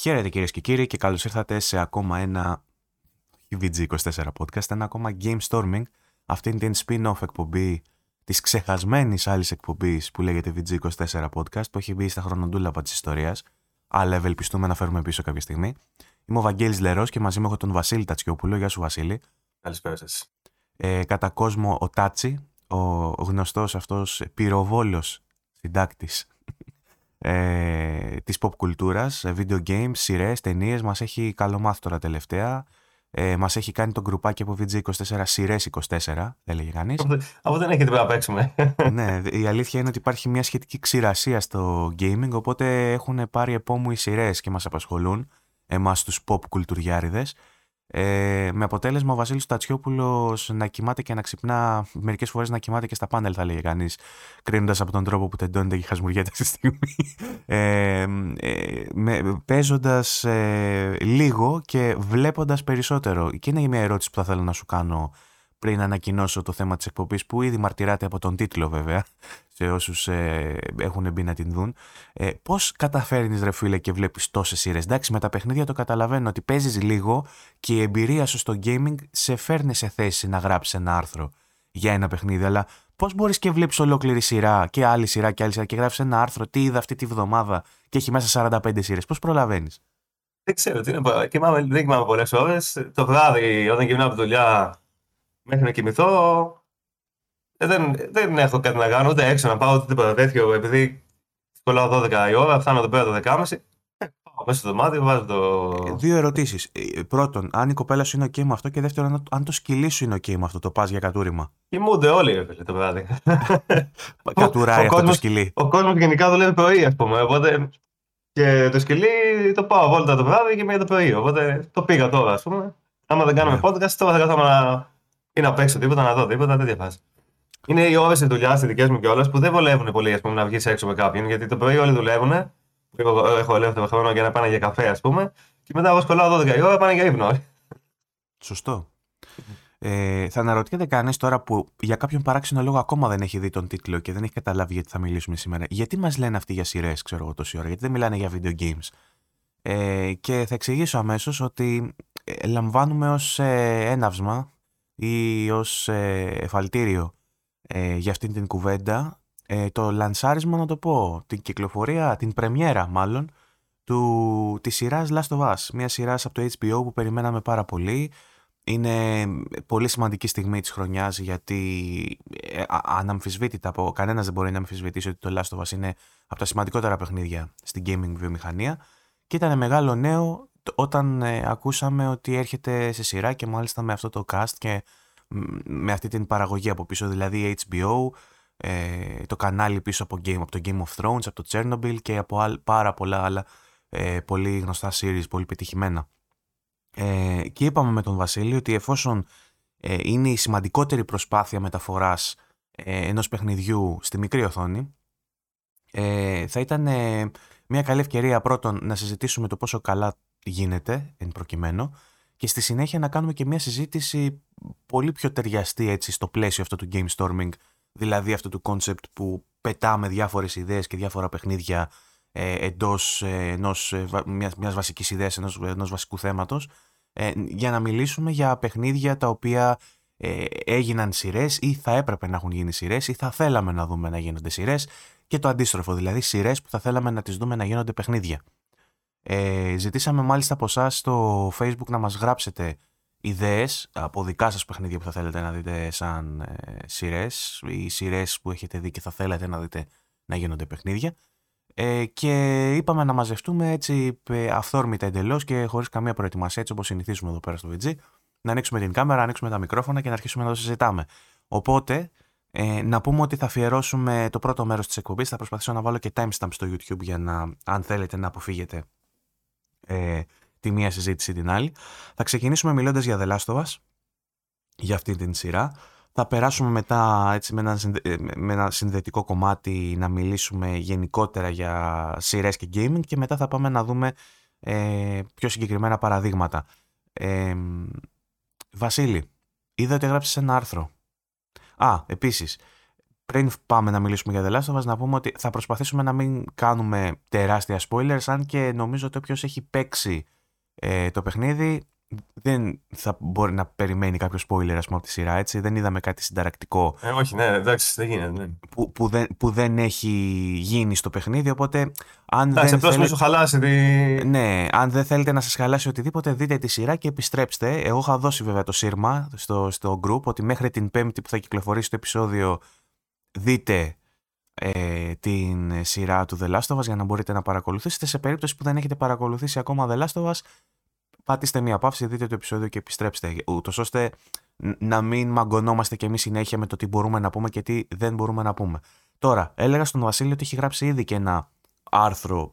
Χαίρετε κυρίε και κύριοι και καλώ ήρθατε σε ακόμα ένα VG24 podcast, ένα ακόμα Game Storming, αυτήν την spin-off εκπομπή τη ξεχασμένη άλλη εκπομπή που λέγεται VG24 podcast, που έχει μπει στα χρονοτούλαπα τη ιστορία, αλλά ευελπιστούμε να φέρουμε πίσω κάποια στιγμή. Είμαι ο Βαγγέλης Λερό και μαζί μου έχω τον Βασίλη Τατσιόπουλο. Γεια σου, Βασίλη. Καλησπέρα σα. Ε, κατά κόσμο ο Τάτσι, ο γνωστό αυτό πυροβόλο συντάκτη ε, της pop κουλτούρας, ε, video games, σειρές, ταινίες, μας έχει καλομάθει τώρα τελευταία. Ε, μας έχει κάνει το γκρουπάκι από VG24 σειρές 24, έλεγε κανείς. Από δεν έχετε να παίξουμε. ναι, η αλήθεια είναι ότι υπάρχει μια σχετική ξηρασία στο gaming, οπότε έχουν πάρει επόμου οι σειρές και μας απασχολούν, εμάς τους pop κουλτουριάριδες. Ε, με αποτέλεσμα ο Βασίλης Τατσιόπουλος να κοιμάται και να ξυπνά, μερικές φορές να κοιμάται και στα πάνελ θα λέγει κανείς, κρίνοντας από τον τρόπο που τεντώνεται και χασμουριέται αυτή τη στιγμή, ε, ε, παίζοντας ε, λίγο και βλέποντας περισσότερο. Και είναι μια ερώτηση που θα θέλω να σου κάνω πριν ανακοινώσω το θέμα της εκπομπής που ήδη μαρτυράται από τον τίτλο βέβαια σε όσους ε, έχουν μπει να την δουν. Ε, πώς καταφέρνεις ρε φίλε και βλέπεις τόσες σειρές; Εντάξει με τα παιχνίδια το καταλαβαίνω ότι παίζεις λίγο και η εμπειρία σου στο gaming σε φέρνει σε θέση να γράψεις ένα άρθρο για ένα παιχνίδι αλλά πώς μπορείς και βλέπεις ολόκληρη σειρά και άλλη σειρά και άλλη σειρά και γράφεις ένα άρθρο τι είδα αυτή τη βδομάδα και έχει μέσα 45 σειρές; Πώς προλαβαίνεις; Δεν ξέρω τι είναι. Κοιμάμαι, δεν κοιμάμαι πολλές ώρες. Το βράδυ, όταν γυρνάω από τη δουλειά, μέχρι να κοιμηθώ. Ε, δεν, δεν έχω κάτι να κάνω, ούτε έξω να πάω, ούτε τίποτα τέτοιο. Επειδή κολλάω 12 η ώρα, φτάνω εδώ πέρα το 10.30. Ε, πάω μέσα στο δωμάτιο, βάζω το. Ε, δύο ερωτήσεις. Ε, πρώτον, αν η κοπέλα σου είναι OK με αυτό και δεύτερον, αν το σκυλί σου είναι OK με αυτό, το πας για κατούριμα. Κοιμούνται όλοι, ρε το βράδυ. Κατουράει αυτό το σκυλί. Ο κόσμος γενικά δουλεύει πρωί, ας πούμε. Οπότε και το σκυλί το πάω βόλτα το βράδυ και μία το πρωί. Οπότε το πήγα τώρα, ας πούμε. Άμα δεν κάνουμε yeah. Ναι. podcast, τώρα θα καθόμουν να ή να παίξω τίποτα, να δω τίποτα, τέτοια φάση. Είναι οι ώρες τη δουλειά, οι δικές μου κιόλας, που δεν βολεύουν πολύ ας πούμε, να βγεις έξω με κάποιον. Γιατί το πρωί όλοι δουλεύουν. Εγώ έχω ελεύθερο χρόνο για να πάνε για καφέ, ας πούμε. Και μετά εγώ σκολάω 12 η ώρα, πάνε για ύπνο. Σωστό. Ε, θα αναρωτιέται κανείς τώρα που για κάποιον παράξενο λόγο ακόμα δεν έχει δει τον τίτλο και δεν έχει καταλάβει γιατί θα μιλήσουμε σήμερα. Γιατί μας λένε αυτοί για σειρές, ξέρω εγώ τόση ώρα, γιατί δεν μιλάνε για video games; Ε, και θα εξηγήσω αμέσως ότι ε, λαμβάνουμε ως ε, έναυσμα ή ως ε, εφαλτήριο ε, για αυτήν την κουβέντα. Ε, το λανσάρισμα να το πω, την κυκλοφορία, την πρεμιέρα μάλλον του, της σειράς Last of Us, μια σειρά από το HBO που περιμέναμε πάρα πολύ. Είναι πολύ σημαντική στιγμή της χρονιάς γιατί ε, αναμφισβήτητα, κανένας δεν μπορεί να αμφισβητήσει ότι το Last of Us είναι από τα σημαντικότερα παιχνίδια στην gaming βιομηχανία. Και ήταν μεγάλο νέο όταν ε, ακούσαμε ότι έρχεται σε σειρά και μάλιστα με αυτό το cast και με αυτή την παραγωγή από πίσω, δηλαδή HBO, ε, το κανάλι πίσω από, game, από το Game of Thrones, από το Chernobyl και από πάρα πολλά άλλα ε, πολύ γνωστά series, πολύ πετυχημένα. Ε, και είπαμε με τον Βασίλη ότι εφόσον ε, είναι η σημαντικότερη προσπάθεια μεταφοράς ε, ενός παιχνιδιού στη μικρή οθόνη, ε, θα ήταν μια καλή ευκαιρία πρώτον να συζητήσουμε το πόσο καλά γίνεται εν προκειμένου και στη συνέχεια να κάνουμε και μια συζήτηση πολύ πιο ταιριαστή έτσι στο πλαίσιο αυτό του game storming, δηλαδή αυτό του concept που πετάμε διάφορες ιδέες και διάφορα παιχνίδια ε, εντός ε, ενός, ε, μιας, μιας βασικής ιδέας, ενός, ενός βασικού θέματος, ε, για να μιλήσουμε για παιχνίδια τα οποία ε, έγιναν σειρές ή θα έπρεπε να έχουν γίνει σειρές ή θα θέλαμε να δούμε να γίνονται σειρές και το αντίστροφο, δηλαδή σειρές που θα θέλαμε να τις δούμε να γίνονται παιχνίδια. Ε, ζητήσαμε μάλιστα από εσάς στο facebook να μας γράψετε ιδέες από δικά σας παιχνίδια που θα θέλετε να δείτε σαν ε, σειρές ή σειρές που έχετε δει και θα θέλετε να δείτε να γίνονται παιχνίδια. Ε, και είπαμε να μαζευτούμε έτσι ε, αυθόρμητα εντελώς και χωρίς καμία προετοιμασία έτσι όπως συνηθίζουμε εδώ πέρα στο VG να ανοίξουμε την κάμερα, να ανοίξουμε τα μικρόφωνα και να αρχίσουμε να το συζητάμε. Οπότε ε, να πούμε ότι θα αφιερώσουμε το πρώτο μέρος της εκπομπής, θα προσπαθήσω να βάλω και timestamp στο YouTube για να, αν θέλετε να αποφύγετε ε, τη μία συζήτηση την άλλη. Θα ξεκινήσουμε μιλώντας για The Last of Us, για αυτή την σειρά. Θα περάσουμε μετά έτσι, με, ένα ε, με ένα συνδετικό κομμάτι να μιλήσουμε γενικότερα για σειρές και gaming και μετά θα πάμε να δούμε ε, πιο συγκεκριμένα παραδείγματα. Ε, Βασίλη, είδα ότι έγραψες ένα άρθρο. Α, επίσης, πριν πάμε να μιλήσουμε για The Last of Us, να πούμε ότι θα προσπαθήσουμε να μην κάνουμε τεράστια spoilers, αν και νομίζω ότι όποιος έχει παίξει ε, το παιχνίδι δεν θα μπορεί να περιμένει κάποιο spoiler ας πούμε, από τη σειρά, έτσι. Δεν είδαμε κάτι συνταρακτικό. Ε, όχι, ναι, εντάξει, δεν γίνεται. Ναι. Που, που, δεν, που δεν έχει γίνει στο παιχνίδι, οπότε αν εντάξει, δεν θέλετε... σου χαλάσει τη... Ναι, αν δεν θέλετε να σας χαλάσει οτιδήποτε, δείτε τη σειρά και επιστρέψτε. Εγώ είχα δώσει βέβαια το σύρμα στο, στο group ότι μέχρι την πέμπτη που θα κυκλοφορήσει το επεισόδιο δείτε ε, την σειρά του The Last of Us για να μπορείτε να παρακολουθήσετε. Σε περίπτωση που δεν έχετε παρακολουθήσει ακόμα The Last of Us, πατήστε μία παύση, δείτε το επεισόδιο και επιστρέψτε. Ούτως ώστε να μην μαγκωνόμαστε κι εμείς συνέχεια με το τι μπορούμε να πούμε και τι δεν μπορούμε να πούμε. Τώρα, έλεγα στον Βασίλειο ότι έχει γράψει ήδη και ένα άρθρο,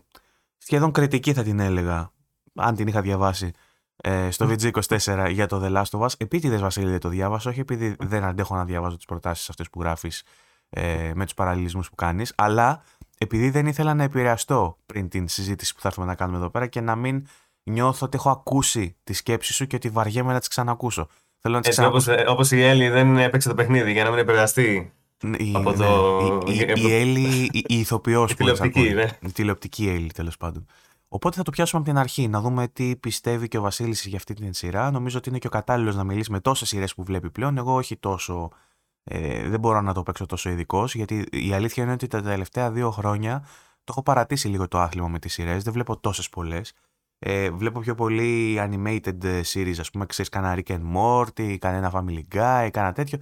σχεδόν κριτική θα την έλεγα, αν την είχα διαβάσει, ε, στο VG24 για το The Last of Us. Επίτηδες, Βασίλειο, δεν το διάβασα, όχι επειδή δεν αντέχω να διαβάζω τις προτάσεις αυτές που γράφεις ε, με τους παραλληλισμούς που κάνεις, αλλά επειδή δεν ήθελα να επηρεαστώ πριν την συζήτηση που θα έρθουμε να κάνουμε εδώ πέρα και να μην νιώθω ότι έχω ακούσει τη σκέψη σου και ότι βαριέμαι να τις ξανακούσω. Θέλω να τις ξανακούσω. Όπως, όπως η Έλλη δεν έπαιξε το παιχνίδι για να μην επηρεαστεί. Η, από ναι, το... η, η, η Έλλη, η, η ηθοποιός η τηλεοπτική, ναι. Η τηλεοπτική Έλλη τέλος πάντων. Οπότε θα το πιάσουμε από την αρχή, να δούμε τι πιστεύει και ο Βασίλης για αυτή την σειρά. Νομίζω ότι είναι και ο κατάλληλος να μιλήσει με τόσες σειρές που βλέπει πλέον. Εγώ όχι τόσο. Ε, δεν μπορώ να το παίξω τόσο ειδικό, γιατί η αλήθεια είναι ότι τα τελευταία δύο χρόνια το έχω παρατήσει λίγο το άθλημα με τις σειρές. Δεν βλέπω τόσες πολλές. Ε, βλέπω πιο πολύ animated series, ας πούμε, ξέρεις, κανένα Rick and Morty, κανένα Family Guy, κανένα τέτοιο.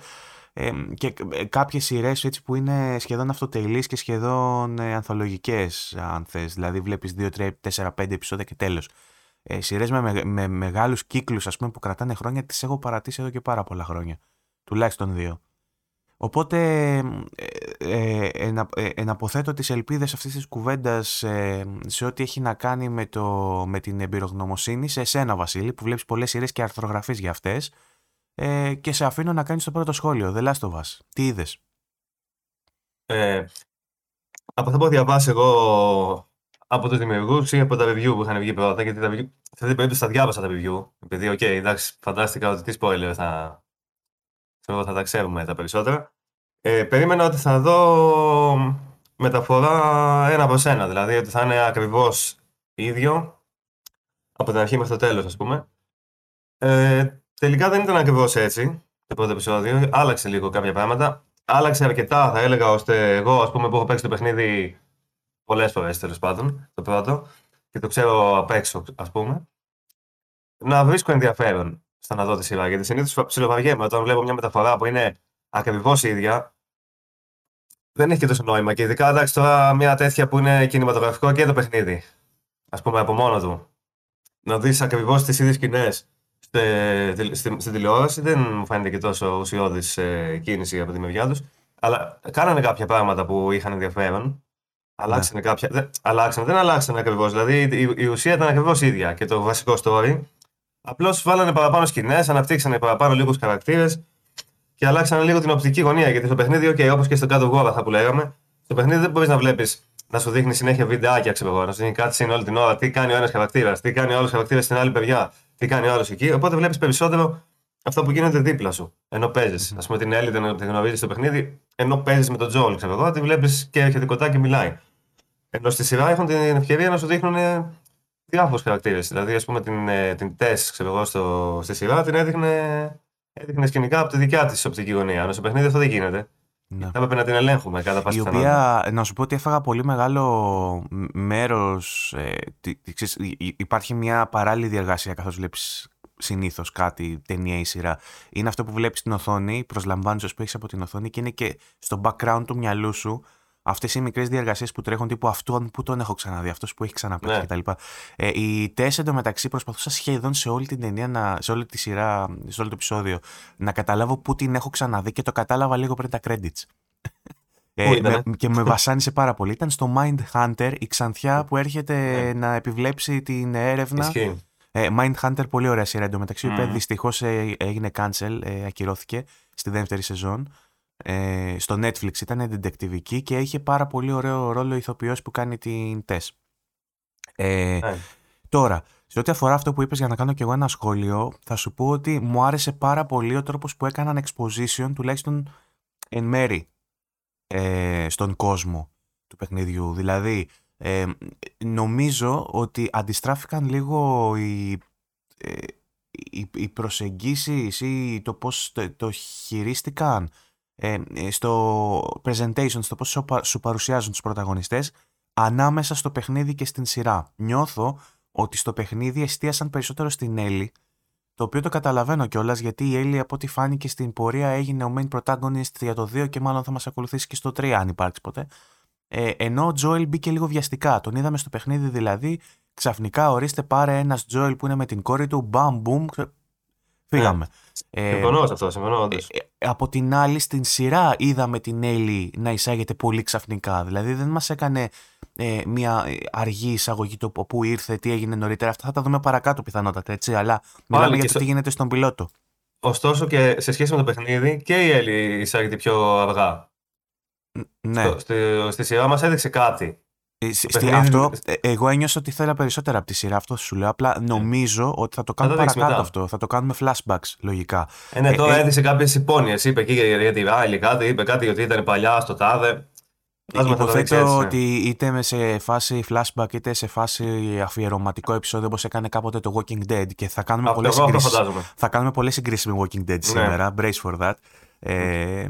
Ε, και ε, κάποιες σειρές έτσι που είναι σχεδόν αυτοτελείς και σχεδόν ε, ανθολογικές, αν θες. Δηλαδή βλέπεις 2, 3, 4, 5 επεισόδια και τέλος. Ε, σειρές με, με, με μεγάλους κύκλους, ας πούμε, που κρατάνε χρόνια, τις έχω παρατήσει εδώ και πάρα πολλά χρόνια. Τουλάχιστον δύο. Οπότε ε, ε, ε, εναποθέτω τις ελπίδες αυτής της κουβέντας ε, σε ό,τι έχει να κάνει με, το, με την εμπειρογνωμοσύνη σε εσένα Βασίλη που βλέπεις πολλές σειρές και αρθρογραφείς για αυτές ε, και σε αφήνω να κάνεις το πρώτο σχόλιο. The Last of Us. Τι είδες; Ε, από αυτό που διαβάσει εγώ από τους δημιουργούς ή από τα review που είχαν βγει πρώτα, γιατί τα review, σε αυτή την περίπτωση τα διάβασα τα review. Επειδή, οκ, okay, εντάξει, φαντάστηκα ότι τι spoiler θα, ξέρω, θα τα ξέρουμε τα περισσότερα. Ε, περίμενα ότι θα δω μεταφορά ένα προς ένα, δηλαδή ότι θα είναι ακριβώς ίδιο από την αρχή μέχρι το τέλος, ας πούμε. Ε, τελικά δεν ήταν ακριβώς έτσι το πρώτο επεισόδιο, άλλαξε λίγο κάποια πράγματα. Άλλαξε αρκετά, θα έλεγα, ώστε εγώ, ας πούμε, που έχω παίξει το παιχνίδι πολλές φορές, τέλος πάντων, το πρώτο, και το ξέρω απ' έξω, ας πούμε, να βρίσκω ενδιαφέρον στο να δω τη σειρά. Γιατί συνήθως ψιλοβαριέμαι όταν βλέπω μια μεταφορά που είναι ακριβώς ίδια. Δεν έχει και τόσο νόημα. Και ειδικά εντάξει τώρα μια τέτοια που είναι κινηματογραφικό και το παιχνίδι. Α πούμε από μόνο του. Να δεις ακριβώς τις ίδιες σκηνές στην τηλεόραση δεν μου φαίνεται και τόσο ουσιώδης ε, κίνηση από τη μεριά τους. Αλλά κάνανε κάποια πράγματα που είχαν ενδιαφέρον. Αλλάξανε ναι. κάποια. Δεν, αλλάξανε, δεν αλλάξανε ακριβώς. Δηλαδή η, η ουσία ήταν ακριβώς ίδια. Και το βασικό story Απλώς βάλανε παραπάνω σκηνές, αναπτύξανε παραπάνω λίγους χαρακτήρες και αλλάξανε λίγο την οπτική γωνία. Γιατί στο παιχνίδι, okay, όπως και στο κάτω γόρα θα που λέγαμε, στο παιχνίδι δεν μπορείς να βλέπεις να σου δείχνει συνέχεια βιντεάκια, ξέρω εγώ, να σου δίνει κάτι είναι όλη την ώρα, τι κάνει ο ένας χαρακτήρας, τι κάνει ο άλλος χαρακτήρας στην άλλη παιδιά, τι κάνει ο άλλος εκεί. Οπότε βλέπεις περισσότερο αυτό που γίνεται δίπλα σου. Ενώ παίζεις. Α πούμε την Έλλη την γνωρίζεις στο παιχνίδι, ενώ παίζεις με τον Τζόλ, ξέρω εγώ, τη βλέπεις και έρχεται κοντά και μιλάει. Ενώ στη σειρά έχουν την ευκαιρία να σου δείχνουν διάφορους χαρακτήρες. Δηλαδή, ας πούμε, την, ε, την Τεσ, ξέρω εγώ, στο, στη σειρά την έδειχνε, έδειχνε σκηνικά από τη δικιά της οπτική γωνία. Αλλά στο παιχνίδι αυτό δεν γίνεται. Ναι. Θα έπρεπε να την ελέγχουμε κατά πάσα Η οποία, να σου πω ότι έφαγα πολύ μεγάλο μέρος. Ε, υπάρχει μια παράλληλη διαργασία καθώς βλέπεις συνήθως κάτι, ταινία ή σειρά. Είναι αυτό που βλέπεις στην οθόνη, προσλαμβάνεις όσο που έχεις από την οθόνη και είναι και στο background του μυαλού σου αυτές οι μικρές διαργασίες που τρέχουν τύπου αυτόν που τον έχω ξαναδεί, αυτός που έχει ξαναπέξει ναι. κτλ. Ε, οι τέσσερις εντωμεταξύ προσπαθούσα σχεδόν σε όλη την ταινία, να, σε όλη τη σειρά, σε όλο το επεισόδιο, να καταλάβω πού την έχω ξαναδεί και το κατάλαβα λίγο πριν τα credits. Ε, με, και με βασάνισε πάρα πολύ. Ήταν στο Mind Hunter η ξανθιά που έρχεται ναι. να επιβλέψει την έρευνα. Ε, Mind Hunter, πολύ ωραία σειρά εντωμεταξύ. Mm. Δυστυχώς ε, έγινε cancel, ε, ακυρώθηκε στη δεύτερη σεζόν ε, στο Netflix ήταν εντεκτιβική και είχε πάρα πολύ ωραίο ρόλο ηθοποιός που κάνει την Τες. Ε, ναι. Τώρα, σε ό,τι αφορά αυτό που είπες για να κάνω και εγώ ένα σχόλιο, θα σου πω ότι μου άρεσε πάρα πολύ ο τρόπος που έκαναν exposition, τουλάχιστον εν μέρη, ε, στον κόσμο του παιχνιδιού. Δηλαδή, ε, νομίζω ότι αντιστράφηκαν λίγο οι, ε, οι, οι προσεγγίσεις ή το πώς το, χειρίστηκαν ε, στο presentation, στο πώς σου παρουσιάζουν τους πρωταγωνιστές ανάμεσα στο παιχνίδι και στην σειρά. Νιώθω ότι στο παιχνίδι εστίασαν περισσότερο στην Έλλη, το οποίο το καταλαβαίνω κιόλας γιατί η Έλλη από ό,τι φάνηκε στην πορεία έγινε ο main protagonist για το 2 και μάλλον θα μας ακολουθήσει και στο 3 αν υπάρξει ποτέ. Ε, ενώ ο Τζόελ μπήκε λίγο βιαστικά. Τον είδαμε στο παιχνίδι δηλαδή. Ξαφνικά ορίστε πάρε ένας Τζόελ που είναι με την κόρη του. Μπαμ, μπούμ. Φύγαμε. Ε, συμφωνώ σε αυτό, συμφωνώ. Ε, ε, από την άλλη, στην σειρά είδαμε την Έλλη να εισάγεται πολύ ξαφνικά. Δηλαδή δεν μας έκανε ε, μια αργή εισαγωγή το που ήρθε, τι έγινε νωρίτερα. Αυτά θα τα δούμε παρακάτω πιθανότατα, έτσι. Αλλά μιλάμε για το τι γίνεται στον πιλότο. Ωστόσο και σε σχέση με το παιχνίδι και η Έλλη εισάγεται πιο αργά. Ναι. Στο, στη, στη σειρά μας έδειξε κάτι. Ε, στη, αυτό, ε, εγώ ένιωσα ότι ήθελα περισσότερα από τη σειρά. Αυτό σου λέω. Απλά ναι. νομίζω ότι θα το κάνουμε παρακάτω αυτό. Θα το κάνουμε flashbacks λογικά. Ε, ναι, τώρα ε, έδειξε κάποιες υπόνοιες. Είπε εκεί για τη Ράιλι κάτι, είπε κάτι ότι ήταν παλιά στο τάδε. Υποθέτω ότι είτε σε φάση flashback είτε σε φάση αφιερωματικό επεισόδιο όπως έκανε κάποτε το Walking Dead και θα κάνουμε πολλές συγκρίσει. Θα κάνουμε πολλές συγκρίσει με Walking Dead ναι. σήμερα. Brace for that. Ε,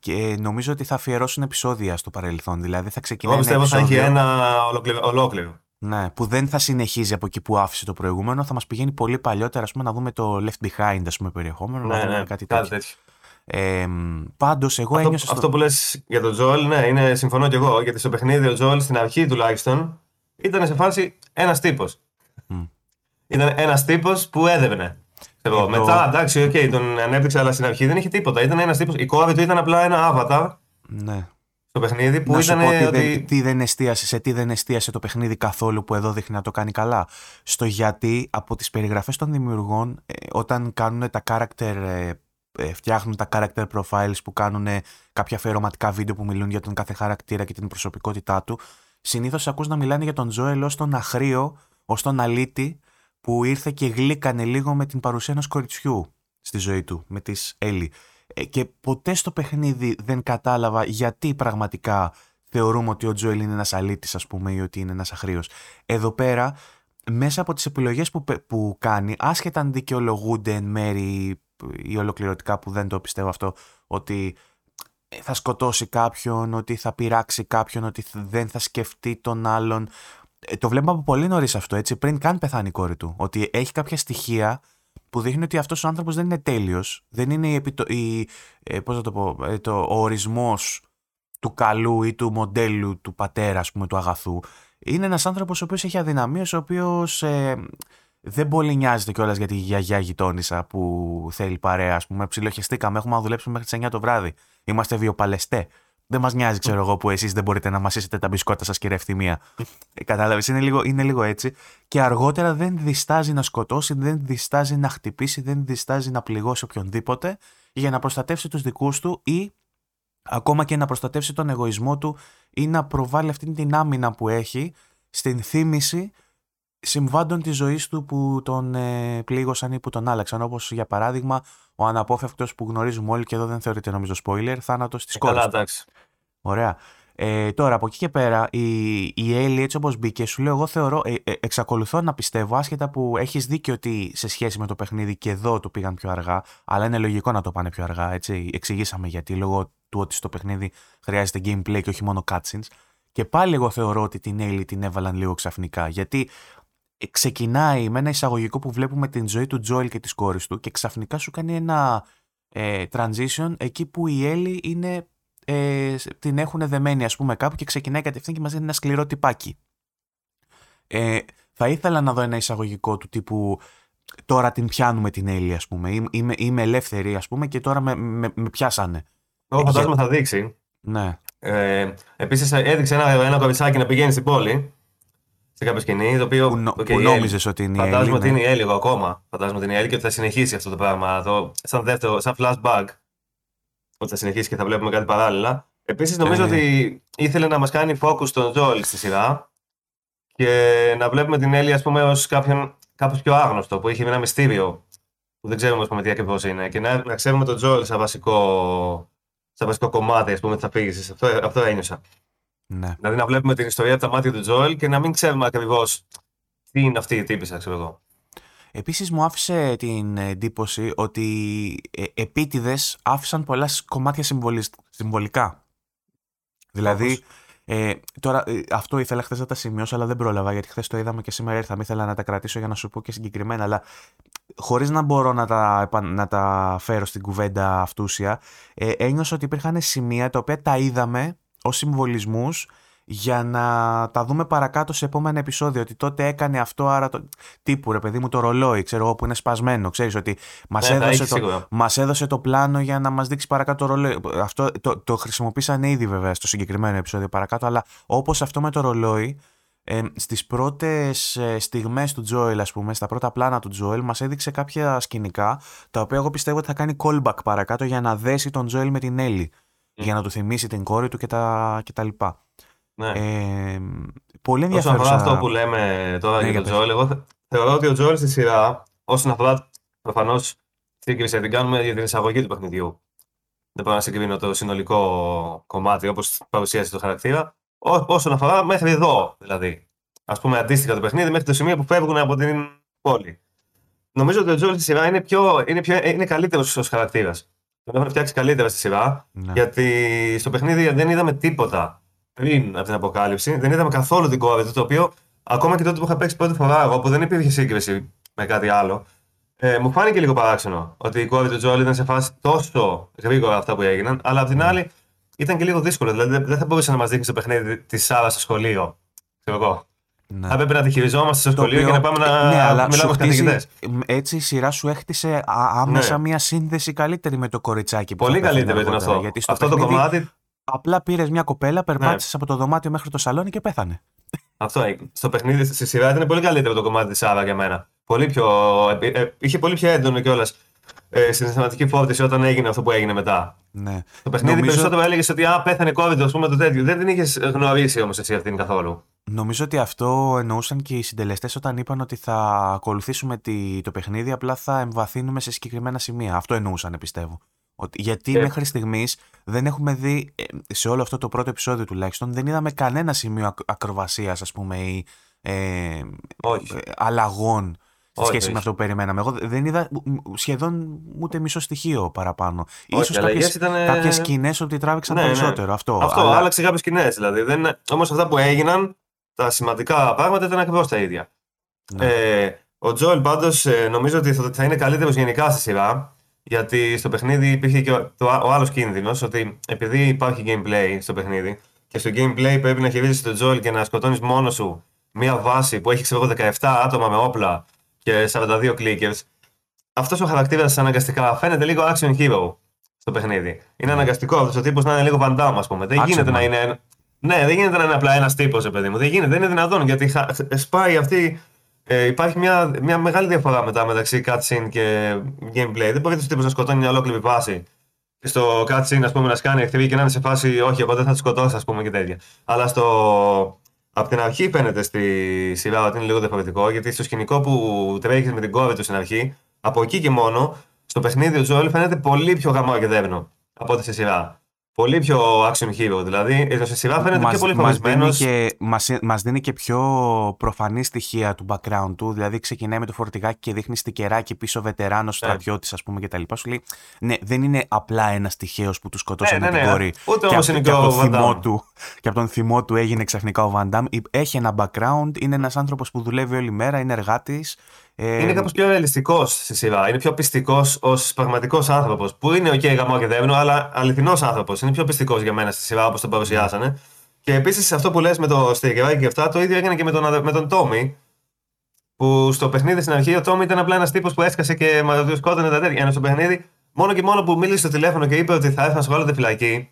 και νομίζω ότι θα αφιερώσουν επεισόδια στο παρελθόν. Δηλαδή θα ξεκινάει. Εγώ πιστεύω θα έχει ένα ολόκληρο. Ναι, που δεν θα συνεχίζει από εκεί που άφησε το προηγούμενο. Θα μας πηγαίνει πολύ παλιότερα, ας πούμε, να δούμε το Left Behind, ας πούμε, περιεχόμενο. Ναι, να δούμε ναι, κάτι, κάτι τέτοιο. Ε, Πάντως, εγώ αυτό, ένιωσα. Αυτό που λες για τον Τζοέλ, ναι, είναι, συμφωνώ κι εγώ. Γιατί στο παιχνίδι ο Τζοέλ στην αρχή τουλάχιστον ήταν σε φάση ένας τύπος. Mm. Ήταν ένας τύπος που έδευνε. Εγώ. Μετά, εντάξει, οκ, okay, τον ανέπτυξε, αλλά στην αρχή δεν είχε τίποτα. Ήταν ένας τύπος. Η κόρη του ήταν απλά ένα avatar. Ναι. Στο παιχνίδι που να ήταν. Σου πω τι, ότι... δεν, τι δεν εστίασε, σε τι δεν εστίασε το παιχνίδι καθόλου που εδώ δείχνει να το κάνει καλά. Στο γιατί από τις περιγραφές των δημιουργών, ε, όταν κάνουν τα character. Ε, ε, φτιάχνουν τα character profiles που κάνουν κάποια αφιερωματικά βίντεο που μιλούν για τον κάθε χαρακτήρα και την προσωπικότητά του. Συνήθως ακούς να μιλάνε για τον Τζόελ ως τον αχρείο, ως τον αλήτη, που ήρθε και γλύκανε λίγο με την παρουσία ενός κοριτσιού στη ζωή του, με τις Έλλη. Ε, και ποτέ στο παιχνίδι δεν κατάλαβα γιατί πραγματικά θεωρούμε ότι ο Τζοέλ είναι ένας αλήτης ας πούμε ή ότι είναι ένας αχρήος. Εδώ πέρα μέσα από τις επιλογές που, που κάνει άσχετα αν δικαιολογούνται εν μέρη ή ολοκληρωτικά που δεν το πιστεύω αυτό ότι θα σκοτώσει κάποιον, ότι θα πειράξει κάποιον, ότι δεν θα σκεφτεί τον άλλον. Ε, το βλέπουμε από πολύ νωρίς αυτό, έτσι, πριν καν πεθάνει η κόρη του. Ότι έχει κάποια στοιχεία που δείχνει ότι αυτός ο άνθρωπος δεν είναι τέλειος. Δεν είναι η, επιτο... η... Ε, πώς το πω, ε, το... ο ορισμός του καλού ή του μοντέλου του πατέρα, ας πούμε, του αγαθού. Είναι ένας άνθρωπος ο οποίος έχει αδυναμίες, ο οποίος ε, δεν πολύ νοιάζεται κιόλας για τη γιαγιά γειτόνισσα που θέλει παρέα. Α πούμε, ψιλοχεστήκαμε, έχουμε δουλέψει μέχρι τις 9 το βράδυ. Είμαστε βιοπαλαιστέ. Δεν μας νοιάζει, ξέρω εγώ, που εσείς δεν μπορείτε να μασίσετε τα μπισκότα σας, κύριε Ευθυμία. Ε, Κατάλαβες, είναι λίγο, είναι λίγο έτσι. Και αργότερα δεν διστάζει να σκοτώσει, δεν διστάζει να χτυπήσει, δεν διστάζει να πληγώσει οποιονδήποτε για να προστατεύσει τους δικούς του ή ακόμα και να προστατεύσει τον εγωισμό του ή να προβάλλει αυτή την άμυνα που έχει στην θύμηση συμβάντων της ζωής του που τον ε, πλήγωσαν ή που τον άλλαξαν. Όπως για παράδειγμα ο αναπόφευκτος που γνωρίζουμε όλοι και εδώ δεν θεωρείται νομίζω spoiler, θάνατος της ε, κόρης. Καλά, εντάξει. Ωραία. Ε, τώρα από εκεί και πέρα η, η Έλλη έτσι όπως μπήκε σου λέω εγώ θεωρώ ε, ε, εξακολουθώ να πιστεύω άσχετα που έχεις δίκιο ότι σε σχέση με το παιχνίδι και εδώ το πήγαν πιο αργά αλλά είναι λογικό να το πάνε πιο αργά έτσι εξηγήσαμε γιατί λόγω του ότι στο παιχνίδι χρειάζεται gameplay και όχι μόνο cutscenes και πάλι εγώ θεωρώ ότι την Έλλη την έβαλαν λίγο ξαφνικά γιατί ξεκινάει με ένα εισαγωγικό που βλέπουμε την ζωή του Τζόελ και της κόρης του και ξαφνικά σου κάνει ένα ε, transition εκεί που η Έλλη είναι ε, την έχουν δεμένη ας πούμε κάπου και ξεκινάει κατευθείαν και μας δίνει ένα σκληρό τυπάκι. Ε, θα ήθελα να δω ένα εισαγωγικό του τύπου τώρα την πιάνουμε την Έλλη ας πούμε είμαι, είμαι ελεύθερη ας πούμε και τώρα με, με, με πιάσανε. Εγώ φαντάζομαι θα δείξει. Ναι. Ε, επίσης έδειξε ένα, ένα καβιτσάκι να πηγαίνει στην πόλη σε κάποια σκηνή. Το οποίο, που, νο, okay, που νόμιζες ότι είναι η Φαντάζομαι Έλλη, ότι είναι η Έλλη εγώ ακόμα. Φαντάζομαι ότι είναι η Έλλη και ότι θα συνεχίσει αυτό το πράγμα. Το, σαν δεύτερο, σαν flashback. Ότι θα συνεχίσει και θα βλέπουμε κάτι παράλληλα. Επίσης νομίζω ε. ότι ήθελε να μας κάνει focus στον Τζόλ στη σειρά και να βλέπουμε την Έλλη, ας πούμε, ως κάποιον κάπω πιο άγνωστο που είχε ένα μυστήριο που δεν ξέρουμε πούμε, τι ακριβώς είναι. Και να, να ξέρουμε τον Τζόλ σαν βασικό σαν βασικό κομμάτι, ας πούμε, τη αφήγηση. Αυτό, αυτό ένιωσα. Ναι. Δηλαδή να βλέπουμε την ιστορία από τα μάτια του Τζόελ και να μην ξέρουμε ακριβώς τι είναι αυτή η τύπησα, ξέρω εγώ. Επίσης μου άφησε την εντύπωση ότι ε, επίτηδες άφησαν πολλά κομμάτια συμβολισ- συμβολικά. Δηλαδή, ε, τώρα ε, αυτό ήθελα χθες να τα σημειώσω, αλλά δεν πρόλαβα γιατί χθες το είδαμε και σήμερα ήρθαμε. Ήθελα να τα κρατήσω για να σου πω και συγκεκριμένα, αλλά χωρίς να μπορώ να τα, επα- να τα φέρω στην κουβέντα αυτούσια, ε, ένιωσα ότι υπήρχαν σημεία τα οποία τα είδαμε ως συμβολισμούς για να τα δούμε παρακάτω σε επόμενο επεισόδιο. Ότι τότε έκανε αυτό, άρα το. τύπου ρε παιδί μου το ρολόι, ξέρω εγώ που είναι σπασμένο. Ξέρεις ότι μας Ναι, θα έδωσε, έχεις το, σίγουρα. μας έδωσε το πλάνο για να μας δείξει παρακάτω το ρολόι. Αυτό το, το χρησιμοποίησαν ήδη βέβαια στο συγκεκριμένο επεισόδιο παρακάτω, αλλά όπως αυτό με το ρολόι, ε, στις πρώτες ε, στιγμές του Τζόελ ας πούμε, στα πρώτα πλάνα του Τζόελ μας έδειξε κάποια σκηνικά τα οποία εγώ πιστεύω ότι θα κάνει callback παρακάτω για να δέσει τον Τζόελ με την Έλλη για να του θυμίσει την κόρη του και τα, και τα λοιπά. Ναι. Ε, πολύ Όσον ενδιαφέρουσα. αφορά αυτό που λέμε τώρα Ναι, για για τον πες. Τζόελ, εγώ θε- θεωρώ ότι ο Τζόελ στη σειρά, όσον αφορά προφανώς σύγκριση, την κάνουμε για την εισαγωγή του παιχνιδιού. Δεν μπορώ να συγκρίνω το συνολικό κομμάτι όπως παρουσίασε το χαρακτήρα. Ό, όσον αφορά μέχρι εδώ, δηλαδή. Α πούμε, αντίστοιχα το παιχνίδι μέχρι το σημείο που φεύγουν από την πόλη. Νομίζω ότι ο Τζόελ στη σειρά είναι, πιο, είναι, πιο, είναι καλύτερος ως χαρακτήρας. Τον έχουν φτιάξει καλύτερα στη σειρά. Ναι. Γιατί στο παιχνίδι δεν είδαμε τίποτα πριν από την αποκάλυψη. Δεν είδαμε καθόλου την κόρη του, το οποίο ακόμα και τότε που είχα παίξει πρώτη φορά εγώ, που δεν υπήρχε σύγκριση με κάτι άλλο, ε, μου φάνηκε λίγο παράξενο ότι η κόρη του Τζόελ ήταν σε φάση τόσο γρήγορα αυτά που έγιναν, αλλά απ' την άλλη ήταν και λίγο δύσκολο. Δηλαδή δεν- δεν θα μπορούσε να μας δείξει το παιχνίδι τη Σάρα στο σχολείο. Ξέρω εγώ. Ναι. Θα έπρεπε να τη χειριζόμαστε στο Το σχολείο οποίο- και να πάμε να ναι, αλλά μιλάμε σου με χτίζει- καθηγητές. Έτσι η σειρά σου έχτισε α- άμεσα Ναι. μια σύνδεση καλύτερη με το κοριτσάκι που Πολύ θα πέθανε καλύτερο ήταν αργότερα, αυτό. Γιατί στο Αυτό το παιχνίδι κομμάτι Απλά πήρες μια κοπέλα, Ναι. περπάτησες από το δωμάτιο μέχρι το σαλόνι και πέθανε. Αυτό έγινε. Στο παιχνίδι στη σειρά ήταν πολύ καλύτερο το κομμάτι της Σάρα για μένα. Πολύ πιο, ε, ε, είχε πολύ πιο έντονο κιόλας ε, συναισθηματική φόρτιση όταν έγινε αυτό που έγινε μετά. Ναι. Το παιχνίδι Νομίζω- περισσότερο έλεγες ότι α, πέθανε COVID, ας πούμε το τέτοιο. Δεν την είχες γνωρίσει όμως εσύ αυτήν καθόλου. Νομίζω ότι αυτό εννοούσαν και οι συντελεστές όταν είπαν ότι θα ακολουθήσουμε τη, το παιχνίδι, απλά θα εμβαθύνουμε σε συγκεκριμένα σημεία. Αυτό εννοούσαν, πιστεύω. Ότι, γιατί Ε. μέχρι στιγμής δεν έχουμε δει, ε, σε όλο αυτό το πρώτο επεισόδιο τουλάχιστον, δεν είδαμε κανένα σημείο ακ, ακροβασίας, ας πούμε, ή ε, Όχι. ε, αλλαγών σε Όχι, σχέση όχι. με αυτό που περιμέναμε. Εγώ δεν είδα μ- μ- σχεδόν ούτε μισό στοιχείο παραπάνω. Όχι, Ίσως οι αλλαγές κάποιες, ήτανε- κάποιες σκηνές ότι τράβηξαν Ναι, ναι. περισσότερο. Αυτό. Αυτό αλλά- άλλαξε κάποιες σκηνές δηλαδή. Δεν... Όμως αυτά που έγιναν, τα σημαντικά πράγματα ήταν ακριβώς τα ίδια. Ναι. Ε, ο Τζόελ πάντως νομίζω ότι θα, θα είναι καλύτερος γενικά στη σειρά. Γιατί στο παιχνίδι υπήρχε και ο, το, ο άλλος κίνδυνος ότι επειδή υπάρχει gameplay στο παιχνίδι και στο gameplay πρέπει να χειρίζεσαι τον Τζόελ και να σκοτώνεις μόνος σου μία βάση που έχει ξέρω, εγώ, 17 άτομα με όπλα και 42 clickers. Αυτός ο χαρακτήρας αναγκαστικά φαίνεται λίγο action hero στο παιχνίδι. Είναι αναγκαστικό αυτός ο τύπος να είναι λίγο Van Damme, ας πούμε. Δεν Action γίνεται να man. είναι. Ναι, δεν γίνεται να είναι απλά ένας τύπος, παιδί μου. Δεν γίνεται, δεν είναι δυνατόν γιατί χα- σπάει αυτή. Ε, υπάρχει μια, μια μεγάλη διαφορά μετά μεταξύ cutscene και gameplay. Δεν μπορεί ο τύπο να σκοτώνει μια ολόκληρη βάση. Και στο cutscene, ας πούμε, να σκάνει εχθροί και να είναι σε φάση, Όχι, εγώ δεν θα του σκοτώσω, ας πούμε και τέτοια. Αλλά στο. Από την αρχή φαίνεται στη σειρά ότι είναι λίγο διαφορετικό, γιατί στο σκηνικό που τρέχεις με την κόρη του στην αρχή, από εκεί και μόνο, στο παιχνίδι ο Τζόελ φαίνεται πολύ πιο γαμάο και δέρνο από ό,τι στη σειρά. Πολύ πιο action hero, δηλαδή. Ενώ στη σειρά φαίνεται πιο πολύ μας, δίνει φοβισμένο. και, μας, μας δίνει και πιο προφανή στοιχεία του background του. Δηλαδή ξεκινάει με το φορτηγάκι και δείχνει στικεράκι πίσω βετεράνος στρατιώτης, ας πούμε κτλ. Σου λέει, ναι, δεν είναι απλά ένα τυχαίο που του σκοτώσανε Ναι, ναι, την ναι. κόρη. Ούτε και, όμως απ- είναι και και από ο το Van θυμό Damme. του, και από τον θυμό του έγινε ξαφνικά ο Van Damme. Έχει ένα background, είναι ένας άνθρωπος που δουλεύει όλη μέρα, είναι εργάτης. Ε, Είναι κάπως πιο ρεαλιστικός στη σειρά. Είναι πιο πειστικός ως πραγματικός άνθρωπος. Που είναι οκ, okay, γαμώ και δέρνω, αλλά αληθινός άνθρωπος. Είναι πιο πειστικός για μένα στη σειρά όπως τον παρουσιάσανε. Και επίσης αυτό που λες με το στεγεράκι και αυτά, το ίδιο έγινε και με τον, αδε- με τον Τόμι. Που στο παιχνίδι στην αρχή ο Τόμι ήταν απλά ένας τύπος που έσκασε και μα τους σκότωνε τα τέτοια. Ενώ στο παιχνίδι, μόνο και μόνο που μίλησε στο τηλέφωνο και είπε ότι θα έρθει να σχολείται φυλακή,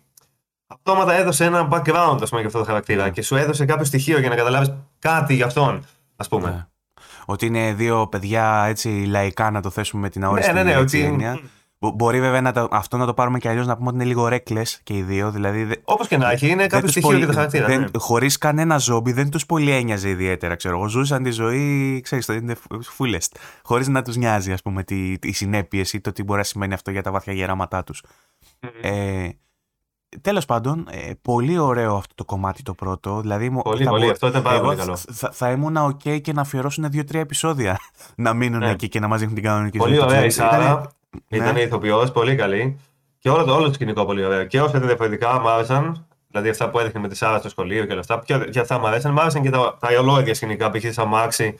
αυτόματα έδωσε ένα background ας πούμε, για αυτό το χαρακτήρα και σου έδωσε κάποιο στοιχείο για να καταλάβεις κάτι για αυτόν, ας πούμε. ναι. Ότι είναι δύο παιδιά έτσι λαϊκά να το θέσουμε με την αόριστη ναι, ναι, έτσι, ότι- έννοια. Μπο- Μπορεί βέβαια να το, αυτό να το πάρουμε και αλλιώς να πούμε ότι είναι λίγο reckless και οι δύο. Δηλαδή δε- Όπως και να έχει, είναι κάποιο τους στοιχείο πολύ- για το χαρακτήρα. δεν- ναι. Χωρίς κανένα ζόμπι δεν τους πολύ ένοιαζε ιδιαίτερα, ξέρω εγώ. Ζούσαν τη ζωή, ξέρεις, το είναι fullest. Χωρίς να τους νοιάζει, ας πούμε, τι, οι συνέπειες ή το τι μπορεί να σημαίνει αυτό για τα βαθιά γεράματά τους. Ε, Τέλος πάντων, ε, πολύ ωραίο αυτό το κομμάτι το πρώτο. Δηλαδή, πολύ, πολύ. Αυτό ήταν πάρα πολύ καλό. Θα, θα ήμουν OK και να αφιερώσουν δύο-τρία επεισόδια να μείνουν ναι. εκεί και να μα δείχνουν την κανονική ζωή. Πολύ ωραία η Σάρα. Ήταν ναι. ηθοποιός, πολύ καλή. Και όλο το, όλο το σκηνικό πολύ ωραίο. Και όσα διαφορετικά μου άρεσαν, δηλαδή αυτά που έδειχνε με τη Σάρα στο σχολείο και όλα αυτά, και αυτά μου άρεσαν. Μ' άρεσαν και τα, τα ολόιδια σκηνικά, π.χ. σαν Μάξι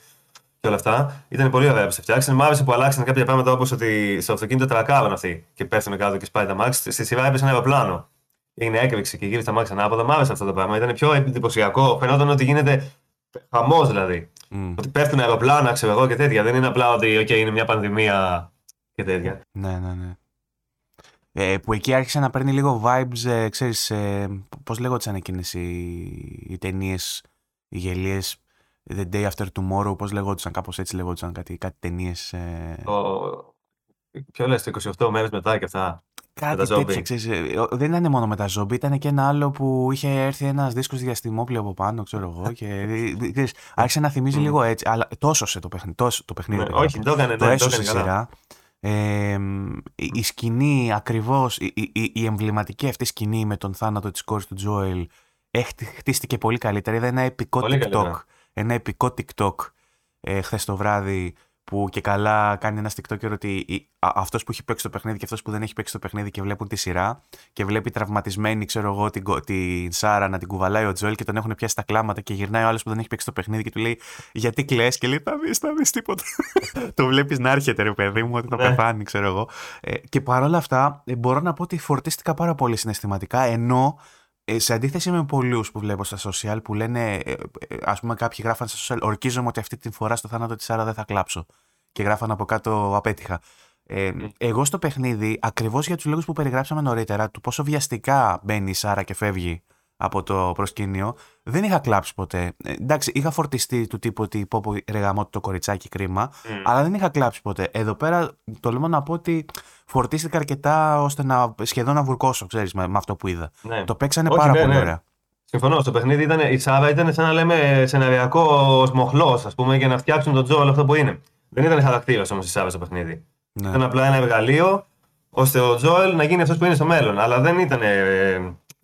και όλα αυτά. Ήταν πολύ ωραία που σε φτιάξαν. Μ' άρεσε που αλλάξαν κάποια πράγματα όπως ότι στο αυτοκίνητο τρακάρουν αυτοί και πέφτουν κάτω και σπάει τα Μάξι. Στη σειρά έπεσε ένα αεροπλάνο. Είναι έκρηξη και γύρισε τα Μάξι ανάποδα. Μ' άρεσε αυτό το πράγμα. Ήταν πιο εντυπωσιακό. Φαινόταν ότι γίνεται χαμός δηλαδή. Mm. Ότι πέφτουν αεροπλάνα, ξέρω εγώ και τέτοια. Δεν είναι απλά ότι okay, είναι μια πανδημία και τέτοια. Ναι, ναι, ναι. Ε, που εκεί άρχισε να παίρνει λίγο vibes, ε, ξέρεις, ε, πώς λέγονταν εκείνες οι, οι ταινίες, οι γελίες, The Day After Tomorrow, πώς λέγονταν, κάπως έτσι λέγονταν κάτι, κάτι ταινίες. Ε... Το... Ποιο λες, το 28 μέρες μετά και αυτά. Κάτι τέτοιο, ξέρεις, ε, δεν ήταν μόνο με τα ζόμπι, ήταν και ένα άλλο που είχε έρθει ένας δίσκος διαστημόπλαιο από πάνω, ξέρω εγώ, και ξέρεις, άρχισε να θυμίζει λίγο έτσι, αλλά τόσο σε το παιχνίδι, τόσο το παιχνίδι. Ναι, όχι, το έκανε, το ναι, έσωσε σειρά. Ε, η σκηνή ακριβώς, η, η, η, εμβληματική αυτή σκηνή με τον θάνατο της κόρης του Τζόελ χτίστηκε πολύ καλύτερα. Είδα ένα επικό TikTok, ένα επικό TikTok ε, χθες το βράδυ που και καλά κάνει ένα TikToker ότι αυτός που έχει παίξει το παιχνίδι και αυτός που δεν έχει παίξει το παιχνίδι και βλέπουν τη σειρά και βλέπει τραυματισμένη, ξέρω εγώ, την, την Σάρα να την κουβαλάει ο Τζοέλ και τον έχουν πιάσει τα κλάματα και γυρνάει ο άλλος που δεν έχει παίξει το παιχνίδι και του λέει Γιατί κλε και λέει Θα δεις, θα δεις τίποτα. το βλέπεις να έρχεται, ρε παιδί μου, ότι θα ναι. πεθάνει, ξέρω εγώ. Ε, και παρόλα αυτά, ε, μπορώ να πω ότι φορτίστηκα πάρα πολύ συναισθηματικά ενώ ε, σε αντίθεση με πολλούς που βλέπω στα social που λένε, ε, ε, ας πούμε, κάποιοι γράφαν στα social, ορκίζομαι ότι αυτή τη φορά στο θάνατο της Σάρα δεν θα κλάψω. Και γράφαν από κάτω απέτυχα. Ε, εγώ στο παιχνίδι, ακριβώς για τους λόγους που περιγράψαμε νωρίτερα, του πόσο βιαστικά μπαίνει η Σάρα και φεύγει από το προσκήνιο, δεν είχα κλάψει ποτέ. Ε, εντάξει, είχα φορτιστεί του τύπου ότι πω πω ρεγαμώ το κοριτσάκι κρίμα, αλλά δεν είχα κλάψει ποτέ. Εδώ πέρα τολμώ να πω ότι φορτίστηκα αρκετά ώστε να σχεδόν να βουρκώσω, ξέρεις, με, με αυτό που είδα. Ναι. Το παίξανε πάρα ναι, πολύ ναι. ωραία. Συμφωνώ. Στο παιχνίδι ήταν, η Σάρα ήταν σαν να λέμε σεναριακός μοχλός, ας πούμε, για να φτιάξουν τον Τζο όλο αυτό που είναι. Δεν ήταν χαρακτήρα όμως η Σάρα στο παιχνίδι. Ναι. Ήταν απλά ένα εργαλείο ώστε ο Τζόελ να γίνει αυτός που είναι στο μέλλον. Αλλά δεν ήταν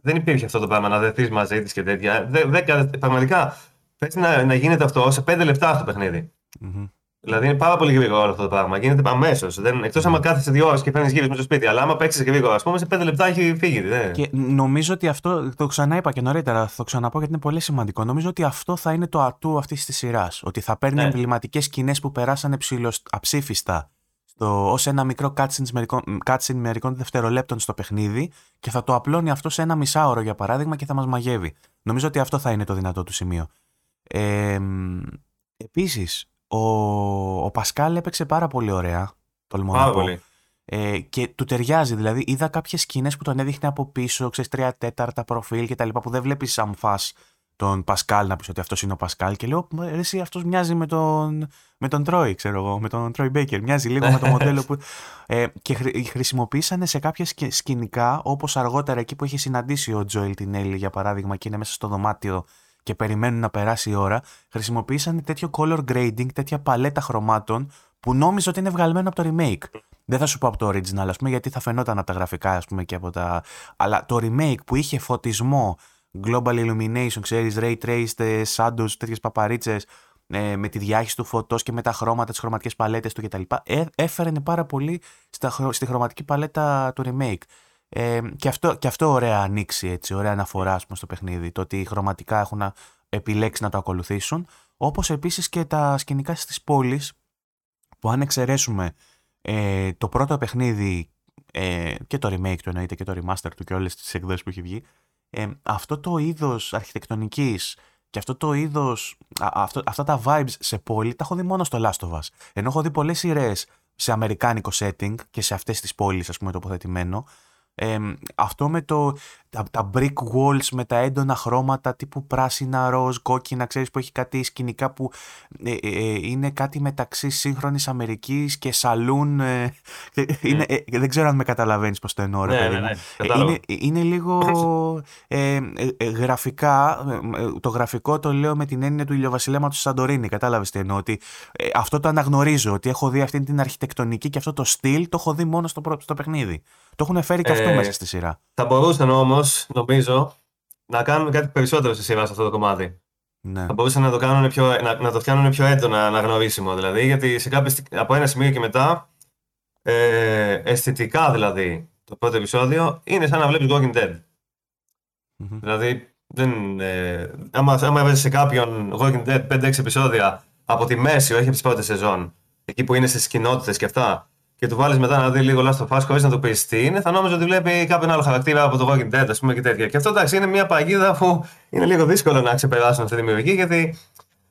δεν υπήρχε αυτό το πράγμα να δεθεί μαζί της και τέτοια. Δε, δε, πραγματικά πρέπει να, να γίνεται αυτό σε πέντε λεπτά στο παιχνιδι mm-hmm. Δηλαδή είναι πάρα πολύ γρήγορο αυτό το πράγμα. Γίνεται αμέσως. Εκτός άμα κάθεσαι δύο ώρες και παίρνεις γύρω με στο σπίτι. Αλλά άμα παίξεις γρήγορα, ας πούμε, σε πέντε λεπτά έχει φύγει. Δε. Και νομίζω ότι αυτό. Το ξαναείπα και νωρίτερα. Θα το ξαναπώ γιατί είναι πολύ σημαντικό. Νομίζω ότι αυτό θα είναι το ατού αυτής της σειράς. Ότι θα παίρνει ναι. εμβληματικές σκηνές που περάσανε ψηλο, αψήφιστα ως ένα μικρό cutscene μερικών δευτερολέπτων στο παιχνίδι και θα το απλώνει αυτό σε ένα μισάωρο για παράδειγμα και θα μας μαγεύει. Νομίζω ότι αυτό θα είναι το δυνατό του σημείο. Ε, επίσης, ο, ο Πασκάλ έπαιξε πάρα πολύ ωραία, τολμώ να πω. Ε, και του ταιριάζει, δηλαδή είδα κάποιες σκηνές που τον έδειχνε από πίσω, ξέρεις, τρία τέταρτα προφίλ και τα λοιπά που δεν βλέπεις σαν φας τον Πασκάλ να πεις ότι αυτός είναι ο Πασκάλ και λέω εσύ αυτός μοιάζει με τον, με τον Τρόι, ξέρω εγώ, με τον Τρόι Μπέικερ. Μοιάζει λίγο με το μοντέλο που. Ε, και χρησιμοποίησαν σε κάποια σκηνικά, όπως αργότερα εκεί που είχε συναντήσει ο Τζοέλ την Έλλη, για παράδειγμα, και είναι μέσα στο δωμάτιο και περιμένουν να περάσει η ώρα, χρησιμοποίησαν τέτοιο color grading, τέτοια παλέτα χρωμάτων που νόμιζα ότι είναι βγαλμένο από το remake. Δεν θα σου πω από το original, ας πούμε, γιατί θα φαινόταν από τα γραφικά, ας πούμε, και από τα. Αλλά το remake που είχε φωτισμό, global illumination, ξέρεις, ray traced, ε, shadows, τέτοιες παπαρίτσες, ε, με τη διάχυση του φωτός και με τα χρώματα, τις χρωματικές παλέτες του κτλ. Ε, έφερε πάρα πολύ στα, στη χρωματική παλέτα του remake. Ε, και, αυτό, και αυτό ωραία ανοίξει, έτσι, ωραία αναφορά πούμε, στο παιχνίδι, το ότι χρωματικά έχουν επιλέξει να το ακολουθήσουν, όπως επίσης και τα σκηνικά στις πόλεις, που αν εξαιρέσουμε ε, το πρώτο παιχνίδι ε, και το remake του εννοείται και το remaster του και όλες τις εκδόσεις που έχει βγει, ε, αυτό το είδος αρχιτεκτονικής και αυτό το είδος, αυτό, αυτά τα vibes σε πόλη τα έχω δει μόνο στο Last of Us. Ενώ έχω δει πολλές σειρές σε αμερικάνικο setting και σε αυτές τις πόλεις ας πούμε τοποθετημένο αυτό με το, τα, τα brick walls με τα έντονα χρώματα τύπου πράσινα, ροζ, κόκκινα, ξέρεις που έχει κάτι σκηνικά που ε, ε, ε είναι κάτι μεταξύ σύγχρονης Αμερικής και σαλούν. Ε, είναι, ναι. δεν ξέρω αν με καταλαβαίνεις πώς το εννοώ, ρε ναι, ναι, ναι, είναι, είναι λίγο γραφικά, το γραφικό το λέω με την έννοια του ηλιοβασιλέματος του Σαντορίνη, κατάλαβες τι εννοώ, ότι αυτό το αναγνωρίζω, ότι έχω δει αυτή την αρχιτεκτονική και αυτό το στυλ το έχω δει μόνο στο, στο παιχνίδι. Το έχουν φέρει και αυτό ε, μέσα στη σειρά. Θα μπορούσαν όμω όμως, νομίζω, να κάνουν κάτι περισσότερο στη σειρά σε αυτό το κομμάτι. Ναι. Θα μπορούσαν να το, κάνουν πιο, να, να το φτιάνουν πιο έντονα αναγνωρίσιμο. Δηλαδή, γιατί σε κάποιες, από ένα σημείο και μετά, ε, αισθητικά δηλαδή, το πρώτο επεισόδιο είναι σαν να βλέπεις Walking Dead. Μμμ. Δηλαδή, δεν, ε, άμα, άμα έβαζες σε κάποιον Walking Dead 5-6 επεισόδια από τη μέση, όχι από τις πρώτες σεζόν, εκεί που είναι στις κοινότητες και αυτά, και του βάλεις μετά να δει λίγο Last of Us χωρίς να του πει τι είναι, θα νόμιζε ότι βλέπει κάποιον άλλο χαρακτήρα από το Walking Dead, ας πούμε και τέτοια. Και αυτό εντάξει είναι μια παγίδα που είναι λίγο δύσκολο να ξεπεράσουν αυτή τη δημιουργική, γιατί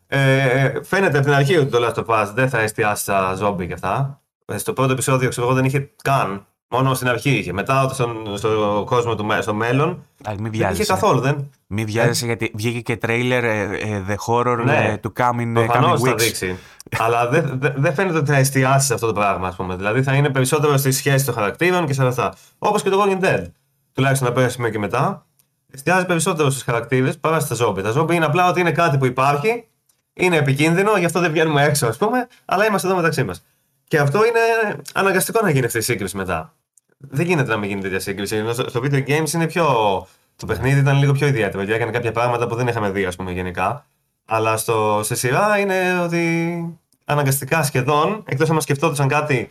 ε, φαίνεται από την αρχή ότι το Last of Us δεν θα εστιάσει στα ζόμπι και αυτά. Ε, Στο πρώτο επεισόδιο, ξέρω εγώ, δεν είχε καν. Μόνο στην αρχή είχε. Μετά στον, στο κόσμο του μέ- στο μέλλον Α, μην δεν είχε βιάζεσαι. καθόλου. Δεν, Μην βιάζεσαι γιατί βγήκε και τρέιλερ ε, ε, The Horror Ναι. ε, to come in, ε, Προφανώς coming θα weeks. δείξει. Αλλά δεν δεν- δεν φαίνεται ότι θα εστιάσει σε αυτό το πράγμα, ας πούμε. Δηλαδή θα είναι περισσότερο στη σχέση των χαρακτήρων και σε αυτά. Όπως και το Walking Dead. Τουλάχιστον από ένα σημείο και μετά. Εστιάζει περισσότερο στου χαρακτήρες παρά στα ζόμπι. Τα ζόμπι είναι απλά ότι είναι κάτι που υπάρχει, είναι επικίνδυνο, γι' αυτό δεν βγαίνουμε έξω, ας πούμε, αλλά είμαστε εδώ μεταξύ μας. Και αυτό είναι αναγκαστικό να γίνει αυτή η σύγκριση μετά. Δεν γίνεται να μην γίνει τέτοια σύγκριση. Ενώ στο στο video games είναι πιο. Το παιχνίδι ήταν λίγο πιο ιδιαίτερο και έκανε κάποια πράγματα που δεν είχαμε δει, ας πούμε, γενικά. Αλλά στο, σε σειρά είναι ότι αναγκαστικά σχεδόν, εκτός αν σκεφτόντουσαν κάτι,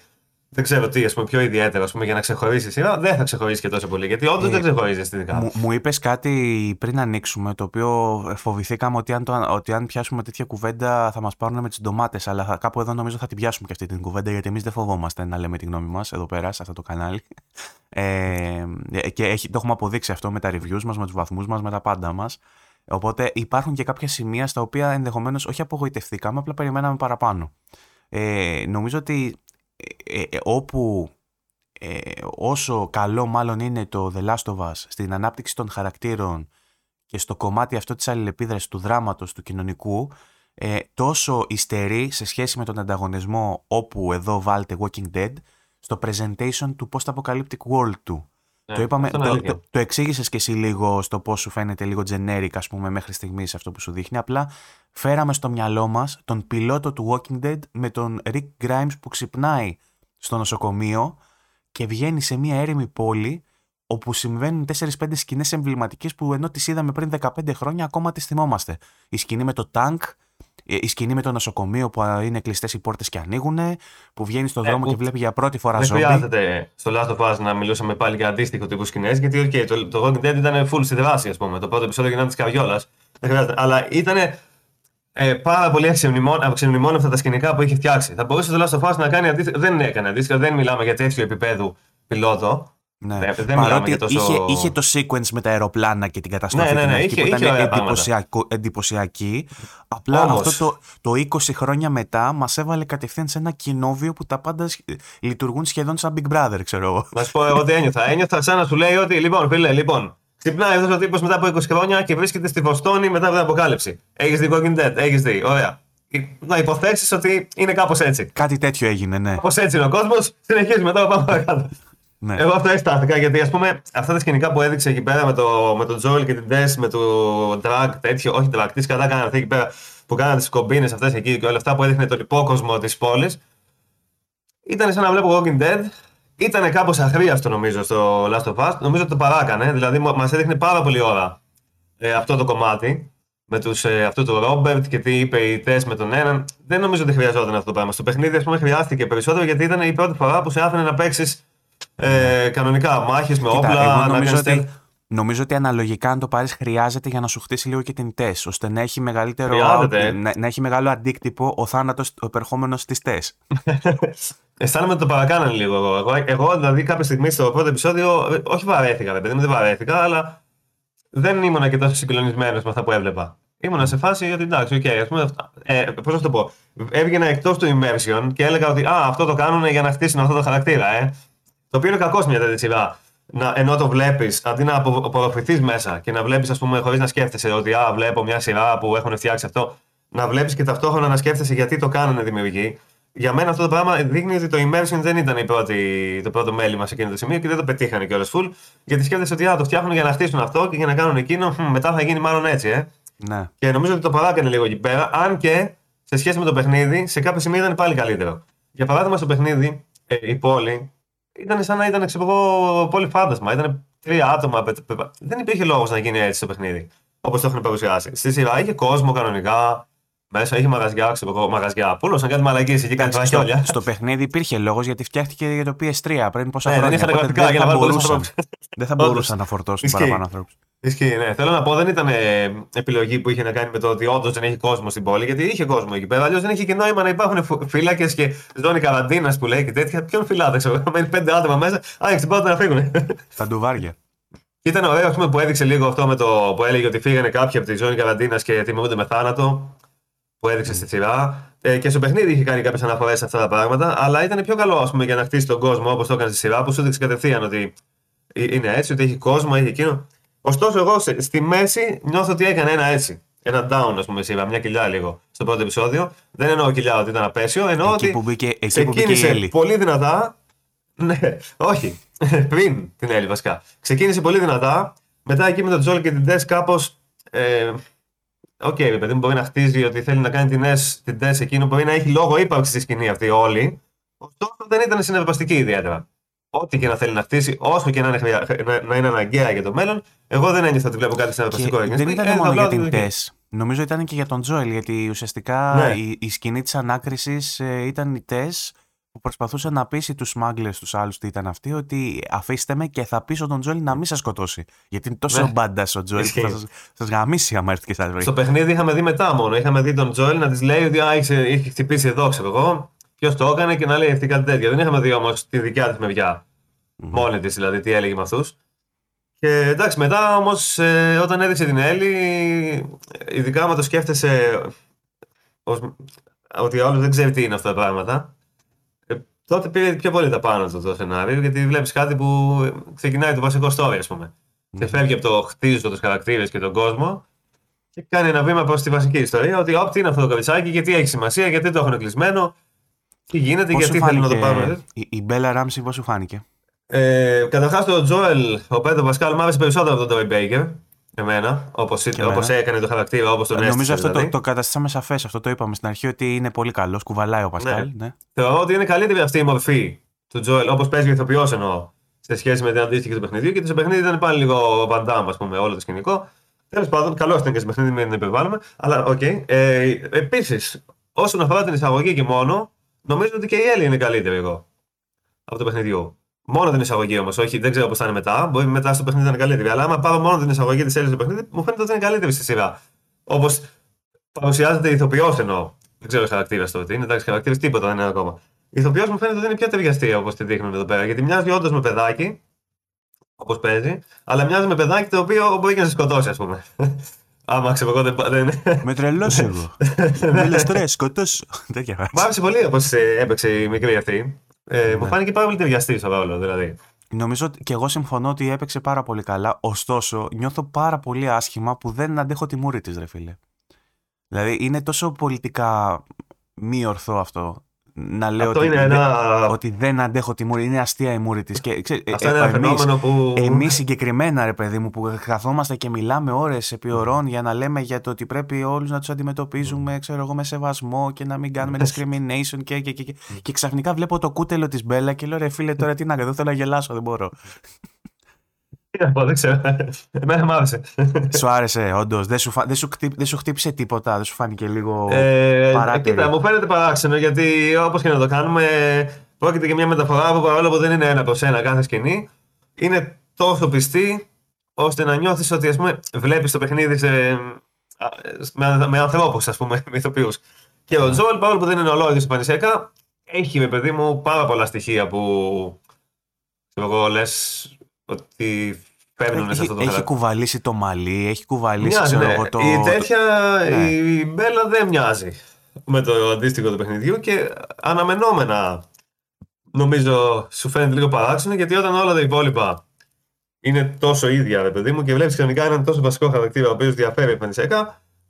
δεν ξέρω τι, ας πούμε, πιο ιδιαίτερο, ας πούμε, για να ξεχωρίσει η σειρά, δεν θα ξεχωρίσει και τόσο πολύ. Γιατί όντως Ε, δεν ξεχωρίζει αισθητικά. Μου, μου είπες κάτι πριν ανοίξουμε, το οποίο φοβηθήκαμε ότι αν, το, ότι αν πιάσουμε τέτοια κουβέντα θα μας πάρουν με τις ντομάτες. Αλλά θα, κάπου εδώ νομίζω θα την πιάσουμε και αυτή την κουβέντα, γιατί εμείς δεν φοβόμαστε να λέμε τη γνώμη μας εδώ πέρα, σε αυτό το κανάλι. Ε, και έχει, το έχουμε αποδείξει αυτό με τα reviews μας, με τους βαθμούς μας, με τα πάντα μας. Οπότε υπάρχουν και κάποια σημεία στα οποία ενδεχομένως όχι απογοητευθήκαμε, απλά περιμέναμε παραπάνω. Ε, νομίζω ότι ε, ε, όπου ε, όσο καλό μάλλον είναι το The Last of Us στην ανάπτυξη των χαρακτήρων και στο κομμάτι αυτό της αλληλεπίδρασης του δράματος, του κοινωνικού, ε, τόσο υστερεί σε σχέση με τον ανταγωνισμό όπου εδώ βάλτε Walking Dead, στο presentation του post-apocalyptic world του. Ναι, το είπαμε, αυτό είναι το, αλήθεια. το, το εξήγησες και εσύ λίγο στο πώς σου φαίνεται λίγο generic, ας πούμε, μέχρι στιγμής αυτό που σου δείχνει. Απλά φέραμε στο μυαλό μας τον πιλότο του Walking Dead με τον Rick Grimes που ξυπνάει στο νοσοκομείο και βγαίνει σε μια έρημη πόλη όπου συμβαίνουν 4-5 σκηνές εμβληματικές που ενώ τις είδαμε πριν 15 χρόνια ακόμα τις θυμόμαστε. Η σκηνή με το τάγκ, ε, η σκηνή με το νοσοκομείο που α, είναι κλειστές οι πόρτες και ανοίγουν, που βγαίνει στον Ε, δρόμο που και βλέπει για πρώτη φορά Δεν ζόμπι. χρειάζεται στο Last of Us να μιλούσαμε πάλι για αντίστοιχο τύπου σκηνές, γιατί okay, το, το Walking Dead ήταν full στη δράση, ας πούμε. Το πρώτο επεισόδιο γινόταν της καριόλας. Δεν χρειάζεται. Αλλά ήταν ε, πάρα πολύ αξιομνημόνευτα τα σκηνικά που είχε φτιάξει. Θα μπορούσε το Last of Us να κάνει αντίστοιχο. Δεν έκανε αντίστοιχο, δεν μιλάμε για τέτοιο επίπεδο πιλότο. Ναι. Δεν- δεν μιλάμε Παρότι για τόσο- είχε, είχε το sequence με τα αεροπλάνα και την καταστροφή Ναι, ναι, την ναι, αρχική είχε- που είχε ήταν ωραία πράγματα. εντυπωσιακό, εντυπωσιακή. Απλά Όμως- αυτό το, το 20 χρόνια μετά μας έβαλε κατευθείαν σε ένα κοινόβιο που τα πάντα σχ- λειτουργούν σχεδόν σαν Big Brother, ξέρω εγώ. Να σου πω εγώ τι ένιωθα. Ένιωθα σαν να σου λέει ότι, λοιπόν, φίλε, λοιπόν, ξυπνάει αυτός ο τύπος μετά από 20 χρόνια και βρίσκεται στη Βοστόνη μετά από την αποκάλυψη. Έχεις δει Walking Dead, έχεις δει. Ωραία. Να υποθέσεις ότι είναι κάπως έτσι. Κάτι τέτοιο έγινε, ναι. Κάπως έτσι είναι ο κόσμος, συνεχίζει μετά πάμε παρακάτω. Ναι. Εγώ αυτό αισθάνθηκα γιατί ας πούμε αυτά τα σκηνικά που έδειξε εκεί πέρα με, το, με τον Τζόελ και την Τess με το drag τέτοιο, όχι drag, τις κατά κάνανε αυτοί εκεί πέρα που κάνανε τις κομπίνες αυτές εκεί και όλα αυτά που έδειχνε τον υπόκοσμο της πόλης. Ήταν σαν να βλέπω Walking Dead. Ήταν κάπως αχρίαστο νομίζω στο Last of Us. Νομίζω ότι το παράκανε. Δηλαδή μα έδειχνε πάρα πολύ ώρα ε, αυτό το κομμάτι. Με τους, ε, αυτό το Ρόμπερτ και τι είπε η Τess με τον έναν. Δεν νομίζω ότι χρειαζόταν αυτό το πράγμα. Στο παιχνίδι, ας πούμε, χρειάστηκε περισσότερο γιατί ήταν η πρώτη φορά που σε άφηνε να παίξεις ε, κανονικά μάχες με Κοίτα, όπλα. εγώ να νομίζω κάνεις ότι, stealth. νομίζω ότι αναλογικά αν το πάρεις χρειάζεται για να σου χτίσει λίγο και την Τες, ώστε να έχει, μεγαλύτερο, Χρειάζεται. να, να έχει μεγάλο αντίκτυπο ο θάνατος ο επερχόμενος της Τες. Αισθάνομαι ότι το παρακάνανε λίγο εγώ. εγώ. Εγώ, δηλαδή, κάποια στιγμή στο πρώτο επεισόδιο, ε, όχι βαρέθηκα, ρε παιδί μου, δεν βαρέθηκα, αλλά δεν ήμουν και τόσο συγκλονισμένος με αυτά που έβλεπα. Ήμουνα σε φάση ότι εντάξει, οκ, ας πούμε. αυτά- Ε, Πώς να το πω. Έβγαινα εκτός του immersion και έλεγα ότι Α, αυτό το κάνουν για να χτίσουν αυτό το χαρακτήρα, ε. Το οποίο είναι κακός σε μια τέτοια σειρά. Να, ενώ το βλέπεις, αντί να απο- απορροφηθεί μέσα και να βλέπεις, ας πούμε, χωρίς να σκέφτεσαι ότι Α, βλέπω μια σειρά που έχουν φτιάξει αυτό, να βλέπεις και ταυτόχρονα να σκέφτεσαι γιατί το κάνουν δημιουργοί. Για μένα αυτό το πράγμα δείχνει ότι το immersion δεν ήταν η πρώτη, το πρώτο μέλημα σε εκείνο το σημείο και δεν το πετύχανε κιόλας full. Γιατί σκέφτεσαι ότι α, το φτιάχνουν για να χτίσουν αυτό και για να κάνουν εκείνο. Χμ, μετά θα γίνει μάλλον έτσι, ε. Ναι. Και νομίζω ότι το παράκανε λίγο εκεί πέρα, αν και σε σχέση με το παιχνίδι, σε κάποια σημεία ήταν πάλι καλύτερο. Για παράδειγμα, στο παιχνίδι, ε, η πόλη ήταν σαν να ήταν ξέρω εγώ, πόλη φάντασμα. Ήταν τρία άτομα. Δεν υπήρχε λόγος να γίνει έτσι στο παιχνίδι. Όπως το έχουν παρουσιάσει. Στη σειρά είχε κόσμο κανονικά. Μέσα είχε μαγαζιά, ξέρω εγώ, μαγαζιά. Πούλωσαν κάτι μαλακίες εκεί, κάτι στο, στο παιχνίδι υπήρχε λόγος γιατί φτιάχτηκε για το PS3 πριν πόσα ναι, χρόνια. Δεν είχαν γραφικά για να μπορούσαν, δεν θα μπορούσαν να φορτώσουν παραπάνω ανθρώπους. Ισχύει, ναι. Θέλω να πω, δεν ήταν ε, επιλογή που είχε να κάνει με το ότι όντως δεν έχει κόσμο στην πόλη, γιατί είχε κόσμο εκεί πέρα. Αλλιώς δεν είχε και νόημα να υπάρχουν φύλακες και ζώνη καραντίνας που λέει και τέτοια. Ποιον φυλάτε, ξέρω Μένει πέντε άτομα μέσα. Άνοιξε την πόρτα να φύγουν. Τα ντουβάρια. Και ήταν ωραίο πούμε, που έδειξε λίγο αυτό με το που έλεγε ότι φύγανε κάποιοι από τη ζώνη καραντίνας και τιμούνται με θάνατο. Που έδειξε στη σειρά. Ε, και στο παιχνίδι είχε κάνει κάποιες αναφορές σε αυτά τα πράγματα. Αλλά ήταν πιο καλό ας πούμε, για να χτίσει τον κόσμο όπως το έκανε στη σειρά που σου έδειξε κατευθείαν ότι είναι έτσι, ότι έχει κόσμο, έχει εκείνο. Ωστόσο, εγώ στη μέση νιώθω ότι έκανε ένα έτσι. Ένα down, ας πούμε, σίγουρα, μια κοιλιά λίγο στο πρώτο επεισόδιο. Δεν εννοώ κοιλιά ότι ήταν απέσιο, εννοώ εκεί ότι που μπήκε, εκεί ξεκίνησε που μπήκε η πολύ δυνατά. Ναι, όχι. Πριν την Έλλη, βασικά. Ξεκίνησε πολύ δυνατά. Μετά εκεί με τον Τζόελ και την Τες κάπως. Ε, οκ, okay, παιδί μου μπορεί να χτίζει ό,τι θέλει να κάνει την, Τες, την Τες εκείνο που μπορεί να έχει λόγο ύπαρξη στη σκηνή αυτή όλη. Ωστόσο δεν ήταν συνεργαστική ιδιαίτερα ό,τι και να θέλει να χτίσει, όσο και να είναι, να, να είναι αναγκαία για το μέλλον, εγώ δεν ένιωθα ότι βλέπω κάτι συνεργαστικό. Δεν ήταν ε, μόνο για την Τες. Νομίζω ήταν και για τον Τζόελ, γιατί ουσιαστικά ναι. η, η, σκηνή της ανάκρισης ε, ήταν η Τες που προσπαθούσε να πείσει τους μάγκλε τους άλλους τι ήταν αυτοί, ότι αφήστε με και θα πείσω τον Τζόελ να μην σας σκοτώσει. Γιατί είναι τόσο ναι. μπάντας ο Τζόελ που θα σα γαμίσει άμα έρθει και σας βρει. Στο παιχνίδι είχαμε δει μετά μόνο. Είχαμε δει τον Τζόελ να της λέει ότι είχε χτυπήσει εδώ, ξέρω εγώ. Ποιος το έκανε και να λέει αυτή κάτι τέτοια. Δεν είχαμε δει όμως τη δικιά της μεριά. Mm-hmm. Μόνη της δηλαδή, τι έλεγε με αυτούς. Και εντάξει, μετά όμως ε, όταν έδειξε την Έλλη, ειδικά άμα το σκέφτεσαι ως, ότι ο δεν ξέρει τι είναι αυτά τα πράγματα, ε, τότε πήρε πιο πολύ τα πάνω του το σενάριο, γιατί βλέπεις κάτι που ξεκινάει το βασικό story, ας πούμε. Mm-hmm. Και φεύγει από το χτίζω τους χαρακτήρες και τον κόσμο και κάνει ένα βήμα προς τη βασική ιστορία. Ότι όπ, τι είναι αυτό το καβιτσάκι, γιατί έχει σημασία, γιατί το έχουν κλεισμένο, τι γίνεται, πώς γιατί θέλουν να το πάρουν. Η, η Μπέλα Ράμψη, πώς σου φάνηκε; Ε, Καταρχάς, το Τζόελ, ο Πέντρο Πασκάλ, μου άρεσε περισσότερο από τον Τόι Μπέικερ. Εμένα, όπως έκανε το χαρακτήρα, όπως τον έστειλε. Νομίζω αυτό δηλαδή. το, το καταστήσαμε σαφές. Αυτό το είπαμε στην αρχή ότι είναι πολύ καλός. Κουβαλάει ο Πασκάλ. Ναι. Ναι. Θεωρώ ότι είναι καλύτερη αυτή η μορφή του Τζόελ, όπως παίζει ο ηθοποιός εννοώ, σε σχέση με την αντίστοιχη του παιχνιδιού. Και το παιχνίδι ήταν πάλι λίγο βαντάμ, ας πούμε, όλο το σκηνικό. Τέλος πάντων, καλός ήταν και στο παιχνίδι, μην υπερβάλλουμε. Αλλά οκ. Okay. Ε, Επίσης, όσον αφορά την εισαγωγή και μόνο, νομίζω ότι και η Έλλη είναι καλύτερη εγώ από το παιχνιδιού. Μόνο την εισαγωγή όμως, όχι, δεν ξέρω πώς θα είναι μετά. Μπορεί μετά στο παιχνίδι να είναι καλύτερη. Αλλά άμα πάρω μόνο την εισαγωγή της Έλλης στο παιχνίδι, μου φαίνεται ότι είναι καλύτερη στη σειρά. Όπως παρουσιάζεται ηθοποιός εννοώ. Δεν ξέρω χαρακτήρας το ότι είναι. Εντάξει, χαρακτήρας τίποτα δεν είναι ακόμα. Η ηθοποιός μου φαίνεται ότι είναι πιο ταιριαστή όπως τη δείχνουν εδώ πέρα. Γιατί μοιάζει όντως με παιδάκι, όπως παίζει, αλλά μοιάζει με παιδάκι το οποίο μπορεί και να σε σκοτώσει, ας πούμε. Άμα ξέρω εγώ δεν. Με τρελό εγώ. Μιλά τώρα, σκοτώσω. Μ' άρεσε πολύ όπως ε, έπαιξε η μικρή αυτή. Ε, ναι. Μου φάνηκε πάρα πολύ ταιριαστή στο ρόλο, δηλαδή. Νομίζω ότι και εγώ συμφωνώ ότι έπαιξε πάρα πολύ καλά. Ωστόσο, νιώθω πάρα πολύ άσχημα που δεν αντέχω τη μούρη της, ρε φίλε. Δηλαδή, είναι τόσο πολιτικά μη ορθό αυτό να λέω Αυτό ότι, είναι ένα... ότι δεν αντέχω τη μούρη. Είναι αστεία η μούρη της. Αυτό είναι ένα φαινόμενο που. Εμείς συγκεκριμένα, ρε παιδί μου, που καθόμαστε και μιλάμε ώρες επί ωρών για να λέμε για το ότι πρέπει όλους να τους αντιμετωπίζουμε, ξέρω εγώ, με σεβασμό και να μην κάνουμε discrimination και, και, και, και, και ξαφνικά βλέπω το κούτελο της Μπέλα και λέω ρε φίλε τώρα τι να κάνω, θέλω να γελάσω, δεν μπορώ. Τι να πω, δεν ξέρω. Εμένα μου άρεσε. Σου άρεσε, όντως. Δεν σου, δεν, σου δεν σου χτύπησε τίποτα, δεν σου φάνηκε λίγο ε, παράξενο. Κοίτα, μου φαίνεται παράξενο γιατί όπως και να το κάνουμε, πρόκειται για μια μεταφορά που παρόλο που δεν είναι ένα προς ένα κάθε σκηνή, είναι τόσο πιστή ώστε να νιώθεις ότι ας πούμε, βλέπεις το παιχνίδι σε, με, με ανθρώπους, ας πούμε, με ηθοποιούς. Και ο Τζόελ, παρόλο που δεν είναι ολόιδιο στο Πανισέκα, έχει με παιδί μου πάρα πολλά στοιχεία που. Εγώ λες ότι παίρνουν σε αυτό το Έχει κουβαλήσει το μαλλί, έχει κουβαλήσει μοιάζει, ξέρω, ναι. το. Η τέτοια, ναι. η Μπέλα δεν μοιάζει με το αντίστοιχο του παιχνιδιού και αναμενόμενα νομίζω σου φαίνεται λίγο παράξενο γιατί όταν όλα τα υπόλοιπα είναι τόσο ίδια, ρε παιδί μου, και βλέπεις κανονικά έναν τόσο βασικό χαρακτήρα ο οποίος διαφέρει από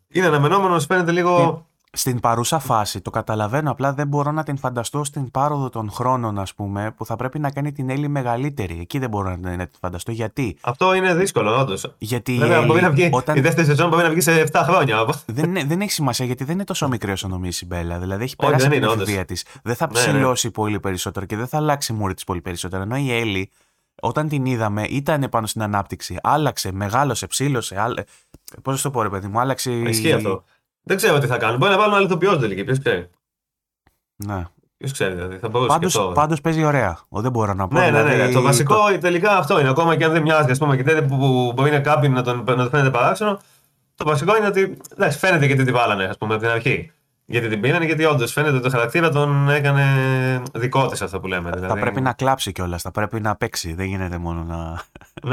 είναι αναμενόμενο, σου φαίνεται λίγο. Στην παρούσα φάση το καταλαβαίνω, απλά δεν μπορώ να την φανταστώ στην πάροδο των χρόνων, ας πούμε, που θα πρέπει να κάνει την Έλλη μεγαλύτερη. Εκεί δεν μπορώ να, την φανταστώ. Γιατί; Αυτό είναι δύσκολο, όντως. Γιατί η, Έλλη, μπορεί να βγει, όταν... η δεύτερη σεζόν μπορεί να βγει σε 7 χρόνια. δεν, δεν έχει σημασία γιατί δεν είναι τόσο μικρή όσο νομίζει η Μπέλα. Δηλαδή έχει περάσει την εφηβεία της. Δεν θα ναι, ναι. ψηλώσει ναι, πολύ περισσότερο και δεν θα αλλάξει μούρη της πολύ περισσότερο. Ενώ η Έλλη όταν την είδαμε, ήταν πάνω στην ανάπτυξη. Άλλαξε, μεγάλωσε, ψήλωσε. Άλλε... Πώς το πω, ρε παιδί μου, άλλαξε. Ισχύει αυτό. Δεν ξέρω τι θα κάνουν. Μπορεί να βάλουν άλλη ηθοποιό τελική. Ποιος ξέρει. Ναι. Ποιος ξέρει, δηλαδή. Θα μπορούσε Πάντως, και αυτό. πάντως παίζει ωραία. Ο, δεν μπορώ να πω. Ναι, ναι, ναι. δηλαδή, Το βασικό τελικά αυτό είναι. Ακόμα και αν δεν μοιάζει, ας πούμε, και τέτοιο που, που μπορεί να κάποιον να τον, να τον φαίνεται παράξενο, το βασικό είναι ότι εντάξει, φαίνεται γιατί τη βάλανε, ας πούμε, από την αρχή. Γιατί την πήρανε, γιατί όντως φαίνεται ότι το χαρακτήρα τον έκανε δικό της αυτό που λέμε. Θα Δηλαδή. πρέπει να κλάψει κιόλας, θα πρέπει να παίξει. Δεν γίνεται μόνο να.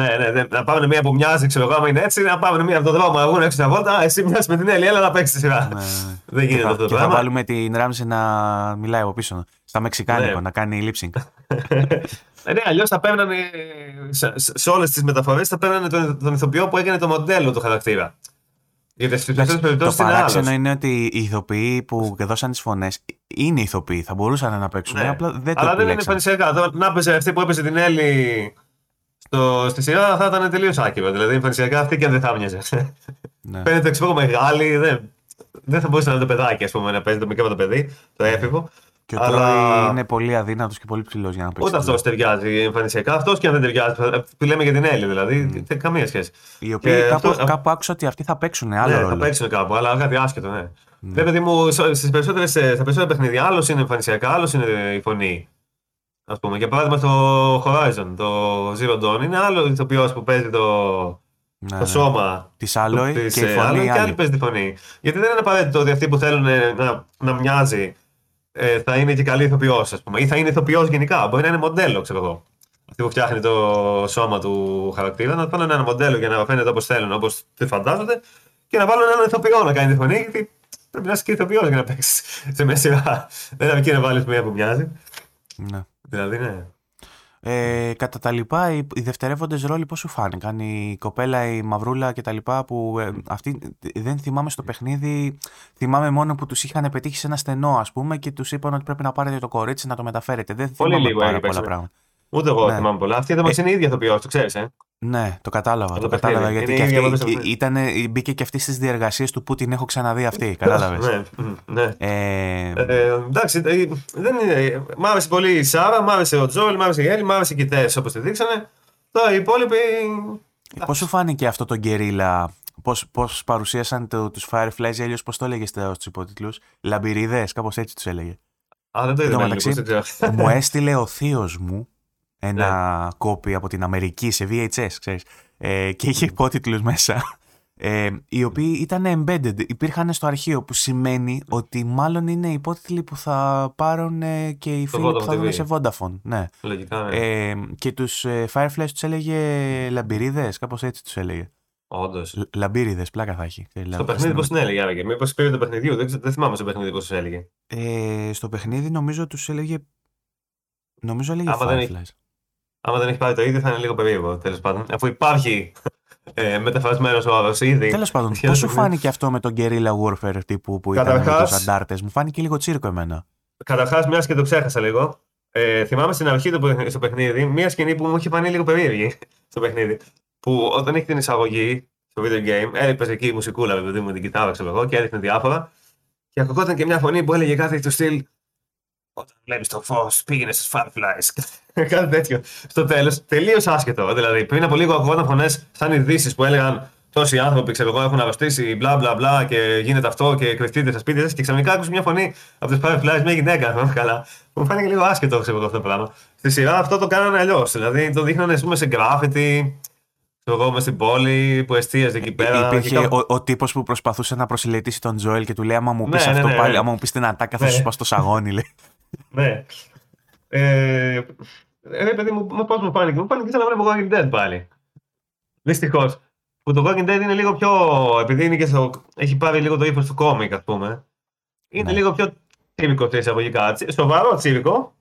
Ναι, ναι, ναι, να πάμε μία που μοιάζει, ξέρω εγώ, άμα είναι έτσι, να πάμε μία από τον δρόμο να βγουν έξω στα βόλτα. Εσύ μοιάζεις με την Έλλη, έλα να παίξεις τη σειρά. Ναι, ναι. Δεν Και γίνεται θα, αυτό το και θα πράγμα. βάλουμε την Ράμζη να μιλάει από πίσω. Στα Μεξικάνικο, Ναι. να κάνει lip sync. Ε, ναι, αλλιώς θα παίρνανε σε, σε, σε όλες τις μεταφορές θα παίρνανε τον, τον ηθοποιό που έκανε το μοντέλο του χαρακτήρα. Γιατί στι περισσότερε το περιπτώσεις είναι παράξενο άλλος. είναι ότι οι ηθοποιοί που δώσαν τις φωνές είναι ηθοποιοί. Θα μπορούσαν να παίξουν. Ναι. Απλά δεν το Αλλά δεν είναι επιλέξαν. εμφανισιακά. Τώρα, Να παίζει αυτή που έπαιζε την Έλλη στο, στη σειρά θα ήταν τελείως άκυρο. Δηλαδή εμφανισιακά αυτή και αν δεν θα μοιάζε. Ναι. Φαίνεται εξωτερικό μεγάλη, δεν, δεν θα μπορούσε να είναι το παιδάκι, ας πούμε, να παίζει το μικρό το παιδί, το έφηβο. Και ο Αλλά- Τρόι είναι πολύ αδύνατος και πολύ ψηλός για να παίξει. Ούτε αυτός ταιριάζει εμφανισιακά. Αυτός και αν δεν ταιριάζει. Που λέμε για την Έλλη, δηλαδή. Δεν έχει καμία σχέση. Οι οποίοι Και κάπου, αυτό- κάπου άκουσα ότι αυτοί θα παίξουν άλλο ναι, ρόλο. θα παίξουν κάπου, αλλά κάτι άσχετο, ναι. Ναι, παιδί μου, στις περισσότερες, στα περισσότερα παιχνίδια, άλλος είναι εμφανισιακά, άλλος είναι η φωνή. Α πούμε, για παράδειγμα στο Horizon, το Zero Dawn, είναι άλλο ηθοποιός που παίζει το, Ναι, το ναι. σώμα Της Aloy της, και η ε, φωνή Aloy και άλλη. άλλη παίζει τη φωνή. Γιατί δεν είναι απαραίτητο ότι αυτοί που θέλουν ε, να, να μοιάζει ε, θα είναι και καλή ηθοποιός, ας πούμε, ή θα είναι ηθοποιός γενικά. Μπορεί να είναι μοντέλο, ξέρω εγώ. Αυτή που φτιάχνει το σώμα του χαρακτήρα, να βάλουν ένα μοντέλο για να φαίνεται όπως θέλουν, όπως τη φαντάζονται, και να βάλουν έναν ηθοποιό να κάνει τη φωνή, γιατί πρέπει να είσαι και ηθοποιός για να παίξεις σε μια σειρά. Δεν είναι αρκεί να βάλεις μία που μοιάζει. Ναι. Δηλαδή, ναι. Ε, κατά τα λοιπά, οι, οι δευτερεύοντες ρόλοι πώς σου φάνηκαν; Η κοπέλα, η μαυρούλα και τα λοιπά που ε, αυτοί δεν θυμάμαι στο παιχνίδι. Θυμάμαι μόνο που τους είχαν πετύχει σε ένα στενό ας πούμε και τους είπαν ότι πρέπει να πάρετε το κορίτσι να το μεταφέρετε. Δεν Πολύ θυμάμαι λίγο πάρα έχει πολλά παίξει. πράγματα. Ούτε εγώ Ναι. θυμάμαι πολλά. Αυτή εδώ είναι η ίδια ηθοποιό, το ξέρεις, ε. Ναι, το κατάλαβα. Το Το, παιχνίδι. κατάλαβα γιατί Είναι και η ίδια αυτή, που έπαιζε ήταν, μπήκε και αυτή στις διεργασίες του που την έχω ξαναδεί αυτή. Κατάλαβες. ναι, μ, ναι. ε, Ε, εντάξει, ε, δεν είναι. Μ' άρεσε πολύ η Σάρα, μ' άρεσε ο Τζόελ, μ' άρεσε η Έλλη, μ' άρεσε και οι Τέσσερις όπως τη δείξανε. Τώρα οι υπόλοιποι. Πώς σου φάνηκε αυτό το γκερίλα, πώς, πώς παρουσίασαν το, τους Fireflies, αλλιώς πώς το έλεγες στους υπότιτλους, λαμπυρίδες, κάπως έτσι τους έλεγε. Α, δεν το Εν τω είδα μεταξύ, λοιπόν, δεν ξέρω. μου έστειλε ο θείος μου ένα Ναι. κόπι από την Αμερική σε VHS, ξέρεις, ε, και είχε υπότιτλους μέσα, ε, οι οποίοι ήταν embedded, υπήρχαν στο αρχείο, που σημαίνει ότι μάλλον είναι υπότιτλοι που θα πάρουν ε, και οι Στο φίλοι που Vodafone θα δουν TV. σε Vodafone. Ναι. Λογικά, ναι. Ε, και τους ε, Fireflies τους έλεγε λαμπυρίδες, κάπως έτσι τους έλεγε. Όντως. Λ- Λαμπύριδες, πλάκα θα έχει. Ε, Στο παιχνίδι πώς την έλεγε, άραγε. Μήπως πήρε το παιχνιδιού, δεν, ξε- δεν θυμάμαι στο παιχνίδι πώς τους έλεγε. Ε, στο παιχνίδι νομίζω τους έλεγε. Νομίζω έλεγε Άμα δεν Fireflies. Άμα δεν έχει πάρει το ίδιο, θα είναι λίγο περίεργο τέλος πάντων. Αφού υπάρχει ε, μεταφρασμένος όρο ήδη. Τέλος πάντων, Σχεδόν πώς σου το φάνηκε αυτό με τον guerrilla warfare τύπου που ήταν με Καταρχάς- τους αντάρτες; Μου φάνηκε λίγο τσίρκο εμένα. Καταρχάς, μιας και το ξέχασα λίγο. Ε, θυμάμαι στην αρχή του, παιχνι- στο παιχνίδι μια σκηνή που μου είχε φανεί λίγο περίεργη στο παιχνίδι. Που όταν έχει την εισαγωγή στο video game, έπαιζε εκεί η μουσικούλα παιδί μου με την κιθάρα, ξέρω εγώ, και έδειχνε διάφορα. Και ακουγόταν και μια φωνή που έλεγε κάτι του στυλ. Όταν βλέπεις το φως, πήγαινε στους Fireflies. κάτι τέτοιο. Στο τέλος, τελείως άσχετο. Δηλαδή, πριν από λίγο ακουγόταν φωνές σαν ειδήσεις που έλεγαν Τόσοι άνθρωποι ξέρω εγώ, έχουν αρρωστήσει, μπλα μπλα μπλα και γίνεται αυτό και κρυφτείτε στα σπίτια σας. Και ξαφνικά άκουσα μια φωνή από του Fireflies, μια γυναίκα, θυμάμαι καλά. Μου φάνηκε λίγο άσχετο ξέρω εγώ, αυτό το πράγμα. Στη σειρά αυτό το κάνανε αλλιώς. Δηλαδή το δείχνανε ας πούμε, σε γκράφιτι, ξέρω εγώ, μες στην πόλη που εστίαζε εκεί πέρα. και Υπήρχε κάπου- ο, ο τύπος που προσπαθούσε να προσιλετήσει τον Τζόελ και του λέει: Άμα μου πεις Ναι, ναι, αυτό ναι, πάλι, ναι. άμα μου πεις την ατάκα, θα Ναι. σου σπά το σαγόνι. Λέει. Ναι. Ε, ρε παιδί μου, πώς μου φάνηκε. Μου φάνηκε σαν να βλέπω Walking Dead πάλι. Δυστυχώς. Που το Walking Dead είναι λίγο πιο. Επειδή είναι και στο, έχει πάρει λίγο το ύφος του κόμικ, ας πούμε. Είναι Ναι. λίγο πιο τσίβικο σε εισαγωγικά. Τσι- Σοβαρό τσίβικο.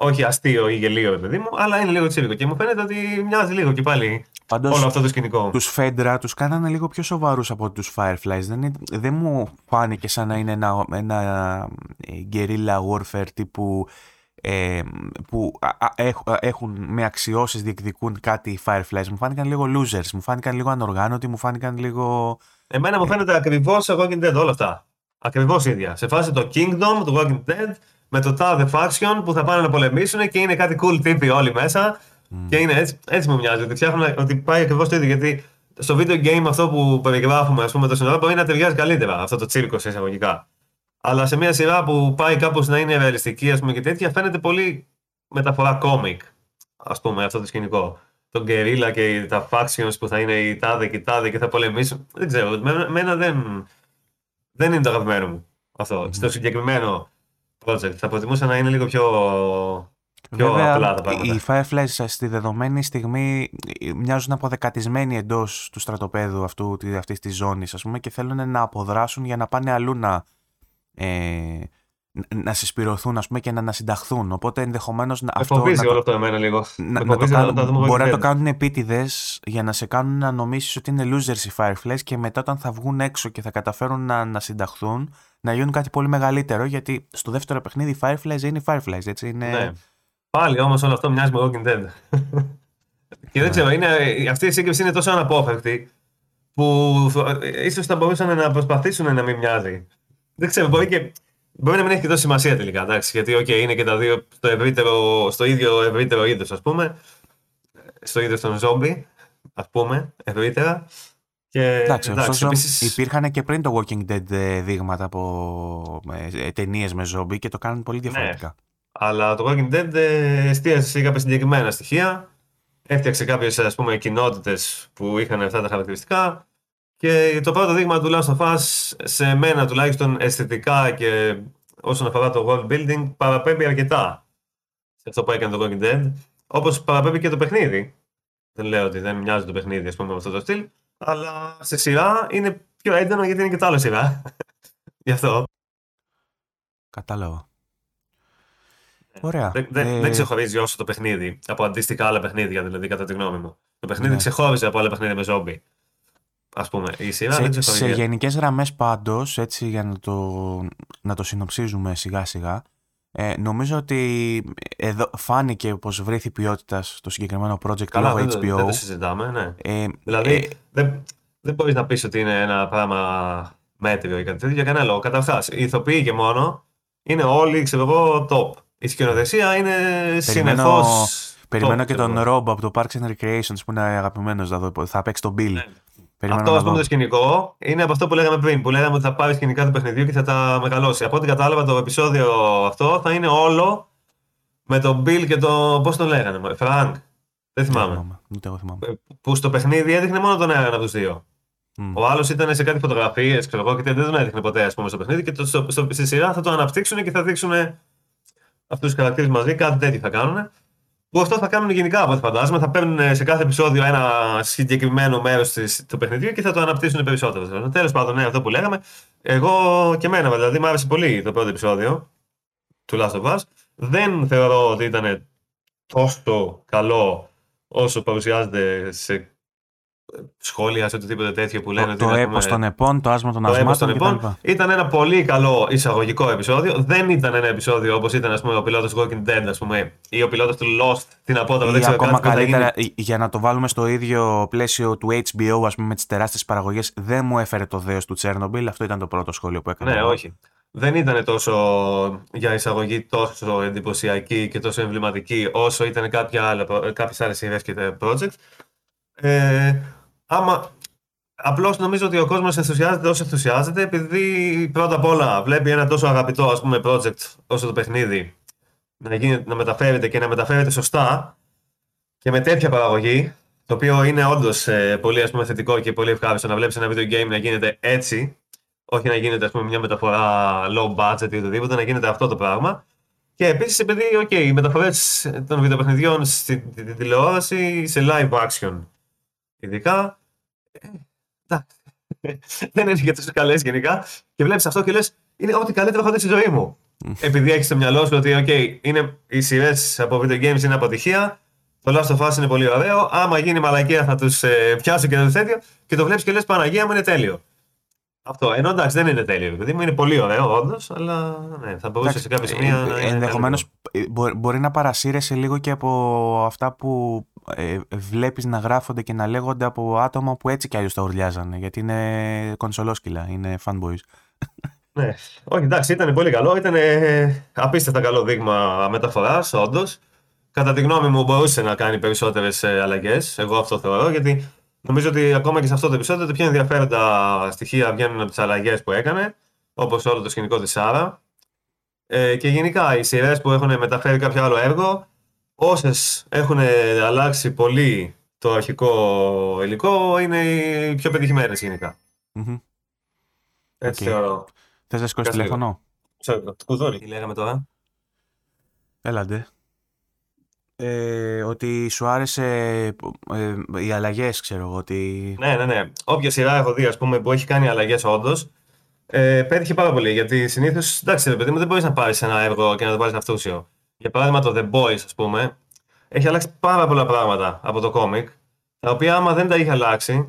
Όχι αστείο ή γελίο, ρε παιδί μου, αλλά είναι λίγο τσίβικο. Και μου φαίνεται ότι μοιάζει λίγο και πάλι Πάντως, όλο αυτό το σκηνικό. τους Φέντρα τους κάνανε λίγο πιο σοβαρούς από τους Fireflies. Δεν, είναι- δεν μου φάνηκε σαν να είναι ένα, ένα ε, guerrilla warfare τύπου ε, που α- α- έχ- α- έχουν με αξιώσεις διεκδικούν κάτι οι Fireflies. Μου φάνηκαν λίγο losers, μου φάνηκαν λίγο ανοργάνωτοι, μου φάνηκαν λίγο... Εμένα μου φαίνεται ακριβώς σε Walking Dead όλα αυτά. Ακριβώς ίδια. Σε φάση το Kingdom του Walking Dead με το τάδε faction που θα πάνε να πολεμήσουν και είναι κάτι cool τύποι όλοι μέσα Και είναι έτσι, έτσι μου μοιάζει ότι φτιάχνουν ότι πάει ακριβώς το ίδιο. Γιατί στο video game αυτό που περιγράφουμε, ας πούμε, το σύνολο μπορεί να ταιριάζει καλύτερα αυτό το τσίρκος σε εισαγωγικά. Αλλά σε μια σειρά που πάει κάπως να είναι ρεαλιστική ας πούμε, και τέτοια, φαίνεται πολύ μεταφορά κόμικ, ας πούμε, αυτό το σκηνικό. Τον γκερίλα και τα factions που θα είναι οι τάδε και οι τάδε και θα πολεμήσουν. Δεν ξέρω. Μένα δεν, δεν είναι το αγαπημένο μου αυτό. Mm-hmm. Στο συγκεκριμένο project. Θα προτιμούσα να είναι λίγο πιο, πιο Βέβαια, απλά τα πράγματα. Οι Fireflies στη δεδομένη στιγμή μοιάζουν αποδεκατισμένοι εντός του στρατοπέδου αυτής της ζώνης, ας πούμε, και θέλουν να αποδράσουν για να πάνε αλλού να. Ε, να συσπηρωθούν ας πούμε, και να ανασυνταχθούν. Οπότε ενδεχομένως να. αυτό, να όλο αυτό εμένα λίγο. Να, να το κάνουν, να μπορεί να το κάνουν επίτηδες για να σε κάνουν να νομίσεις ότι είναι losers οι Fireflies και μετά όταν θα βγουν έξω και θα καταφέρουν να, να συνταχθούν να γίνουν κάτι πολύ μεγαλύτερο γιατί στο δεύτερο παιχνίδι οι Fireflies είναι οι Fireflies. Έτσι, είναι... Ναι. Πάλι όμως όλο αυτό μοιάζει με Walking Dead. και δεν ξέρω, είναι, αυτή η σύγκριση είναι τόσο αναπόφευκτη που ίσως θα μπορούσαν να προσπαθήσουν να μην μοιάζει. Δεν ξέρω, μπορεί και Μπορεί να μην έχει και τόση σημασία τελικά, εντάξει, γιατί okay, είναι και τα δύο στο, ευρύτερο, στο ίδιο ευρύτερο είδος, ας πούμε. Στο είδο των ζόμπι, ας πούμε, ευρύτερα. Και, εντάξει, εντάξει επίσης... υπήρχαν και πριν το Walking Dead ε, δείγματα από ε, ταινίες με ζόμπι και το κάνουν πολύ διαφορετικά. Ναι, αλλά το Walking Dead ε, εστίασε σε κάποια συγκεκριμένα στοιχεία. Έφτιαξε κάποιες κοινότητες που είχαν αυτά τα χαρακτηριστικά. Και το πρώτο δείγμα του Last of Us, σε μένα τουλάχιστον αισθητικά και όσον αφορά το world building, παραπέμπει αρκετά σε αυτό που έκανε το Walking Dead. Όπως παραπέμπει και το παιχνίδι. Δεν λέω ότι δεν μοιάζει το παιχνίδι, ας πούμε, με αυτό το στυλ. Αλλά σε σειρά είναι πιο έντονο γιατί είναι και το άλλο σειρά. Γι' αυτό. Κατάλαβα. Ωραία. Δεν, δεν, ε... δεν ξεχωρίζει όσο το παιχνίδι από αντίστοιχα άλλα παιχνίδια, δηλαδή, κατά τη γνώμη μου. Το παιχνίδι ναι. ξεχώριζε από άλλα παιχνίδια με ζόμπι. Ας πούμε, η σειρά σε, δεν σε γενικές γραμμές πάντως, έτσι για να το, να το συνοψίζουμε σιγά σιγά, ε, νομίζω ότι εδώ φάνηκε πως βρήθη ποιότητα στο συγκεκριμένο project Καλά, λόγω HBO. Δεν το συζητάμε, ναι. Ε, δηλαδή, ε, δεν, δεν μπορείς να πεις ότι είναι ένα πράγμα μέτριο ή κάτι τέτοιο για κανένα λόγο. Καταρχάς, οι ηθοποιοί και μόνο είναι όλοι, ξέρω εγώ, top. Η σκηνοθεσία είναι συνεχώς. Περιμένω και τον Ρόμπ από το Parks and Recreations που είναι αγαπημένος θα παίξει τον Bill. Ναι. Αυτό ας πούμε το σκηνικό είναι από αυτό που λέγαμε πριν. Που λέγαμε ότι θα πάρει σκηνικά του παιχνιδιού και θα τα μεγαλώσει. Από ό,τι κατάλαβα το επεισόδιο αυτό θα είναι όλο με τον Bill και το. Πώς τον λέγανε, Φρανκ. Δεν θυμάμαι. Ούτε εγώ θυμάμαι. Ε, που στο παιχνίδι έδειχνε μόνο τον έναν από τους δύο. Mm. Ο άλλος ήταν σε κάτι φωτογραφίες, ξέρω εγώ, και δεν τον έδειχνε ποτέ ας πούμε, στο παιχνίδι. Και το, στο, στο, στη σειρά θα το αναπτύξουν και θα δείξουν αυτούς τους χαρακτήρες μαζί. Κάτι τέτοιο θα κάνουν. Που αυτό θα κάνουν γενικά από ό,τι φαντάζομαι. Θα παίρνουν σε κάθε επεισόδιο ένα συγκεκριμένο μέρος του παιχνιδιού και θα το αναπτύσσουν περισσότερο. Τέλος πάντων, ναι, αυτό που λέγαμε. Εγώ και εμένα, δηλαδή, μου άρεσε πολύ το πρώτο επεισόδιο του Last of Us. Δεν θεωρώ ότι ήταν τόσο καλό όσο παρουσιάζεται σε σχόλια σε οτιδήποτε τέτοιο που λένε. Το, το έπος των επών, το άσμα των ασμάτων κτλ. Ήταν ένα πολύ καλό εισαγωγικό επεισόδιο. Δεν ήταν ένα επεισόδιο όπως ήταν ας πούμε, ο πιλότος Walking Dead ας πούμε, ή ο πιλότος του Lost. Τι να πω, δεν ξέρω ακόμα καλύτερα, για να το βάλουμε στο ίδιο πλαίσιο του HBO ας πούμε, με τις τεράστιες παραγωγές, δεν μου έφερε το δέος του Τσέρνομπιλ. Αυτό ήταν το πρώτο σχόλιο που έκανα. Ναι, όχι. Δεν ήταν τόσο για εισαγωγή τόσο εντυπωσιακή και τόσο εμβληματική όσο ήταν κάποιες άλλες σειρές και project. Ε, άμα Απλώς νομίζω ότι ο κόσμος ενθουσιάζεται όσο ενθουσιάζεται, επειδή πρώτα απ' όλα βλέπει ένα τόσο αγαπητό ας πούμε, project όσο το παιχνίδι να, γίνει, να μεταφέρεται και να μεταφέρεται σωστά και με τέτοια παραγωγή, το οποίο είναι όντως ε, πολύ ας πούμε, θετικό και πολύ ευχάριστο να βλέπεις ένα video game να γίνεται έτσι, όχι να γίνεται ας πούμε, μια μεταφορά low budget ή οτιδήποτε, να γίνεται αυτό το πράγμα. Και επίσης επειδή okay, οι μεταφορές των βιντεοπαιχνιδιών στην τηλεόραση σε live action ειδικά. Ε, εντάξει. Δεν είναι και τόσο καλές γενικά. Και βλέπεις αυτό και λες: Είναι ό,τι καλύτερο έχω δει στη ζωή μου. Επειδή έχεις στο μυαλό σου ότι okay, είναι, οι σειρές από video games είναι αποτυχία. Το Last of Us είναι πολύ ωραίο. Άμα γίνει μαλακία θα τους ε, πιάσω και το τέτοιο. Και το βλέπεις και λες: Παναγία μου είναι τέλειο. Αυτό. Ενώ εντάξει δεν είναι τέλειο. Δηλαδή μου είναι πολύ ωραίο όντως, αλλά ναι, θα μπορούσε σε κάποια σημεία. Ε, Ενδεχομένως μπορεί να παρασύρεσαι λίγο και από αυτά που ε, βλέπεις να γράφονται και να λέγονται από άτομα που έτσι κι αλλιώς τα ουρλιάζανε, γιατί είναι κονσολόσκυλα, είναι fanboys. Ναι, όχι εντάξει, ήταν πολύ καλό, ήταν απίστευτα καλό δείγμα μεταφοράς, όντως. κατά τη γνώμη μου, μπορούσε να κάνει περισσότερες αλλαγές. Εγώ αυτό θεωρώ, γιατί νομίζω ότι ακόμα και σε αυτό το επεισόδιο τα πιο ενδιαφέροντα στοιχεία βγαίνουν από τις αλλαγές που έκανε, όπως όλο το σκηνικό της Σάρα. Ε, και γενικά οι σειρές που έχουν μεταφέρει κάποιο άλλο έργο, όσες έχουν αλλάξει πολύ το αρχικό υλικό, είναι οι πιο πετυχημένες γενικά. Μμμ. Έτσι οκ. θεωρώ. Θες να σηκώσεις Κάτσε λίγο. τηλέφωνο; Ξέρω, το κουδούνι. Τι λέγαμε τώρα; Έλα ντε. Ε, ότι σου άρεσε ε, οι αλλαγές, ξέρω εγώ. Ότι... Ναι, ναι, ναι. Όποια σειρά έχω δει, ας πούμε, που έχει κάνει αλλαγές όντως, ε, πέτυχε πάρα πολύ. Γιατί συνήθω, εντάξει, ρε παιδί μου, δεν μπορείς να πάρεις ένα έργο και να το πάρει αυτούσιο. Για παράδειγμα, το The Boys, ας πούμε, έχει αλλάξει πάρα πολλά πράγματα από το κόμικ, τα οποία άμα δεν τα είχε αλλάξει,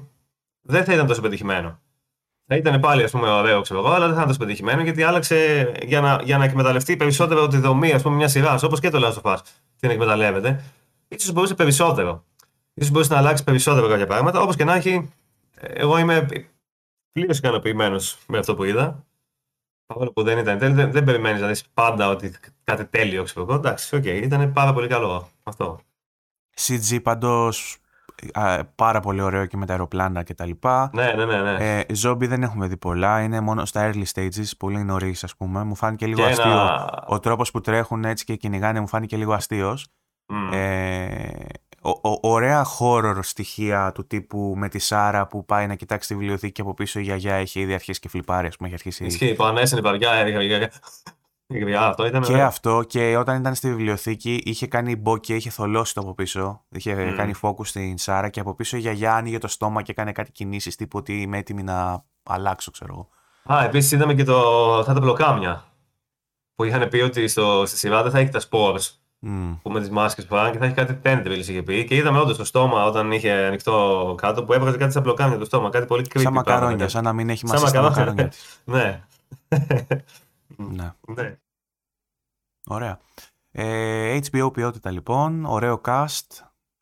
δεν θα ήταν τόσο πετυχημένο. Θα ήταν πάλι, ας πούμε, ωραίο, ξέρω εγώ, αλλά δεν θα ήταν τόσο πετυχημένο γιατί άλλαξε για να, για να εκμεταλλευτεί περισσότερο τη δομή, ας πούμε, μιας σειράς, όπως και το Last of Us την εκμεταλλεύεται. ίσως μπορούσε περισσότερο. Ίσως μπορούσε να αλλάξει περισσότερο κάποια πράγματα. Όπως και να έχει, εγώ είμαι πλήρως ικανοποιημένος με αυτό που είδα. Παρόλο που δεν ήταν τέλειο, δεν, δεν περιμένεις να δεις πάντα κάτι τέλειο, ξέρω εγώ. Εντάξει, οκ, ήταν πάρα πολύ καλό αυτό. CG πάντως α, πάρα πολύ ωραίο και με τα αεροπλάνα και τα λοιπά. Ναι, ναι, ναι. ναι. Ε, zombie δεν έχουμε δει πολλά, είναι μόνο στα early stages, πολύ νωρίς, ας πούμε. Μου φάνηκε λίγο Και αστείο. ένα- Ο τρόπος που τρέχουν έτσι και κυνηγάνε μου φάνηκε λίγο αστείος. Μμ. Ε, ο- ο- ωραία horror στοιχεία του τύπου με τη Σάρα που πάει να κοιτάξει τη βιβλιοθήκη και από πίσω η γιαγιά έχει ήδη αρχίσει και φλιπάρει, ας πούμε, έχει αρχίσει. Ισχύει, που ανέσαινε η βαριά, έλεγα, έλεγα, έλεγα, αυτό ήταν. Και ωραίο. αυτό και όταν ήταν στη βιβλιοθήκη είχε κάνει μπόκε, είχε θολώσει το από πίσω. Είχε Μμμ. κάνει focus στην Σάρα και από πίσω η γιαγιά άνοιγε το στόμα και έκανε κάτι κινήσεις τύπου ότι είμαι έτοιμη να αλλάξω, ξέρω εγώ. Α, επίσης είδαμε και το, αυτά τα μπλοκάμια. Που είχαν πει ότι στο, στη σειρά δεν θα έχει τα spores Μμ. που με τις μάσκες που φοράνε και θα έχει κάτι tendrils είχε πει. Και είδαμε όντως το στόμα όταν είχε ανοιχτό κάτω που έβγαζε κάτι σαν μπλοκάμια το στόμα. Κάτι πολύ creepy. Σαν πράγματα. μακαρόνια, σαν να μην έχει Σαν μασίσει τα μακαρόνια. μακαρόνια της. Ναι. Ναι. ναι. Ωραία. Ε, HBO ποιότητα λοιπόν, ωραίο cast,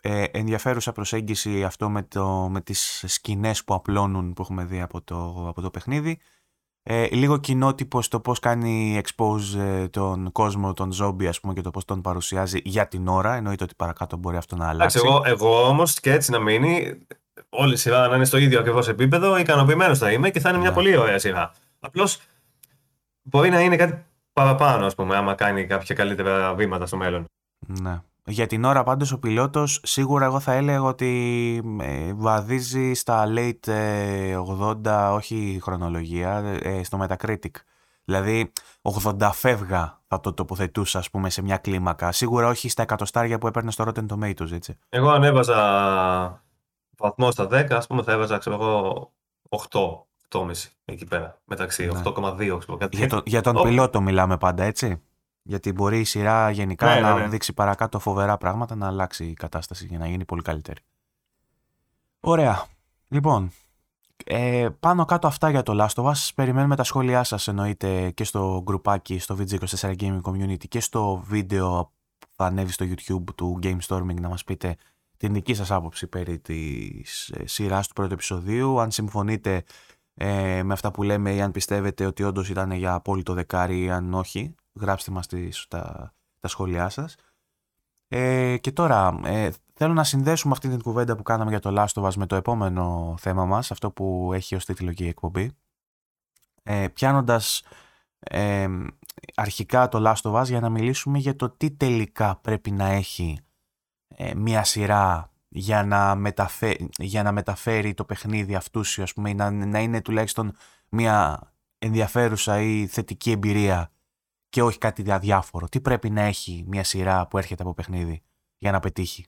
ε, ενδιαφέρουσα προσέγγιση αυτό με, το, με τις σκηνές που απλώνουν που έχουμε δει από το, από το παιχνίδι. Ε, λίγο κοινότυπο στο πώς κάνει expose ε, τον κόσμο, τον zombie ας πούμε και το πώς τον παρουσιάζει για την ώρα, εννοείται ότι παρακάτω μπορεί αυτό να αλλάξει. Εντάξει, εγώ, εγώ όμως και έτσι να μείνει, όλη η σειρά να είναι στο ίδιο ακριβώς επίπεδο, ικανοποιημένος θα είμαι και θα είναι μια Ναι. πολύ ωραία σειρά. Απλώς μπορεί να είναι κάτι παραπάνω, ας πούμε, άμα κάνει κάποια καλύτερα βήματα στο μέλλον. Ναι. Για την ώρα πάντως ο πιλότος σίγουρα εγώ θα έλεγα ότι ε, βαδίζει στα late ε, 80, όχι χρονολογία, ε, στο Metacritic. Δηλαδή 80 φεύγα θα το τοποθετούσα ας πούμε σε μια κλίμακα. Σίγουρα όχι στα εκατοστάρια που έπαιρνε στο Rotten Tomatoes έτσι. Εγώ αν έβαζα βαθμό στα 10, ας πούμε, θα έβαζα, ξέρω εγώ, 8, 8,5 εκεί πέρα. Μεταξύ Ναι. 8,2, ξέρω κάτι. Για, τον- για τον Ω. πιλότο μιλάμε πάντα έτσι. Γιατί μπορεί η σειρά γενικά Ναι, να ναι, ναι. δείξει παρακάτω φοβερά πράγματα, να αλλάξει η κατάσταση για να γίνει πολύ καλύτερη. Ωραία. Λοιπόν, ε, πάνω κάτω αυτά για το Last of Us. Περιμένουμε τα σχόλιά σας εννοείται και στο γκρουπάκι, στο VG24 Gaming Community και στο βίντεο που θα ανέβει στο YouTube του Game Storming να μας πείτε την δική σας άποψη περί της ε, σειράς του πρώτου επεισοδίου. Αν συμφωνείτε ε, με αυτά που λέμε ή αν πιστεύετε ότι όντως ήταν για απόλυτο δεκάρι ή αν όχι, γράψτε μας τις, τα, τα σχόλιά σας. Ε, και τώρα, ε, θέλω να συνδέσουμε αυτή την κουβέντα που κάναμε για το Last of Us με το επόμενο θέμα μας, αυτό που έχει ως τίτλο και η εκπομπή. Ε, πιάνοντας ε, αρχικά το Last of Us για να μιλήσουμε για το τι τελικά πρέπει να έχει ε, μία σειρά για να, μεταφέ, για να μεταφέρει το παιχνίδι αυτούσιο, ας πούμε, ή να, να είναι τουλάχιστον μία ενδιαφέρουσα ή θετική εμπειρία και όχι κάτι αδιάφορο. Τι πρέπει να έχει μία σειρά που έρχεται από παιχνίδι για να πετύχει;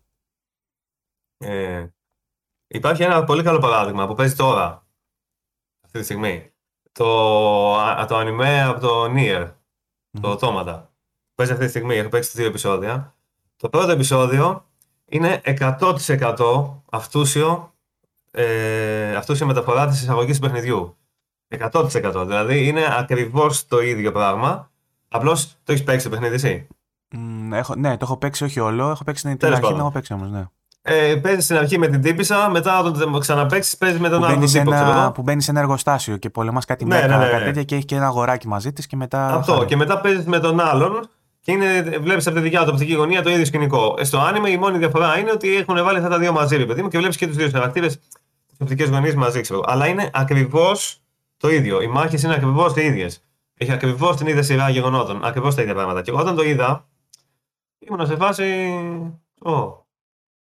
Ε, υπάρχει ένα πολύ καλό παράδειγμα που παίζει τώρα, αυτή τη στιγμή. Το, α- το ανιμέ από το Nier, το Μμμ. Automata. Παίζει αυτή τη στιγμή, έχω παίξει δύο επεισόδια. Το πρώτο επεισόδιο είναι 100% αυτούσιο, ε, αυτούσια μεταφορά της εισαγωγής του παιχνιδιού. 100%. Δηλαδή είναι ακριβώς το ίδιο πράγμα. Απλώς το έχεις παίξει το παιχνίδι εσύ; Μ, έχω, ναι, το έχω παίξει όχι όλο, έχω παίξει την Τέλος αρχή, πάντων. έχω παίξει όμως, ναι. Ε, παίζεις στην αρχή με την τύπησα, μετά όταν το ξαναπέξει, παίζεις με τον Που άλλο μπαίνεις, σε τύπο. ξέρω ένα, εγώ. που μπαίνεις σε ένα εργοστάσιο και πολεμάς κάτι Ναι, μέκα, ναι, ναι, κάτι ναι. τέτοια και έχεις και ένα αγοράκι μαζί της και μετά... Αυτό. χάνεις. Και μετά παίζεις με τον άλλον Και βλέπεις από τη δικιά του οπτική γωνία το ίδιο σκηνικό. Ε, στο άνιμε η μόνη διαφορά είναι ότι έχουν βάλει αυτά τα δύο μαζί, ρε παιδί μου, και βλέπεις και τους δύο χαρακτήρες τι οπτικέ γωνίε μαζί, ξέρω. Αλλά είναι ακριβώς το ίδιο. Οι μάχες είναι ακριβώς οι ίδιες. Έχει ακριβώς την ίδια σειρά γεγονότων. Ακριβώς τα ίδια πράγματα. Και όταν το είδα, ήμουν σε φάση. Ω.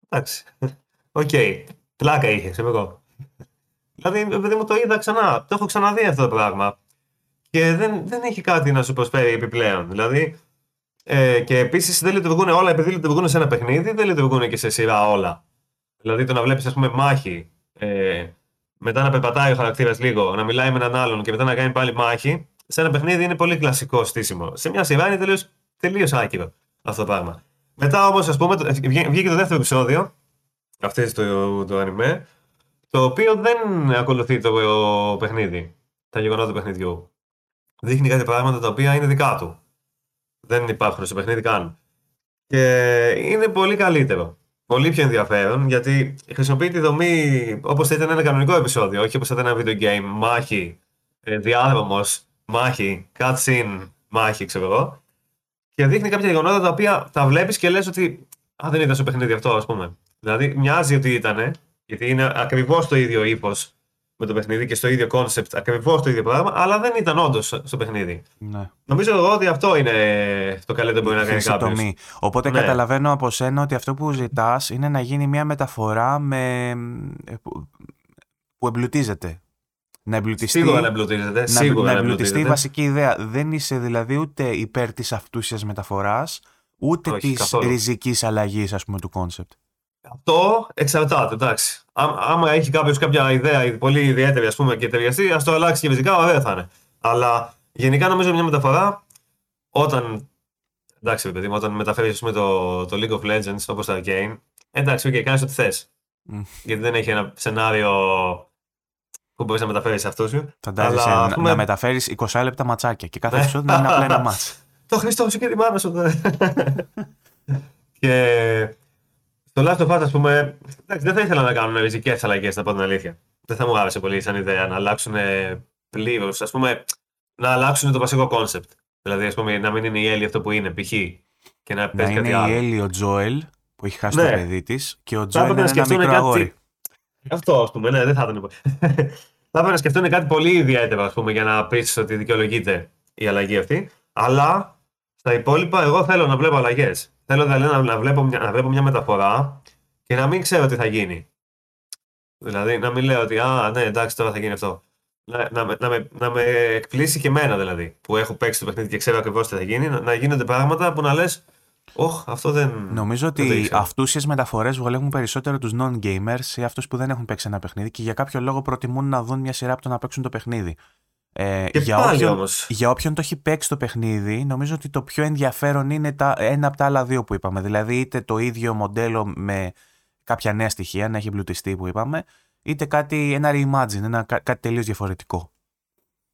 εντάξει. Οκ. Okay. Πλάκα είχε, ξέρω εγώ. Δηλαδή, επειδή μου το είδα ξανά. Το έχω ξαναδεί αυτό το πράγμα. Και δεν, δεν έχει κάτι να σου προσφέρει επιπλέον. Δηλαδή, ε, και επίσης δεν λειτουργούν όλα, επειδή λειτουργούν σε ένα παιχνίδι, δεν λειτουργούν και σε σειρά όλα. Δηλαδή, το να βλέπεις, ας πούμε, μάχη, ε, μετά να περπατάει ο χαρακτήρας λίγο, να μιλάει με έναν άλλον και μετά να κάνει πάλι μάχη, σε ένα παιχνίδι είναι πολύ κλασικό στήσιμο. Σε μια σειρά είναι τελείως άκυρο αυτό το πράγμα. Μετά όμως, ας πούμε, βγήκε το δεύτερο επεισόδιο αυτή το, το ανημέ, το οποίο δεν ακολουθεί το παιχνίδι, τα γεγονότα του παιχνιδιού. Δείχνει κάτι πράγματα τα οποία είναι δικά του. Δεν υπάρχουν στο παιχνίδι καν. Και είναι πολύ καλύτερο. Πολύ πιο ενδιαφέρον γιατί χρησιμοποιεί τη δομή όπως θα ήταν ένα κανονικό επεισόδιο, όχι όπως θα ήταν ένα video game, μάχη, ε, διάδρομος, μάχη, cutscene, μάχη, ξέρω εγώ. Και δείχνει κάποια γεγονότα τα οποία τα βλέπεις και λες ότι. Α, δεν ήταν στο παιχνίδι αυτό, ας πούμε. Δηλαδή, μοιάζει ότι ήταν, γιατί είναι ακριβώς το ίδιο ύφος με το παιχνίδι και στο ίδιο concept, ακριβώς το ίδιο πράγμα, αλλά δεν ήταν όντως στο παιχνίδι. Ναι. Νομίζω εγώ ότι αυτό είναι το καλύτερο που μπορεί να κάνει κάποιος. Οπότε ναι. καταλαβαίνω από σένα ότι αυτό που ζητάς είναι να γίνει μια μεταφορά με... που εμπλουτίζεται. Να εμπλουτιστεί, Σίγουρα να εμπλουτίζεται. Να, Σίγουρα να εμπλουτιστεί η βασική ιδέα. Δεν είσαι δηλαδή ούτε υπέρ της αυτούσιας μεταφοράς, ούτε της ριζικής αλλαγής, ας πούμε, του concept. Αυτό εξαρτάται, εντάξει. Άμα έχει κάποιος κάποια ιδέα πολύ ιδιαίτερη ας πούμε, και ταιριαστεί, ας το αλλάξει και φυσικά, ωραία θα είναι. Αλλά γενικά νομίζω μια μεταφορά όταν. Εντάξει, παιδί μου, όταν μεταφέρεις το, το League of Legends όπως το Arcane, εντάξει, okay, κάνεις ό,τι θες. Γιατί δεν έχει ένα σενάριο που μπορείς να μεταφέρεις αυτούσιο. Φαντάζεσαι να, πούμε... να μεταφέρεις 20 λεπτά ματσάκια και κάθε επεισόδιο να είναι απλά ένα ματς. Το Χριστό σου και τη μάνα σου. και στο Last of Us, ας πούμε, εντάξει, δεν θα ήθελα να κάνουν ριζικές αλλαγές, να πω την αλήθεια. Δεν θα μου άρεσε πολύ σαν ιδέα να αλλάξουν πλήρως, ας πούμε, να αλλάξουν το βασικό concept. Δηλαδή, ας πούμε, να μην είναι η Έλλη αυτό που είναι, π.χ. και να παίζει κάτι άλλο. είναι η Έλλη ο Τζόελ που έχει χάσει ναι. το παιδί της και ο Τζόελ είναι ένα μικρό κάτι... αγόρι. Αυτό, ας πούμε, ναι, δεν θα ήταν. θα έπρεπε να σκεφτούν κάτι πολύ ιδιαίτερο, ας πούμε, για να πεις ότι δικαιολογείται η αλλαγή αυτή. Αλλά στα υπόλοιπα, εγώ θέλω να βλέπω αλλαγές. Θέλω δηλαδή να, να, βλέπω μια, να βλέπω μια μεταφορά και να μην ξέρω τι θα γίνει. Δηλαδή να μην λέω ότι α, ναι, εντάξει, τώρα θα γίνει αυτό. Να, να, να, με, να με εκπλήσει και εμένα δηλαδή, που έχω παίξει το παιχνίδι και ξέρω ακριβώς τι θα γίνει, να, να γίνονται πράγματα που να λες. Όχι, αυτό δεν. Νομίζω ότι αυτούσιες μεταφορές βολεύουν περισσότερο τους non-gamers ή αυτούς που δεν έχουν παίξει ένα παιχνίδι και για κάποιο λόγο προτιμούν να δουν μια σειρά από το να παίξουν το παιχνίδι. Ε, για, όποιον, όμως. για όποιον το έχει παίξει το παιχνίδι, νομίζω ότι το πιο ενδιαφέρον είναι τα, ένα από τα άλλα δύο που είπαμε. Δηλαδή, είτε το ίδιο μοντέλο με κάποια νέα στοιχεία, να έχει εμπλουτιστεί που είπαμε, είτε κάτι, ένα reimagine, ένα, κάτι τελείως διαφορετικό.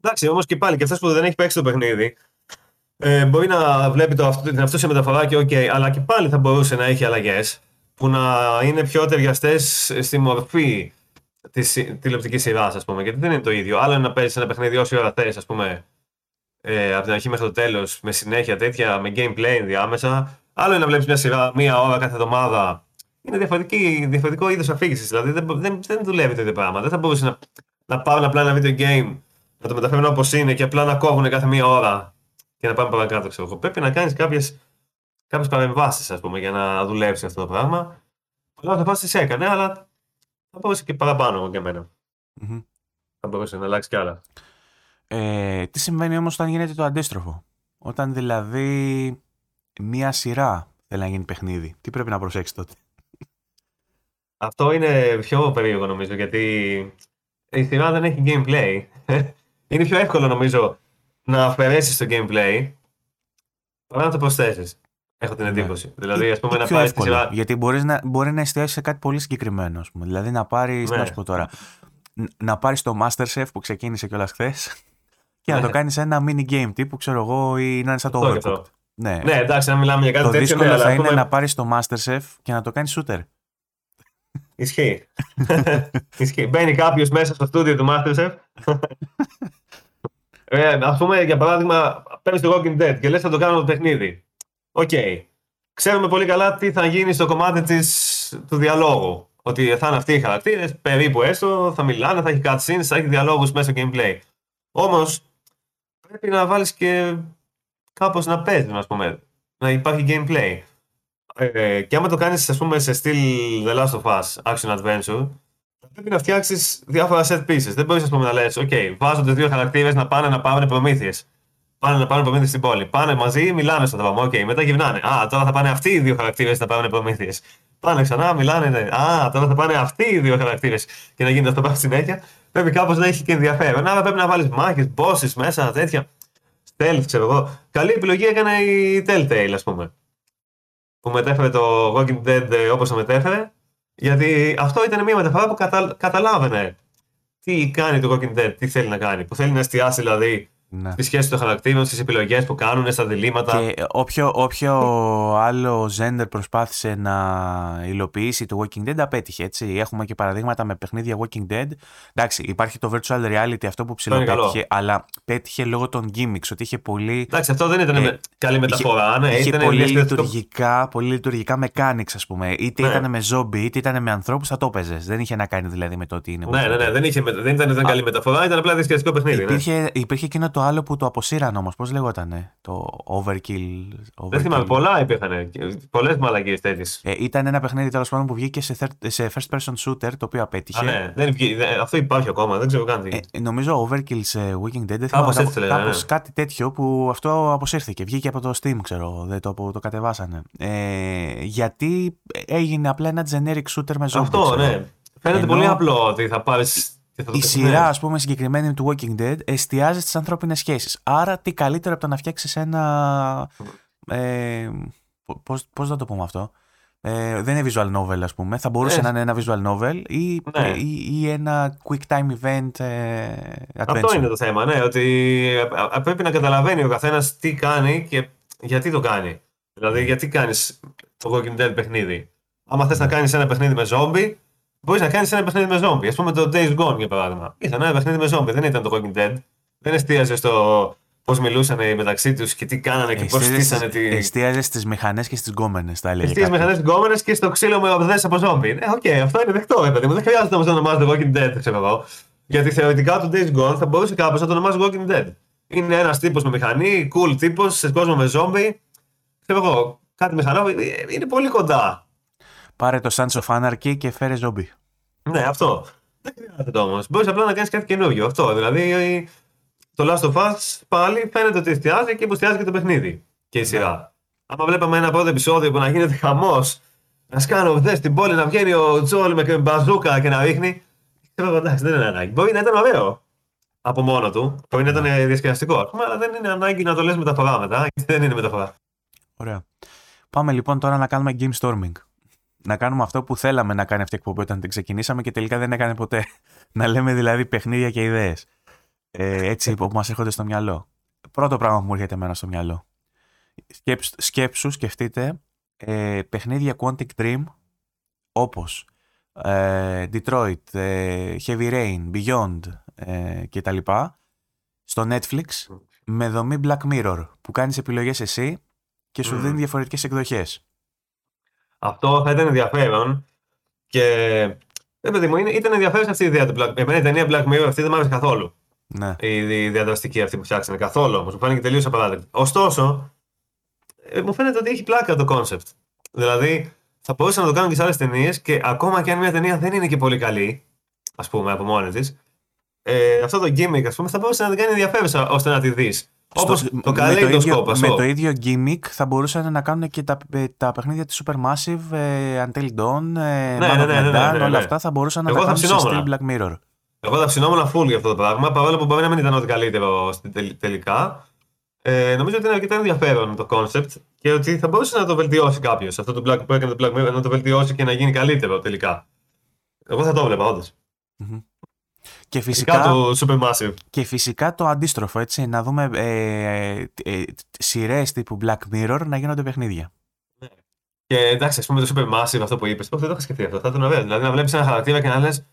Εντάξει, όμως και πάλι και αυτός που δεν έχει παίξει το παιχνίδι, ε, μπορεί να βλέπει το, την αυτούσια μεταφορά και OK, αλλά και πάλι θα μπορούσε να έχει αλλαγές που να είναι πιο ταιριαστές στη μορφή της τηλεοπτικής σειράς, ας πούμε. Γιατί δεν είναι το ίδιο. Άλλο είναι να παίζεις ένα παιχνίδι όση ώρα θες, ας πούμε, ε, από την αρχή μέχρι το τέλος, με συνέχεια τέτοια, με gameplay ενδιάμεσα. Άλλο είναι να βλέπεις μια σειρά μία ώρα κάθε εβδομάδα. Είναι διαφορετικό είδος αφήγησης. Δηλαδή δεν, δεν, δεν δουλεύει το ίδιο πράγμα. Δεν θα μπορούσε να, να πάρουν απλά ένα video game, να το μεταφέρουν όπως είναι και απλά να κόβουν κάθε μία ώρα και να πάμε παρακάτω. Ξέρω. Πρέπει να κάνεις κάποιες κάποιες παρεμβάσεις, ας πούμε, για να δουλέψει αυτό το πράγμα. Πολλά θα πας έκανε, αλλά θα μπορούσε και παραπάνω για μένα. Mm-hmm. Θα μπορούσε να αλλάξει κι άλλα. Ε, τι συμβαίνει όμως όταν γίνεται το αντίστροφο; Όταν δηλαδή μία σειρά θέλει να γίνει παιχνίδι. Τι πρέπει να προσέξεις τότε; Αυτό είναι πιο περίεργο νομίζω γιατί η σειρά δεν έχει gameplay. είναι πιο εύκολο νομίζω να αφαιρέσεις το gameplay παρά να το προσθέσεις. Έχω την ναι. εντύπωση. Ναι. Δηλαδή, ας πούμε, να πάρεις τη σειρά. Γιατί μπορείς να, μπορεί να εστιάσεις σε κάτι πολύ συγκεκριμένο. Ας πούμε. Δηλαδή, να πάρει. Ναι. Να σου πω τώρα. Να πάρεις το Masterchef που ξεκίνησε κιόλας χθες και να το ναι. κάνει ένα mini game τύπου, ξέρω εγώ, ή να είναι σαν το Overcooked. Ναι. ναι, εντάξει, να μιλάμε για κάτι το τέτοιο. Το δύσκολο ναι, θα είναι να πάρεις το Masterchef και να το κάνεις shooter. Ισχύει. Ισχύει. Μπαίνει κάποιος μέσα στο στούντιο του Masterchef. ε, ας πούμε, για παράδειγμα, παίρνει το Walking Dead και λες θα το κάνω το παιχνίδι. οκ. Okay. Ξέρουμε πολύ καλά τι θα γίνει στο κομμάτι της, του διαλόγου. Ότι θα είναι αυτοί οι χαρακτήρες, περίπου έστω, θα μιλάνε, θα έχει cutscenes, θα έχει διαλόγους μέσα στο gameplay. Όμως πρέπει να βάλεις και κάπως να παίζεις, ας πούμε. Να υπάρχει gameplay. Ε, και άμα το κάνεις, ας πούμε, σε στυλ The Last of Us, Action Adventure, πρέπει να φτιάξεις διάφορα set pieces. Δεν μπορείς να λες: OK, βάζονται δύο χαρακτήρες να πάνε να πάρουν προμήθειες. Πάνε να πάρουν προμήθειες στην πόλη. Πάνε μαζί, μιλάνε στο δρόμο. OK, μετά γυρνάνε. Α, τώρα θα πάνε αυτοί οι δύο χαρακτήρες να πάρουν προμήθειες. Πάνε ξανά, μιλάνε. Ναι. Α, τώρα θα πάνε αυτοί οι δύο χαρακτήρες και να γίνεται αυτό πάνω συνέχεια. Πρέπει κάπως να έχει και ενδιαφέρον. Άρα πρέπει να βάλεις μάχες, bosses μέσα, τέτοια. Stealth, ξέρω εγώ. Καλή επιλογή έκανε η Telltale, ας πούμε. Που μετέφερε το Walking Dead ε, όπως το μετέφερε. Γιατί αυτό ήταν μια μεταφορά που κατα... καταλάβαινε τι κάνει το Walking Dead, τι θέλει να κάνει. Που θέλει να εστιάσει δηλαδή ναι. Στη σχέση των χαρακτήρων, στις επιλογές που κάνουν, στα διλήμματα. Και όποιο, όποιο άλλο ζέντερ προσπάθησε να υλοποιήσει το Walking Dead απέτυχε. Έτσι. Έχουμε και παραδείγματα με παιχνίδια Walking Dead. Εντάξει, υπάρχει το virtual reality αυτό που ψηλοπέτυχε, αλλά πέτυχε λόγω των gimmicks. Ότι είχε πολύ. Εντάξει, αυτό δεν ήταν ε, καλή μεταφορά. Ναι, είχε ήταν πολύ, λειτουργικά, πολύ λειτουργικά mechanics, ας πούμε. Είτε ναι. ήταν με zombie, είτε ήταν με ανθρώπους, θα το έπαιζες. Δεν είχε να κάνει δηλαδή με το ότι είναι. Ναι, ναι, ναι, δεν, είχε, δεν ήταν, δεν καλή μεταφορά, ήταν απλά διασκεδαστικό παιχνίδι. Υπήρχε, ναι. υπήρχε εκείνο το άλλο που το αποσύραν όμως. Πώς λεγότανε, το overkill. overkill; Δεν θυμάμαι, πολλά υπήρχαν. Πολλές μαλακίες τέτοιες. Ε, ήταν ένα παιχνίδι τέλος πάντων που βγήκε σε, σε first person shooter το οποίο απέτυχε. Α, ναι, δεν βγή, αυτό υπάρχει ακόμα, δεν ξέρω καν τι. Ε, νομίζω overkill σε Weekend Dead. Δεν θυμάμαι, κάπως, ναι, ναι. κάτι τέτοιο που αυτό αποσύρθηκε. Βγήκε από το Steam, ξέρω. Δεν το, το κατεβάσανε. Ε, γιατί έγινε απλά ένα generic shooter με zombies. Αυτό, ναι. Φαίνεται Ενώ... πολύ απλό ότι θα πάρεις η σειρά, ας πούμε, συγκεκριμένη του Walking Dead εστιάζει στις ανθρώπινες σχέσεις. Άρα, τι καλύτερο από το να φτιάξεις ένα. Ε, Πώς να το πούμε αυτό; Ε, δεν είναι visual novel, ας πούμε. Θα μπορούσε ε. να είναι ένα visual novel ή, ναι. ή, ή, ένα quick time event ε, adventure. Αυτό είναι το θέμα, ναι. Ότι πρέπει να καταλαβαίνει ο καθένας τι κάνει και γιατί το κάνει. Δηλαδή, γιατί κάνεις το Walking Dead παιχνίδι. Άμα θες να ναι. κάνεις ένα παιχνίδι με zombie, Μπορείς να κάνεις ένα παιχνίδι με ζόμπι. Α πούμε το Days Gone για παράδειγμα. Ήταν ένα παιχνίδι με ζόμπι, δεν ήταν το Walking Dead. Δεν εστίαζε στο πώς μιλούσαν μεταξύ τους και τι κάνανε και πώς στήσανε τη. Εστίαζες στις μηχανές και στις γκόμενες, τα έλεγε. Εστίαζες στις μηχανές και γκόμενες και στο ξύλο με ορδές από ζόμπι. Ε, οκ, okay, αυτό είναι δεκτό, ρε παιδί μου. Δεν χρειάζεται όμως να ονομάζεται Walking Dead, ξέρω εγώ. Γιατί θεωρητικά το Days Gone θα μπορούσε κάποιο να το ονομάζει Walking Dead. Είναι ένας τύπος με μηχανή, cool τύπος, σε κόσμο με ζόμπι. Ξέρω εγώ, κάτι μηχανό, ε, είναι πολύ κοντά. Πάρε το Sons of Anarchy και φέρε ζόμπι. Ναι, αυτό. Δεν χρειάζεται όμως. Μπορείς απλά να κάνεις κάτι καινούριο. Αυτό. Δηλαδή, το Last of Us πάλι φαίνεται ότι εστιάζει και υποστιάζει και το παιχνίδι και η σειρά. Ναι. Άμα βλέπαμε ένα πρώτο επεισόδιο που να γίνεται χαμός, να σκάνω χθε στην πόλη να βγαίνει ο Τζόλ με μπαζούκα και να ρίχνει. Ξέρω εντάξει, δεν είναι ανάγκη. Μπορεί να ήταν ωραίο από μόνο του. Μπορεί να ήταν ναι. διασκεδαστικό, αλλά δεν είναι ανάγκη να το λες μεταφορά μετά. Δεν είναι μεταφορά. Ωραία. Πάμε λοιπόν τώρα να κάνουμε game storming να κάνουμε αυτό που θέλαμε να κάνει αυτή η εκπομπή όταν την ξεκινήσαμε και τελικά δεν έκανε ποτέ. να λέμε δηλαδή παιχνίδια και ιδέες. Ε, έτσι που μας έρχονται στο μυαλό. Πρώτο πράγμα που μου έρχεται εμένα στο μυαλό. σκέψου, σκεφτείτε ε, παιχνίδια Quantic Dream όπως ε, Detroit, ε, Heavy Rain, Beyond ε, κτλ. Στο Netflix με δομή Black Mirror που κάνεις επιλογές εσύ και σου δίνει διαφορετικές εκδοχές. Αυτό θα ήταν ενδιαφέρον. Και. Δεν παιδί μου, ήταν ενδιαφέρον αυτή η ιδέα του Black Εμένα η ταινία Black Mirror αυτή δεν μου άρεσε καθόλου. Ναι. Η διαδραστική αυτή που φτιάξανε καθόλου όμως. Μου φάνηκε τελείως απαράδεκτη. Ωστόσο, ε, μου φαίνεται ότι έχει πλάκα το concept. Δηλαδή, θα μπορούσαν να το κάνουν και σε άλλες ταινίες και ακόμα και αν μια ταινία δεν είναι και πολύ καλή, ας πούμε, από μόνη της, ε, αυτό το gimmick, ας πούμε, θα μπορούσε να την κάνει ενδιαφέρουσα ώστε να τη δεις. Όπως το καλλίδοσκοπ, Με το ίδιο gimmick θα μπορούσαν να κάνουν και τα, ε, τα παιχνίδια της Supermassive, ε, Until Dawn, ε, ναι, ναι, ναι, ναι, όλα αυτά θα μπορούσαν να Εγώ τα κάνουν σε στυλ Black Mirror. Εγώ θα ψινόμουν full για αυτό το πράγμα, παρόλο που μπορεί να μην ήταν ό,τι καλύτερο τελικά. Ε, νομίζω ότι είναι αρκετά ενδιαφέρον το concept και ότι θα μπορούσε να το βελτιώσει κάποιος. Αυτό το Black, που έκανε το Black Mirror να το βελτιώσει και να γίνει καλύτερο τελικά. Εγώ θα το έβλεπα, όντως. Mm-hmm. Και φυσικά, το Supermassive. Και φυσικά το αντίστροφο, έτσι, να δούμε ε, ε, σειρές τύπου Black Mirror να γίνονται παιχνίδια. Ναι. Και εντάξει, ας πούμε το Supermassive αυτό που είπες, δεν το είχα σκεφτεί αυτό. Θα ήταν ωραίο. Δηλαδή να βλέπεις ένα χαρακτήρα και να λες,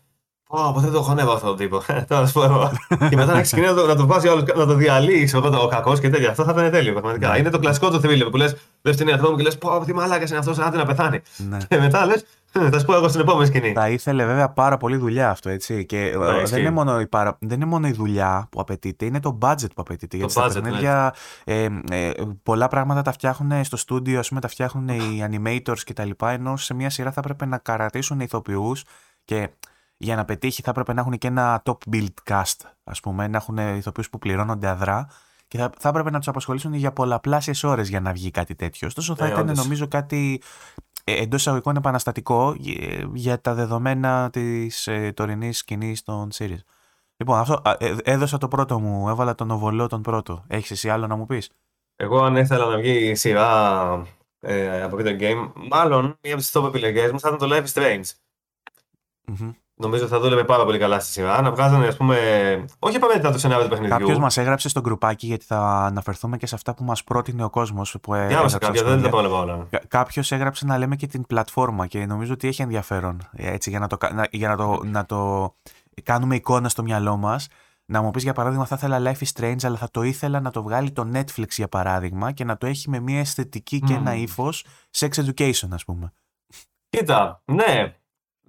Πω, ποτέ δεν το έχω ανέβα αυτόν τον τύπο. Τώρα σου πω εγώ. και μετά να ξεκινήσει να το, να το βάζει άλλο, να το διαλύσει ο, ο κακός και τέτοια. Αυτό θα ήταν τέλειο. Πραγματικά. Ναι. Είναι το κλασικό του θεμίλιο που λες: Δες την εαυτό μου και λες: Πω, τι μαλάκας είναι αυτός, άντε να πεθάνει. Ναι. Και μετά λες: Θα σου πω εγώ στην επόμενη σκηνή. Θα ήθελε βέβαια πάρα πολύ δουλειά αυτό, έτσι. Και ε, δεν, ισχύει. είναι μόνο η παρα... δεν είναι μόνο η δουλειά που απαιτείται, είναι το budget που απαιτείται. Γιατί στα budget, ναι. παιχνίδια ε, ε, πολλά πράγματα τα φτιάχνουν στο στούντιο, ας πούμε, τα φτιάχνουν οι animators κτλ. Ενώ σε μια σειρά θα έπρεπε να καρατήσουν ηθοποιούς και για να πετύχει θα έπρεπε να έχουν και ένα top build cast, ας πούμε, να έχουν ηθοποιούς που πληρώνονται αδρά. Και θα, θα έπρεπε να τους απασχολήσουν για πολλαπλάσιες ώρες για να βγει κάτι τέτοιο. Ωστόσο, θα Ναι, ήταν όντως. νομίζω κάτι εντός εισαγωγικών επαναστατικό ε, για τα δεδομένα της ε, τωρινής σκηνής των series. Λοιπόν, αυτό, α, ε, έδωσα το πρώτο μου, έβαλα τον οβολό τον πρώτο. Έχεις εσύ άλλο να μου πεις; Εγώ αν ήθελα να βγει σειρά ε, από video game, μάλλον μία από τις top επιλογές μου θα ήταν το Life is Strange. Νομίζω θα δούλευε πάρα πολύ καλά στη σειρά. Να βγάζανε, ας πούμε. Όχι απαραίτητα το σενάριο τους παιχνιδιού. Κάποιος μας έγραψε στο γκρουπάκι γιατί θα αναφερθούμε και σε αυτά που μας πρότεινε ο κόσμος. Διάβασα κάποια, δεν τα πρόλαβα όλα. Κάποιος έγραψε να λέμε και την πλατφόρμα και νομίζω ότι έχει ενδιαφέρον. ε, Έτσι, για να το, κα- να, για να το, να το κάνουμε εικόνα στο μυαλό μας. Να μου πεις για παράδειγμα, θα ήθελα Life is Strange, αλλά θα το ήθελα να το βγάλει το Netflix για παράδειγμα και να το έχει με μια αισθητική και ένα Μμμ. ύφος sex education, ας πούμε. Κοίτα, ναι.